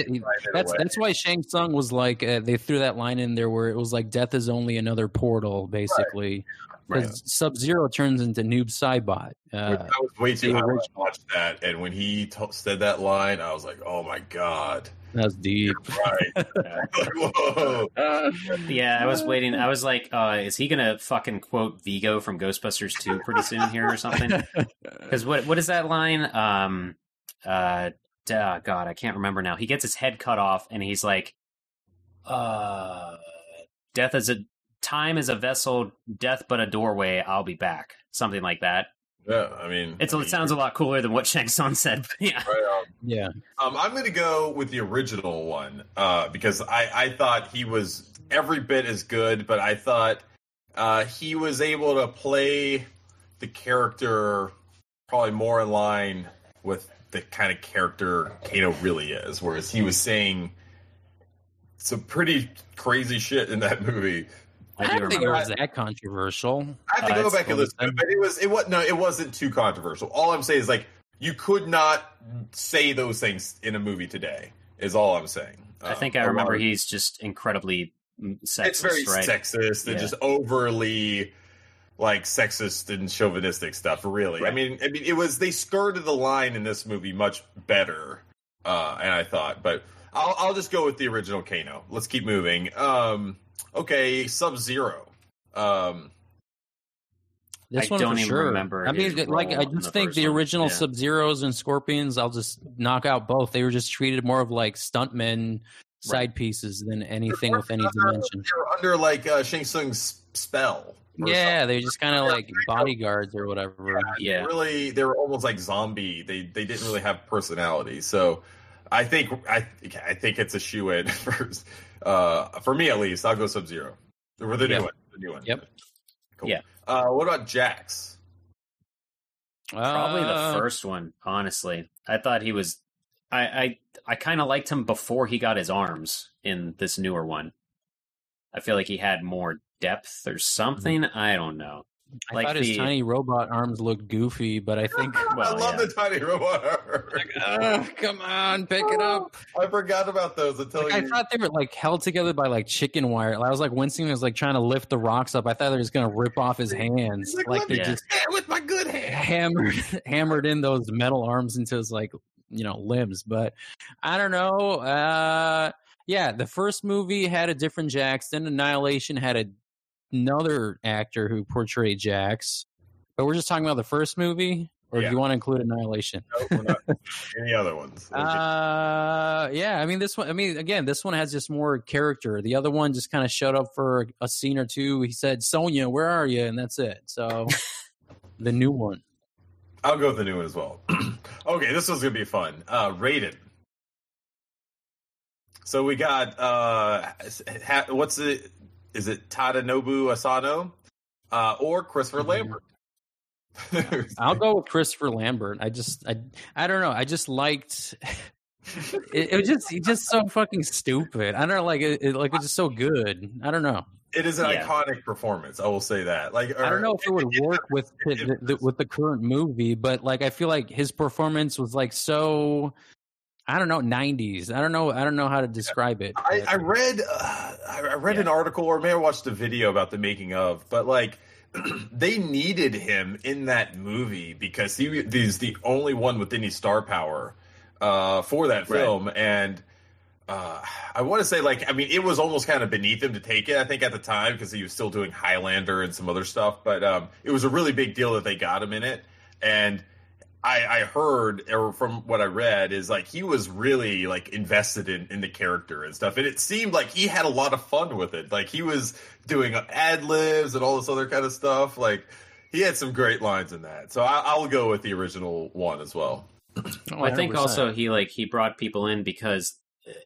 that's that's why Shang Tsung was like uh, they threw that line in there where it was like death is only another portal, basically. Right. Because Sub Zero turns into Noob Saibot. I Uh, was way too the high when I that, and when he t- said that line, I was like, "Oh my god!" that's deep. Right? Like, Whoa! yeah, I was waiting. I was like, uh, is he gonna fucking quote Vigo from Ghostbusters 2 pretty soon here or something? Because what what is that line? Um, uh, duh, God, I can't remember now. He gets his head cut off, and he's like, "Uh, death is a time is a vessel, death but a doorway. I'll be back." Something like that. Yeah, I mean, It's I it sounds a lot cooler than what Shang Tsung said. But yeah, right on. yeah, Um, I'm going to go with the original one uh, because I, I thought he was every bit as good, but I thought uh, he was able to play the character probably more in line with the kind of character Kano really is, whereas he was saying some pretty crazy shit in that movie. I I do don't think it was that controversial. I have to Uh, go back and listen, it, but it was it was no, it wasn't too controversial. All I'm saying is like you could not say those things in a movie today. Is all I'm saying. I Um, think I a lot remember of- he's just incredibly mm, sexist, it's very right? sexist and Yeah. just overly like sexist and chauvinistic stuff. Really, I mean, I mean, it was they skirted the line in this movie much better, uh, and I thought, but I'll I'll just go with the original Kano. Let's keep moving. Um, okay, Sub Zero. Um, This I one don't for even sure. remember I mean, like I just the think the original Yeah. Sub Zeros and Scorpions. I'll just knock out both. They were just treated more of like stuntmen side pieces than anything with any dimension. they were under like uh, Shang Tsung's spell. Yeah, they're just kind of like bodyguards or whatever. Yeah. really they were almost like zombie they they didn't really have personality so i think i i think it's a shoe in for uh for me at least i'll go sub zero for the new Yep. one the new one Yep. cool Yeah. uh what about jax Probably the Uh, first one, honestly. I thought he was. I I, I kind of liked him before he got his arms in this newer one. I feel like he had more depth or something. I don't know. I like thought his tiny robot arms looked goofy, but I think. i love yeah. the tiny robot Ugh, come on, pick it up. i forgot about those until Like, I thought they were like held together by like chicken wire. I was like wincing. Was like trying to lift the rocks up. I thought they were just gonna rip off his hands. He's like, Like they Yeah. just with my good hand hammered hammered in those metal arms into his like you know limbs. But I don't know. Uh, yeah, the first movie had a different Jax. Then Annihilation had a, another actor who portrayed Jax. But we're just talking about the first movie, or Yeah. do you want to include Annihilation? no, we're not. any other ones Uh, yeah. I mean, this one. I mean, again, this one has just more character. The other one just kind of showed up for a scene or two. He said, "Sonya, where are you?" and that's it. So, the new one. I'll go with the new one as well. okay, this one's gonna be fun. Uh Raiden. So we got uh ha, what's it is it Tadanobu Asano? Uh or Christopher Lambert. I'll go with Christopher Lambert. I just, I, I don't know. I just liked. It, it was just, just so fucking stupid. I don't know, like, it, it, like it's just so good. I don't know. it is an Yeah. iconic performance, I will say that. Like I don't know if it would work with the, the, with the current movie, but like, I feel like his performance was like so. I don't know, '90s. I don't know. I don't know how to describe it. I, I read uh, I read an article or maybe I watched a video about the making of, but like they needed him in that movie because he he's the only one with any star power uh, for that Right. film, and uh, I want to say like I mean it was almost kind of beneath him to take it. I think at the time because he was still doing Highlander and some other stuff, but um, it was a really big deal that they got him in it, and. I, I heard, or from what I read, is like he was really like invested in, in the character and stuff, and it seemed like he had a lot of fun with it. Like he was doing ad libs and all this other kind of stuff. Like he had some great lines in that. So I, I'll go with the original one as well. Oh, I think 100%. also he like he brought people in because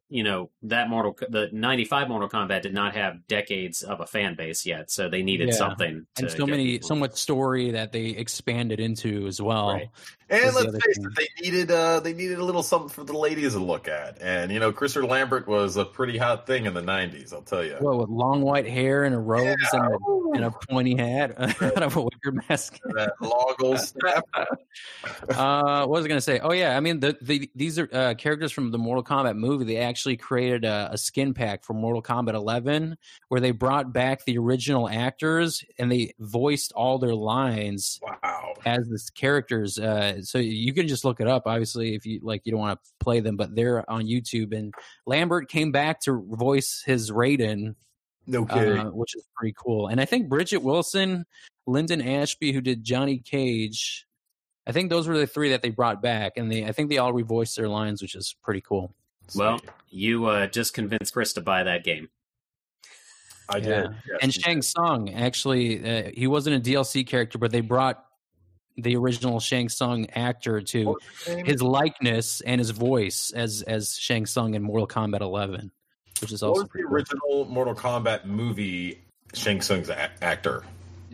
you know that Mortal the '95 Mortal Kombat did not have decades of a fan base yet, so they needed Yeah. something. To and so many, people- so much story that they expanded into as well. Right. And let's other face thing. it, they needed uh, they needed a little something for the ladies to look at. And you know, Christopher Lambert was a pretty hot thing in the '90s. I'll tell you. What with long white hair and a robes Yeah. and, a, and a pointy hat out of a wicker mask. that long old staff. uh, what was I going to say? Oh yeah, I mean the, the these are uh, characters from the Mortal Kombat movie. They actually created a, a skin pack for Mortal Kombat 11, where they brought back the original actors and they voiced all their lines Wow. as the characters. Uh, so you can just look it up. Obviously, if you like, you don't want to play them, but they're on YouTube. And Lambert came back to voice his Raiden No kidding. uh, which is pretty cool. And I think Bridgette Wilson, Linden Ashby, who did Johnny Cage, I think those were the three that they brought back, and they I think they all revoiced their lines, which is pretty cool. Well, you uh, just convinced Chris to buy that game. I yeah. did. Yes, and Shang Tsung actually, uh, he wasn't a DLC character, but they brought the original Shang Tsung actor to his likeness and his voice as as Shang Tsung in Mortal Kombat 11, which is What also was the pretty cool. original Mortal Kombat movie Shang Tsung's a- actor?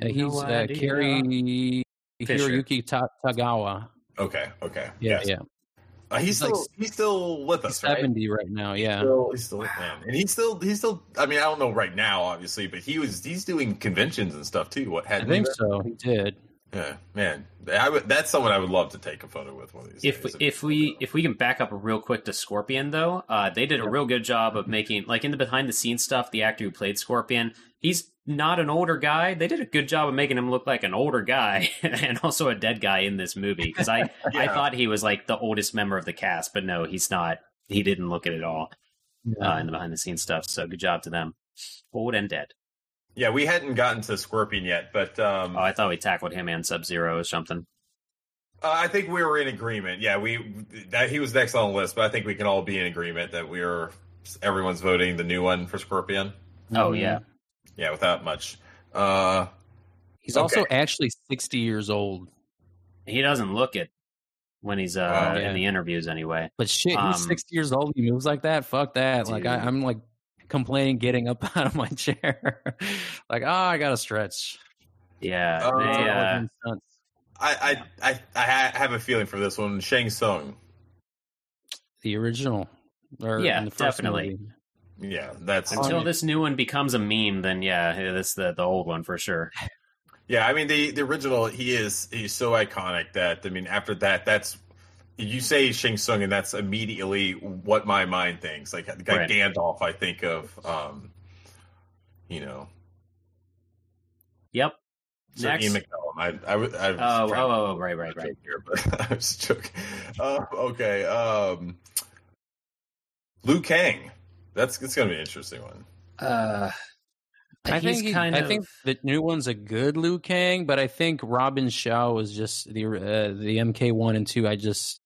Uh, he's No uh, idea. Kerry Fisher. Hiroyuki Ta- Tagawa. Okay, okay. Yeah, Yes. yeah. Uh, he's, He's still like- he's still with He's us, 70 right now, yeah. Still, he's still man, and he's still he's still. I mean, I don't know right now, obviously, but he was he's doing conventions and stuff too. What I think so. He did. Yeah, man, I would, that's someone I would love to take a photo with one of these. If days. if we if we can back up real quick to Scorpion though, uh, they did a real good job of making like in the behind the scenes stuff. The actor who played Scorpion, he's not an older guy. They did a good job of making him look like an older guy and also a dead guy in this movie. Because I I thought he was like the oldest member of the cast, but no, he's not. He didn't look it at all uh, in the behind the scenes stuff. So good job to them, old and dead. yeah, we hadn't gotten to Scorpion yet, but um, Oh, I thought we tackled him and Sub Zero or something. Uh, I think we were in agreement. Yeah, we that he was next on the list, but I think we can all be in agreement that we are everyone's voting the new one for Scorpion. Oh yeah, Yeah, without much. Uh, He's also actually 60 years old. he doesn't look it when he's uh, Wow. in the interviews anyway. But shit, Um, he's 60 years old. He moves like that. Fuck that. Like, I, I'm like complaining getting up out of my chair. like, oh, I got to stretch. Yeah, Uh, they, uh. I, I I I have a feeling for this one. Shang Tsung. The original. Or Yeah, the first definitely. movie. Yeah, that's until this new one becomes a meme, then yeah, that's the the old one for sure. Yeah, I mean the the original. He is he's so iconic that I mean after that that's you say Shang Tsung and that's immediately what my mind thinks. Like, like Right. Gandalf, I think of um, you know, Yep. Sir Next. Ian McKellen. I I, I was Oh, oh, oh, oh, right, right, right. here, but I was joking. Uh, okay, um, Liu Kang. That's it's gonna be an interesting one. Uh, I think he- kind I of. think the new one's a good Liu Kang, but I think Robin Shou was just the uh, the MK one and two. I just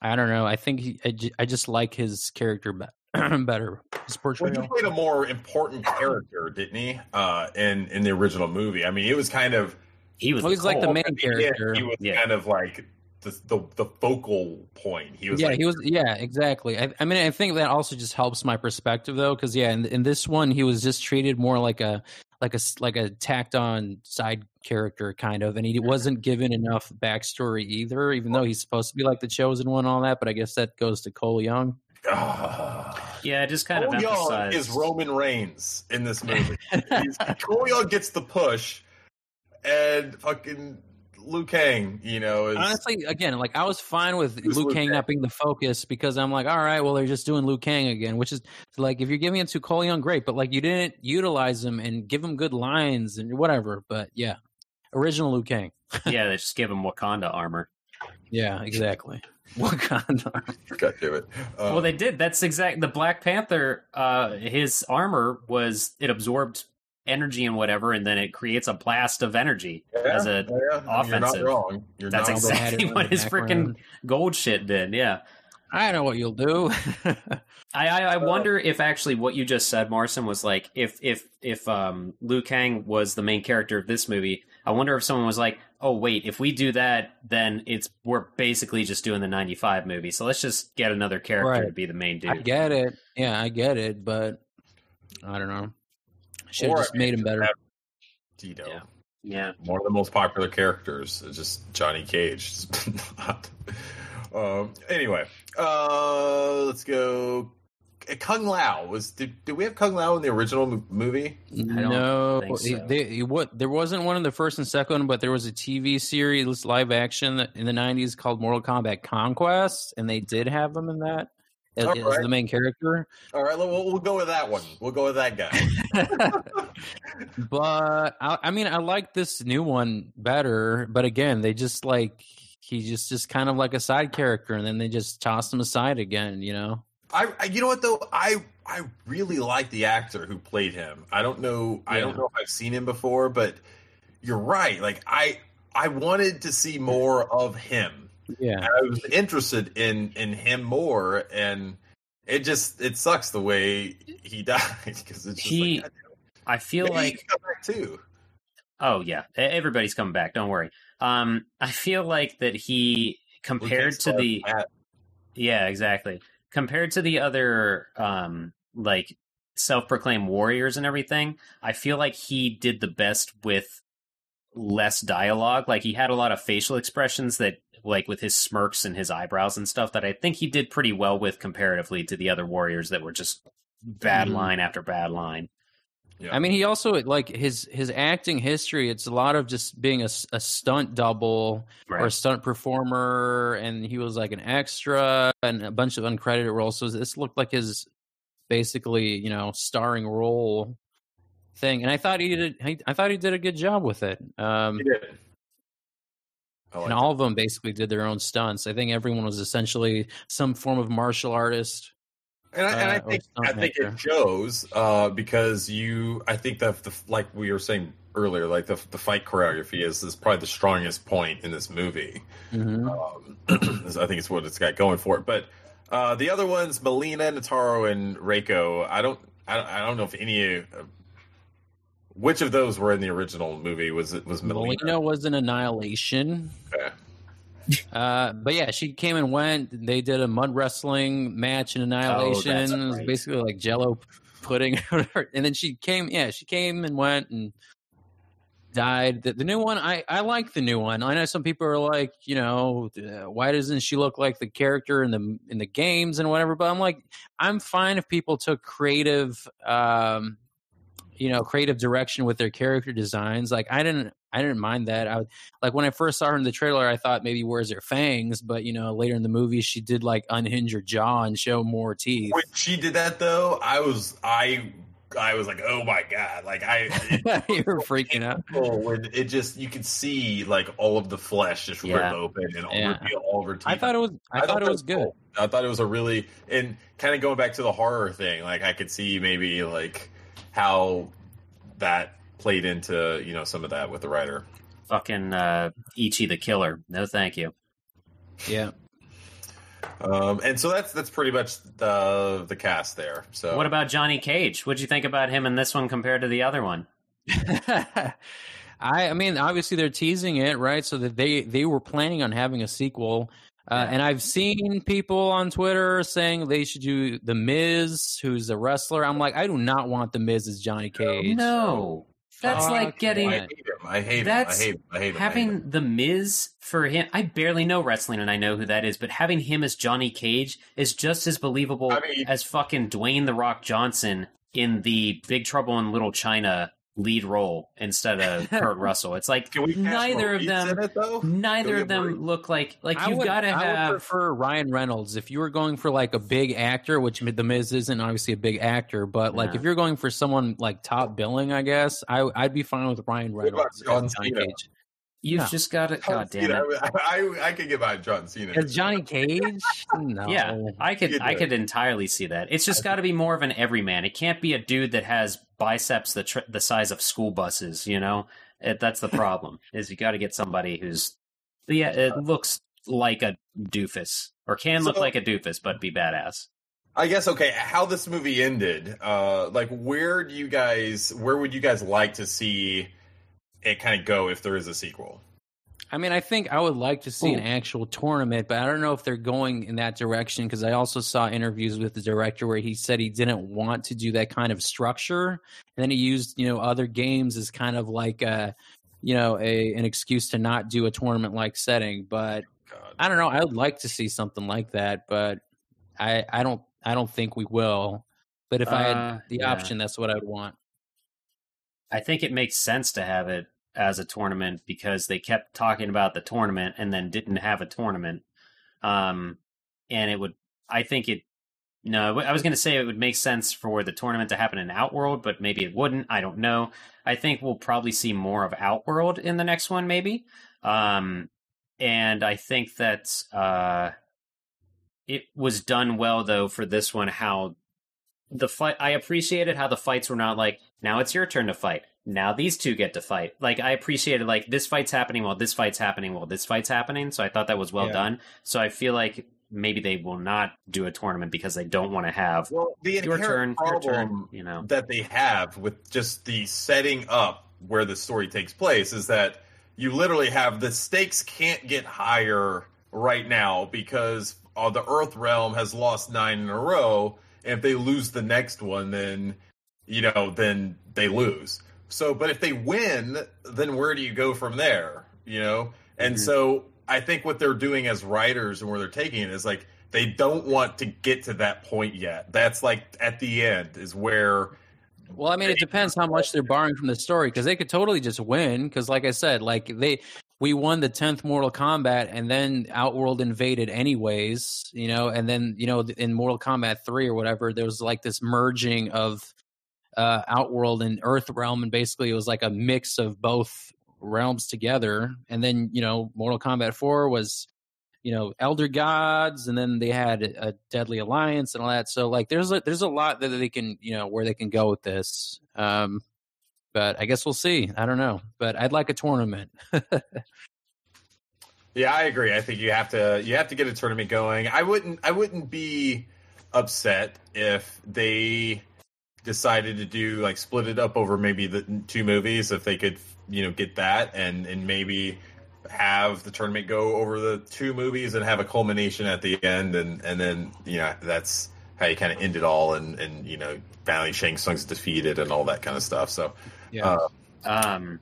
I don't know. I think he, I, ju- I just like his character be- better. His Well, he portrayal. played a more important character, didn't he? Uh, in in the original movie. I mean, it was kind of he was. Oh, he's like the main at the end, character. He was Yeah. kind of like the, the the focal point. He was yeah, like, he was. Yeah, exactly. I, I mean, I think that also just helps my perspective though, because yeah, in, in this one, he was just treated more like a like a like a tacked on side character kind of, and he wasn't given enough backstory either. Even though he's supposed to be like the chosen one, and all that. But I guess that goes to Cole Young. Ah. Yeah, just kind Cole of Young emphasized. is Roman Reigns in this movie. Cole Young gets the push, and fucking Liu Kang, you know, is Honestly, again, like I was fine with Who's Liu Liu Kang Kang? not being the focus because I'm like, all right, well, they're just doing Liu Kang again, which is like if you're giving it to Cole Young, great, but like you didn't utilize him and give him good lines and whatever. But yeah, original Liu Kang. yeah, they just give him Wakanda armor. Yeah, exactly. Wakanda. God damn it. Uh, well, they did. That's exact. The Black Panther, uh, his armor was it absorbed energy and whatever, and then it creates a blast of energy yeah, as a. yeah, I You're not offensive. wrong. You're That's not exactly it what his freaking gold shit did. Yeah. I know what you'll do. I, I, I wonder if actually what you just said, Marson, was like if if if um, Liu Kang was the main character of this movie. I wonder if someone was like, "Oh wait, if we do that, then it's we're basically just doing the '95 movie. So let's just get another character Right. to be the main dude." I dude." get it. Yeah, I get it, but I don't know. Should have just made him better. have- Tito. Yeah. Yeah. One of the most popular characters is just Johnny Cage. Not. um, anyway, uh, let's go. Uh, Kung Lao was. Did, did we have Kung Lao in the original movie? No, so. they, they- what there wasn't one in the first and second, but there was a TV series live action in the '90s called Mortal Kombat Conquest, and they did have them in that as, All as the main character. All right, we'll, we'll go with that one. We'll go with that guy. but I, I mean, I like this new one better. But again, they just like he's just just kind of like a side character, and then they just toss him aside again. You know. I, I, you know what though, I, I really like the actor who played him. I don't know, I don't know if I've seen him before, but you're right. Like I, I wanted to see more of him. Yeah. I was interested in in him more, and it just it sucks the way he died because it's just He- like, I feel maybe like too. Oh yeah, everybody's coming back. Don't worry. Um, I feel like that he compared to the yeah, exactly. Compared to the other um like self-proclaimed warriors and everything, I feel like he did the best with less dialogue. Like he had a lot of facial expressions that like with his smirks and his eyebrows and stuff that I think he did pretty well with comparatively to the other warriors that were just bad Mhm. line after bad line. I mean, he also like his his acting history. It's a lot of just being a stunt double or a stunt performer, and he was like an extra and a bunch of uncredited roles. So this looked like his basically, you know, starring role thing. And I thought he did. I, I thought he did a good job with it. Um, He did. Like and all of them basically did their own stunts. I think everyone was essentially some form of martial artist. And I, and I uh, think I think it shows uh, because you I think that the like we were saying earlier, like the the fight choreography is is probably the strongest point in this movie. Mhm. Um, I think it's what it's got going for it. But uh, the other ones, Mileena, Nitara, and Reiko, I, don't- I don't know if any. Which of those were in the original movie? Was it was Mileena? Mileena was an annihilation. Okay. Uh, but yeah, she came and went. They did a mud wrestling match in Annihilation. that's It was basically like Jello pudding, and then she came. Yeah, she came and went and died. The, the new one, I I like the new one. I know some people are like, you know, uh, why doesn't she look like the character in the in the games and whatever? But I'm like, I'm fine if people took creative. um you know creative direction with their character designs like i didn't i didn't mind that i like when I first saw her in the trailer, I thought maybe where's her fangs, but you know later in the movie she did like unhinge her jaw and show more teeth. When she did that though, I was I I was like, oh my god! Like I, you were freaking out. When it just you could see like all of the flesh just rip open and all, Yeah. reveal all of her teeth. I thought it was. I, thought, it was that good. cool. I thought it was a really and kind of going back to the horror thing. Like I could see maybe like how that played into you know some of that with the writer. Fucking uh, Ichi the Killer. No, thank you. Yeah. Um, and so that's that's pretty much the the cast there. So What about Johnny Cage? What'd you think about him in this one compared to the other one? I I mean obviously they're teasing it right so that they they were planning on having a sequel uh, Yeah. and I've seen people on Twitter saying they should do the Miz who's a wrestler I'm like I do not want the Miz as Johnny Cage No, that's Fuck like I getting hate him. I hate him. I hate him. I hate him. I hate him. having the Miz for him. I barely know wrestling, and I know who that is. But having him as Johnny Cage is just as believable I mean- as fucking Dwayne the Rock Johnson in the Big Trouble in Little China lead role instead of Kurt Russell. It's like Can we cast neither of them it, though? neither of them Maurice? look like like I you've got to I would have prefer Ryan Reynolds if you were going for like a big actor, which The Miz isn't obviously a big actor, but like Yeah. if you're going for someone like top billing, I guess I I'd be fine with Ryan Reynolds John Cena? Cage. You've No. just got to god damn Cena, it. I, I, I could get behind John Cena. As Johnny Cage? No. Yeah, I could I could entirely see that. It's just got to be more of an everyman. It can't be a dude that has biceps the tr- the size of school buses. You know, it, that's the problem. is you got to get somebody who's yeah, it looks like a doofus or can look like a doofus but be badass. I guess okay. How this movie ended? Uh, like, where do you guys? Where would you guys like to see it kind of go if there is a sequel? I mean, I think I would like to see an actual tournament, but I don't know if they're going in that direction because I also saw interviews with the director where he said he didn't want to do that kind of structure, and then he used you know other games as kind of like a you know a an excuse to not do a tournament like setting. But God. I don't know. I would like to see something like that, but I I don't I don't think we will. But if I Uh, had the yeah. option, that's what I'd want. I think it makes sense to have it as a tournament because they kept talking about the tournament and then didn't have a tournament. Um, and it would, I think it, no, I was going to say it would make sense for the tournament to happen in Outworld, but maybe it wouldn't. I don't know. I think we'll probably see more of Outworld in the next one, maybe. Um, and I think that, uh, it was done well though for this one, how the fight I appreciated how the fights were not like now it's your turn to fight. Now these two get to fight. Like I appreciated like this fight's happening while this fight's happening while this fight's happening. So I thought that was well Yeah. done. So I feel like maybe they will not do a tournament because they don't want to have Well, the your turn, inherent your problem turn, you know. that they have with just the setting up where the story takes place is that you literally have the stakes can't get higher right now because uh, the Earth realm has lost nine in a row. And if they lose the next one, then you know, then they lose. So, but if they win, then where do you go from there? You know, and Mhm. so I think what they're doing as writers and where they're taking it is like they don't want to get to that point yet. That's like at the end is where Well, I mean, it depends how much they're borrowing from the story because they could totally just win. Because, like I said, like they we won the tenth Mortal Kombat, and then Outworld invaded anyways, you know. And then you know in Mortal Kombat three or whatever, there was like this merging of uh, Outworld and Earth Realm, and basically it was like a mix of both realms together. And then you know Mortal Kombat four was you know elder gods and then they had a deadly alliance and all that so like there's a there's a lot that they can you know where they can go with this um but i guess we'll see i don't know but i'd like a tournament Yeah, I agree. I think you have to you have to get a tournament going. I wouldn't I wouldn't be upset if they decided to do like split it up over maybe the two movies if they could you know get that and and maybe have the tournament go over the two movies and have a culmination at the end and and then you know that's how you kind of end it all and and you know finally Shang Tsung's defeated and all that kind of stuff. So yeah uh, Um,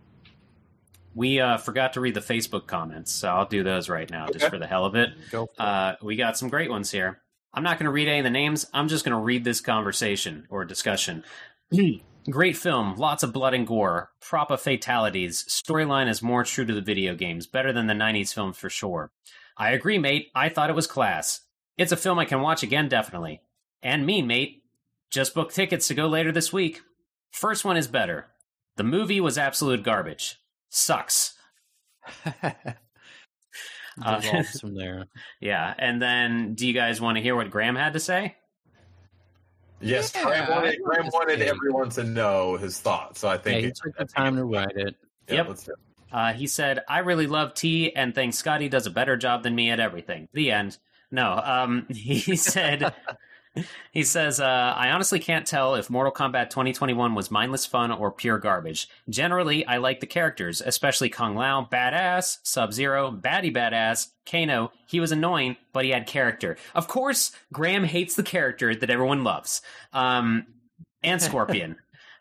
we uh, forgot to read the Facebook comments, so I'll do those right now just for the hell of it. go it. Uh, we got some great ones here. I'm not going to read any of the names. I'm just going to read this conversation or discussion. great film, lots of blood and gore, proper fatalities. Storyline is more true to the video games, better than the 90s films for sure. I agree, mate. I thought it was class. It's a film I can watch again, definitely. And me, mate. Just booked tickets to go later this week. First one is better. The movie was absolute garbage. Sucks. Uh, from there Yeah, and then do you guys want to hear what Graham had to say? yes, Yeah, Graham wanted, I Graham wanted everyone to know his thoughts. So I yeah, think he took the time to write it yeah, Yep. let's do it. Uh, he said, "I really love tea, and think Scotty does a better job than me at everything." The end. No, um, he said. He says, uh, I honestly can't tell if Mortal Kombat 2021 was mindless fun or pure garbage. Generally, I like the characters, especially Kung Lao, badass, Sub Zero, baddie badass, Kano. He was annoying, but he had character. Of course, Graham hates the character that everyone loves. Um, and Scorpion.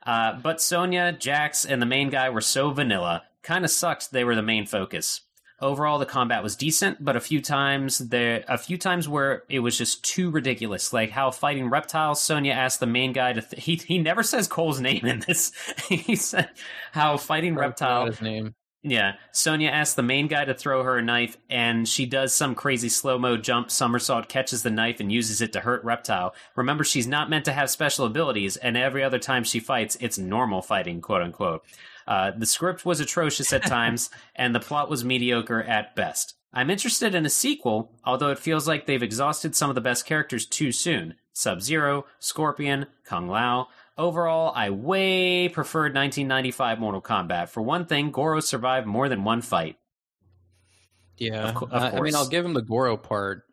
uh, but Sonya, Jax, and the main guy were so vanilla. Kind of sucked they were the main focus. Overall the combat was decent, but a few times there, a few times where it was just too ridiculous, like how fighting reptiles. Sonya asked the main guy to. Th- he he never says Cole's name in this. he said how fighting reptile. His name. Yeah, Sonya asks the main guy to throw her a knife, and she does some crazy slow mo jump somersault, catches the knife, and uses it to hurt Reptile. Remember, she's not meant to have special abilities, and every other time she fights, it's normal fighting, quote unquote. Uh, the script was atrocious at times, and the plot was mediocre at best. I'm interested in a sequel, although it feels like they've exhausted some of the best characters too soon. Sub Zero, Scorpion, Kung Lao. Overall, I way preferred 1995 Mortal Kombat. For one thing, Goro survived more than one fight. Yeah, Of co- of I- I mean. I'll give him the Goro part,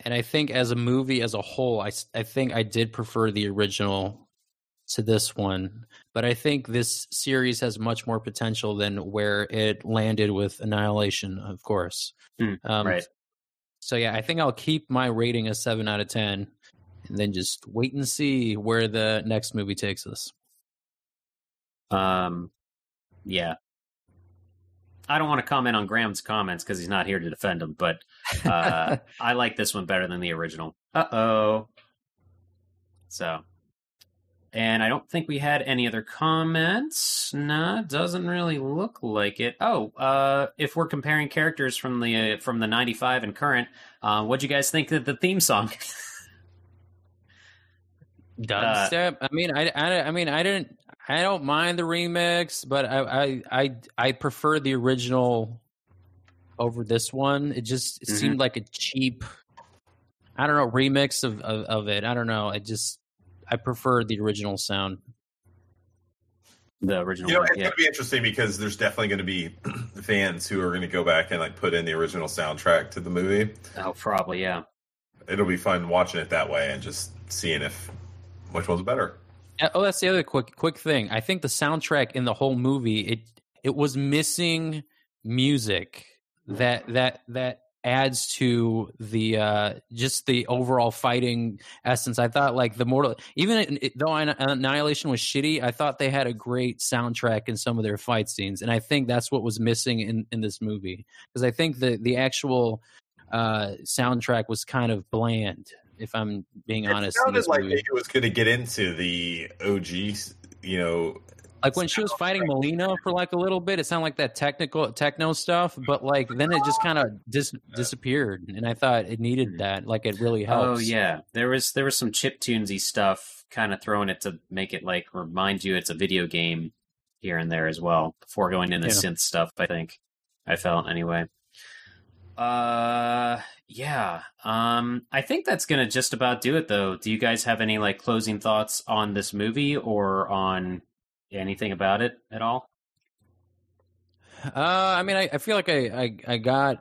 and I think as a movie as a whole, I, I think I did prefer the original to this one, but I think this series has much more potential than where it landed with Annihilation, of course. Hmm, um, right. So yeah, I think I'll keep my rating a seven out of ten, and then just wait and see where the next movie takes us. Um, yeah. I don't want to comment on Graham's comments because he's not here to defend him, but uh, I like this one better than the original. Uh oh. So, and I don't think we had any other comments. Nah, doesn't really look like it. Oh, uh, if we're comparing characters from the uh, from the '95 and current, uh, what'd you guys think of the theme song? Dubstep. I mean, I, I, I mean, I didn't. I don't mind the remix, but I, I, I, I prefer the original over this one. It just it Mhm. seemed like a cheap. I don't know remix of, of of it. I don't know. I just I prefer the original sound. the original You know, one, it's yeah. gonna be interesting because there's definitely gonna be fans who are gonna go back and like put in the original soundtrack to the movie. Oh, probably, yeah. It'll be fun watching it that way and just seeing if which one's better. Oh, that's the other quick quick thing. I think the soundtrack in the whole movie it it was missing music that that that adds to the uh just the overall fighting essence. I thought like the mortal even it, though Anni- Annihilation was shitty, I thought they had a great soundtrack in some of their fight scenes, and I think that's what was missing in in this movie because I think the the actual uh soundtrack was kind of bland. If I'm being honest, it in sounded like it was going to get into the OG, you know. Like when she was fighting Mileena for like a little bit, it sounded like that technical techno stuff, but like then it just kind of dis- disappeared, and I thought it needed that. Like it really helps. Oh yeah, there was there was some chip tunesy stuff, kind of throwing it to make it like remind you it's a video game here and there as well. Before going into Yeah. synth stuff, I think I felt anyway. Uh, yeah. Um, I think that's gonna just about do it though. Do you guys have any like closing thoughts on this movie or on anything about it at all? Uh, I mean, I, I feel like I, I I got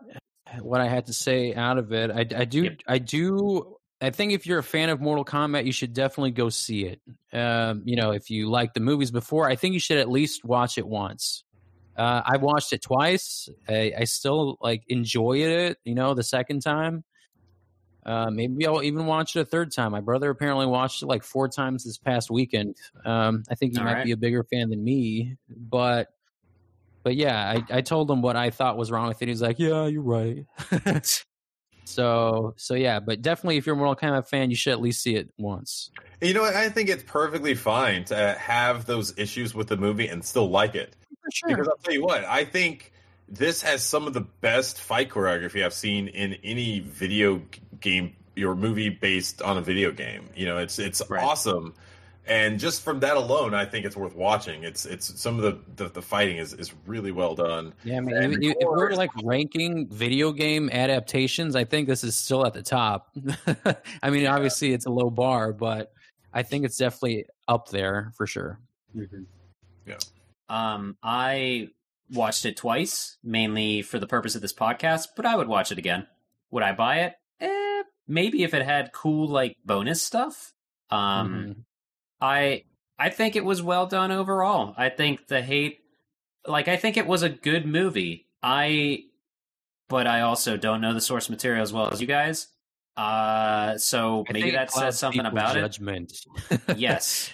what I had to say out of it. I, I do Yep. I do. I think if you're a fan of Mortal Kombat, you should definitely go see it. Um, you know, if you like the movies before, I think you should at least watch it once. Uh, I watched it twice. I, I still like enjoyed it. You know, the second time. Uh, maybe I'll even watch it a third time. My brother apparently watched it like four times this past weekend. Um, I think he All might right. be a bigger fan than me, but but yeah, I, I told him what I thought was wrong with it. He's like, "Yeah, you're right." so so yeah, but definitely, if you're a Mortal Kombat fan, you should at least see it once. You know. I think it's perfectly fine to have those issues with the movie and still like it. For Because I'll tell you what, I think this has some of the best fight choreography I've seen in any video game or movie based on a video game. You know, it's it's Right. awesome. And just from that alone, I think it's worth watching. It's it's some of the the, the fighting is, is really well done. Yeah, I mean, And if, the if we're like ranking video game adaptations, I think this is still at the top. I mean, obviously, it's a low bar, but I think it's definitely up there for sure. Yeah. Um, I watched it twice, mainly for the purpose of this podcast, but I would watch it again. Would I buy it? Eh, maybe if it had cool like bonus stuff. Um, Mhm. I I think it was well done overall. I think the hate, like I think it was a good movie. I, but I also don't know the source material as well as you guys. Uh, so I maybe that says something about it judgment. yes.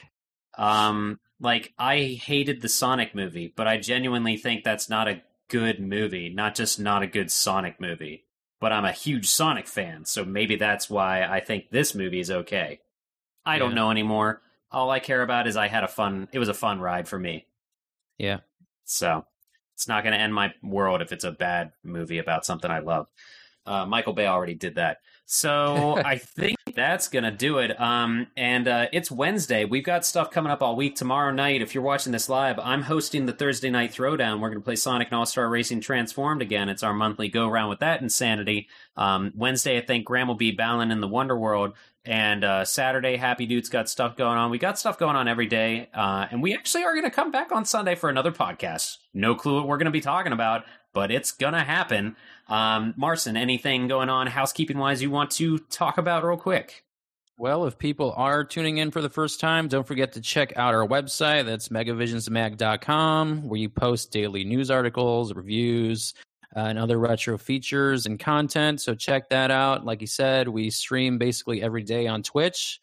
Um, like I hated the Sonic movie, but I genuinely think that's not a good movie, not just not a good Sonic movie. But I'm a huge Sonic fan, so maybe that's why I think this movie is okay. I don't know anymore. All I care about is I had a fun. It was a fun ride for me. Yeah. So it's not going to end my world if it's a bad movie about something I love. Uh, Michael Bay already did that. So I think that's to do it. Um, and uh, it's Wednesday. We've got stuff coming up all week. Tomorrow night, if you're watching this live, I'm hosting the Thursday night throwdown. We're to play Sonic and All Star Racing Transformed again. It's our monthly go around with that insanity. Um, Wednesday, I think Graham will be battling in the Wonder World. And uh, Saturday, Happy Dude's got stuff going on. We got stuff going on every day. Uh, and we actually are going to come back on Sunday for another podcast. No clue what we're going to be talking about, but it's going to happen. Um, Marson, anything going on housekeeping wise you want to talk about real quick? Well, if people are tuning in for the first time, don't forget to check out our website. That's megavisionsmag.com, where you post daily news articles, reviews, uh, and other retro features and content. So check that out. Like you said, we stream basically every day on Twitch,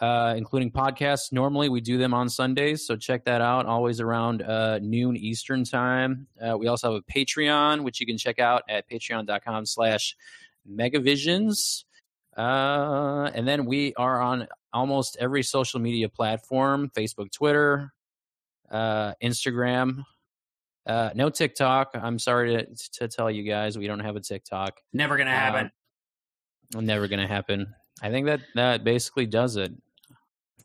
uh, including podcasts. Normally, we do them on Sundays. So check that out, always around uh, noon Eastern time. Uh, we also have a Patreon, which you can check out at patreon.com slash megavisions. Uh, and then we are on almost every social media platform Facebook, Twitter, uh, Instagram. Uh, no TikTok. I'm sorry to, to tell you guys, we don't have a TikTok. Never going to happen. Never going to happen. I think that that basically does it.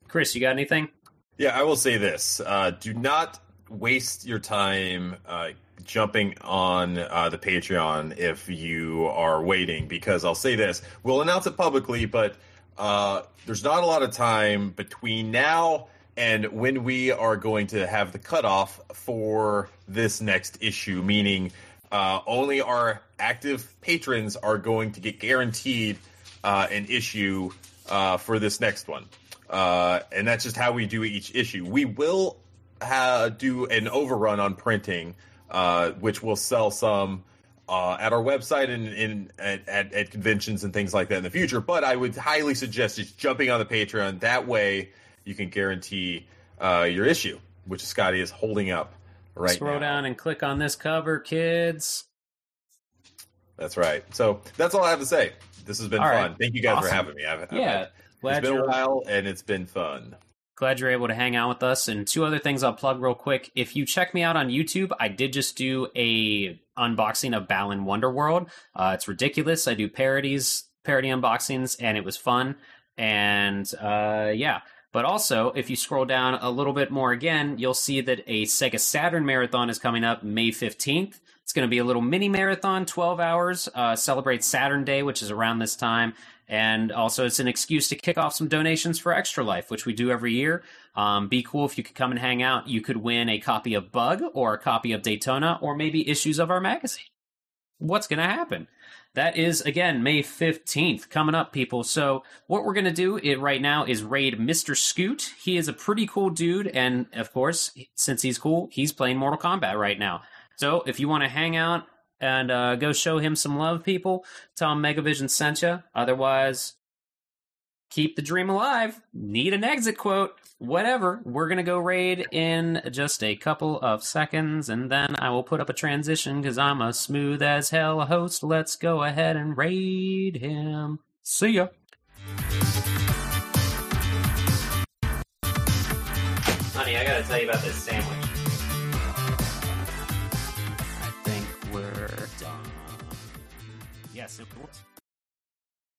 Chris, you got anything? Yeah, I will say this: uh, do not waste your time uh, jumping on uh, the Patreon if you are waiting, because I'll say this: we'll announce it publicly, but uh, there's not a lot of time between now and when we are going to have the cutoff for this next issue. Meaning, uh, only our active patrons are going to get guaranteed uh, an issue uh, for this next one. Uh, and that's just how we do each issue. We will ha- do an overrun on printing, uh, which will sell some uh, at our website and in at, at, at conventions and things like that in the future. But I would highly suggest just jumping on the Patreon. That way, you can guarantee uh, your issue, which Scotty is holding up right Scroll now. down and click on this cover, kids. That's right. So that's all I have to say. This has been All fun. right. Thank you guys Awesome. for having me. I've, I've Yeah, had- glad it's been a while and it's been fun. glad you're able to hang out with us. And two other things I'll plug real quick. If you check me out on YouTube, I did just do a unboxing of Balan Wonderworld. Uh, it's ridiculous. I do parodies, parody unboxings, and it was fun. And uh, yeah. But also, if you scroll down a little bit more again, you'll see that a Sega Saturn marathon is coming up May 15th. It's going to be a little mini marathon, 12 hours, uh, celebrate Saturn Day, which is around this time. And also, it's an excuse to kick off some donations for Extra Life, which we do every year. Um, be cool if you could come and hang out. You could win a copy of Bug or a copy of Daytona or maybe issues of our magazine. What's going to happen? That is again May 15th coming up people. So what we're going to do it right now is raid Mr. Scoot. He is a pretty cool dude and of course, since he's cool, he's playing Mortal Kombat right now. So if you want to hang out and uh, go show him some love people, him Megavision sent you. Otherwise, keep the dream alive. Need an exit quote. Whatever. We're going to go raid in just a couple of seconds, and then I will put up a transition because I'm a smooth as hell host. Let's go ahead and raid him. See ya. Honey, I gotta tell you about this sandwich. Yes, it was.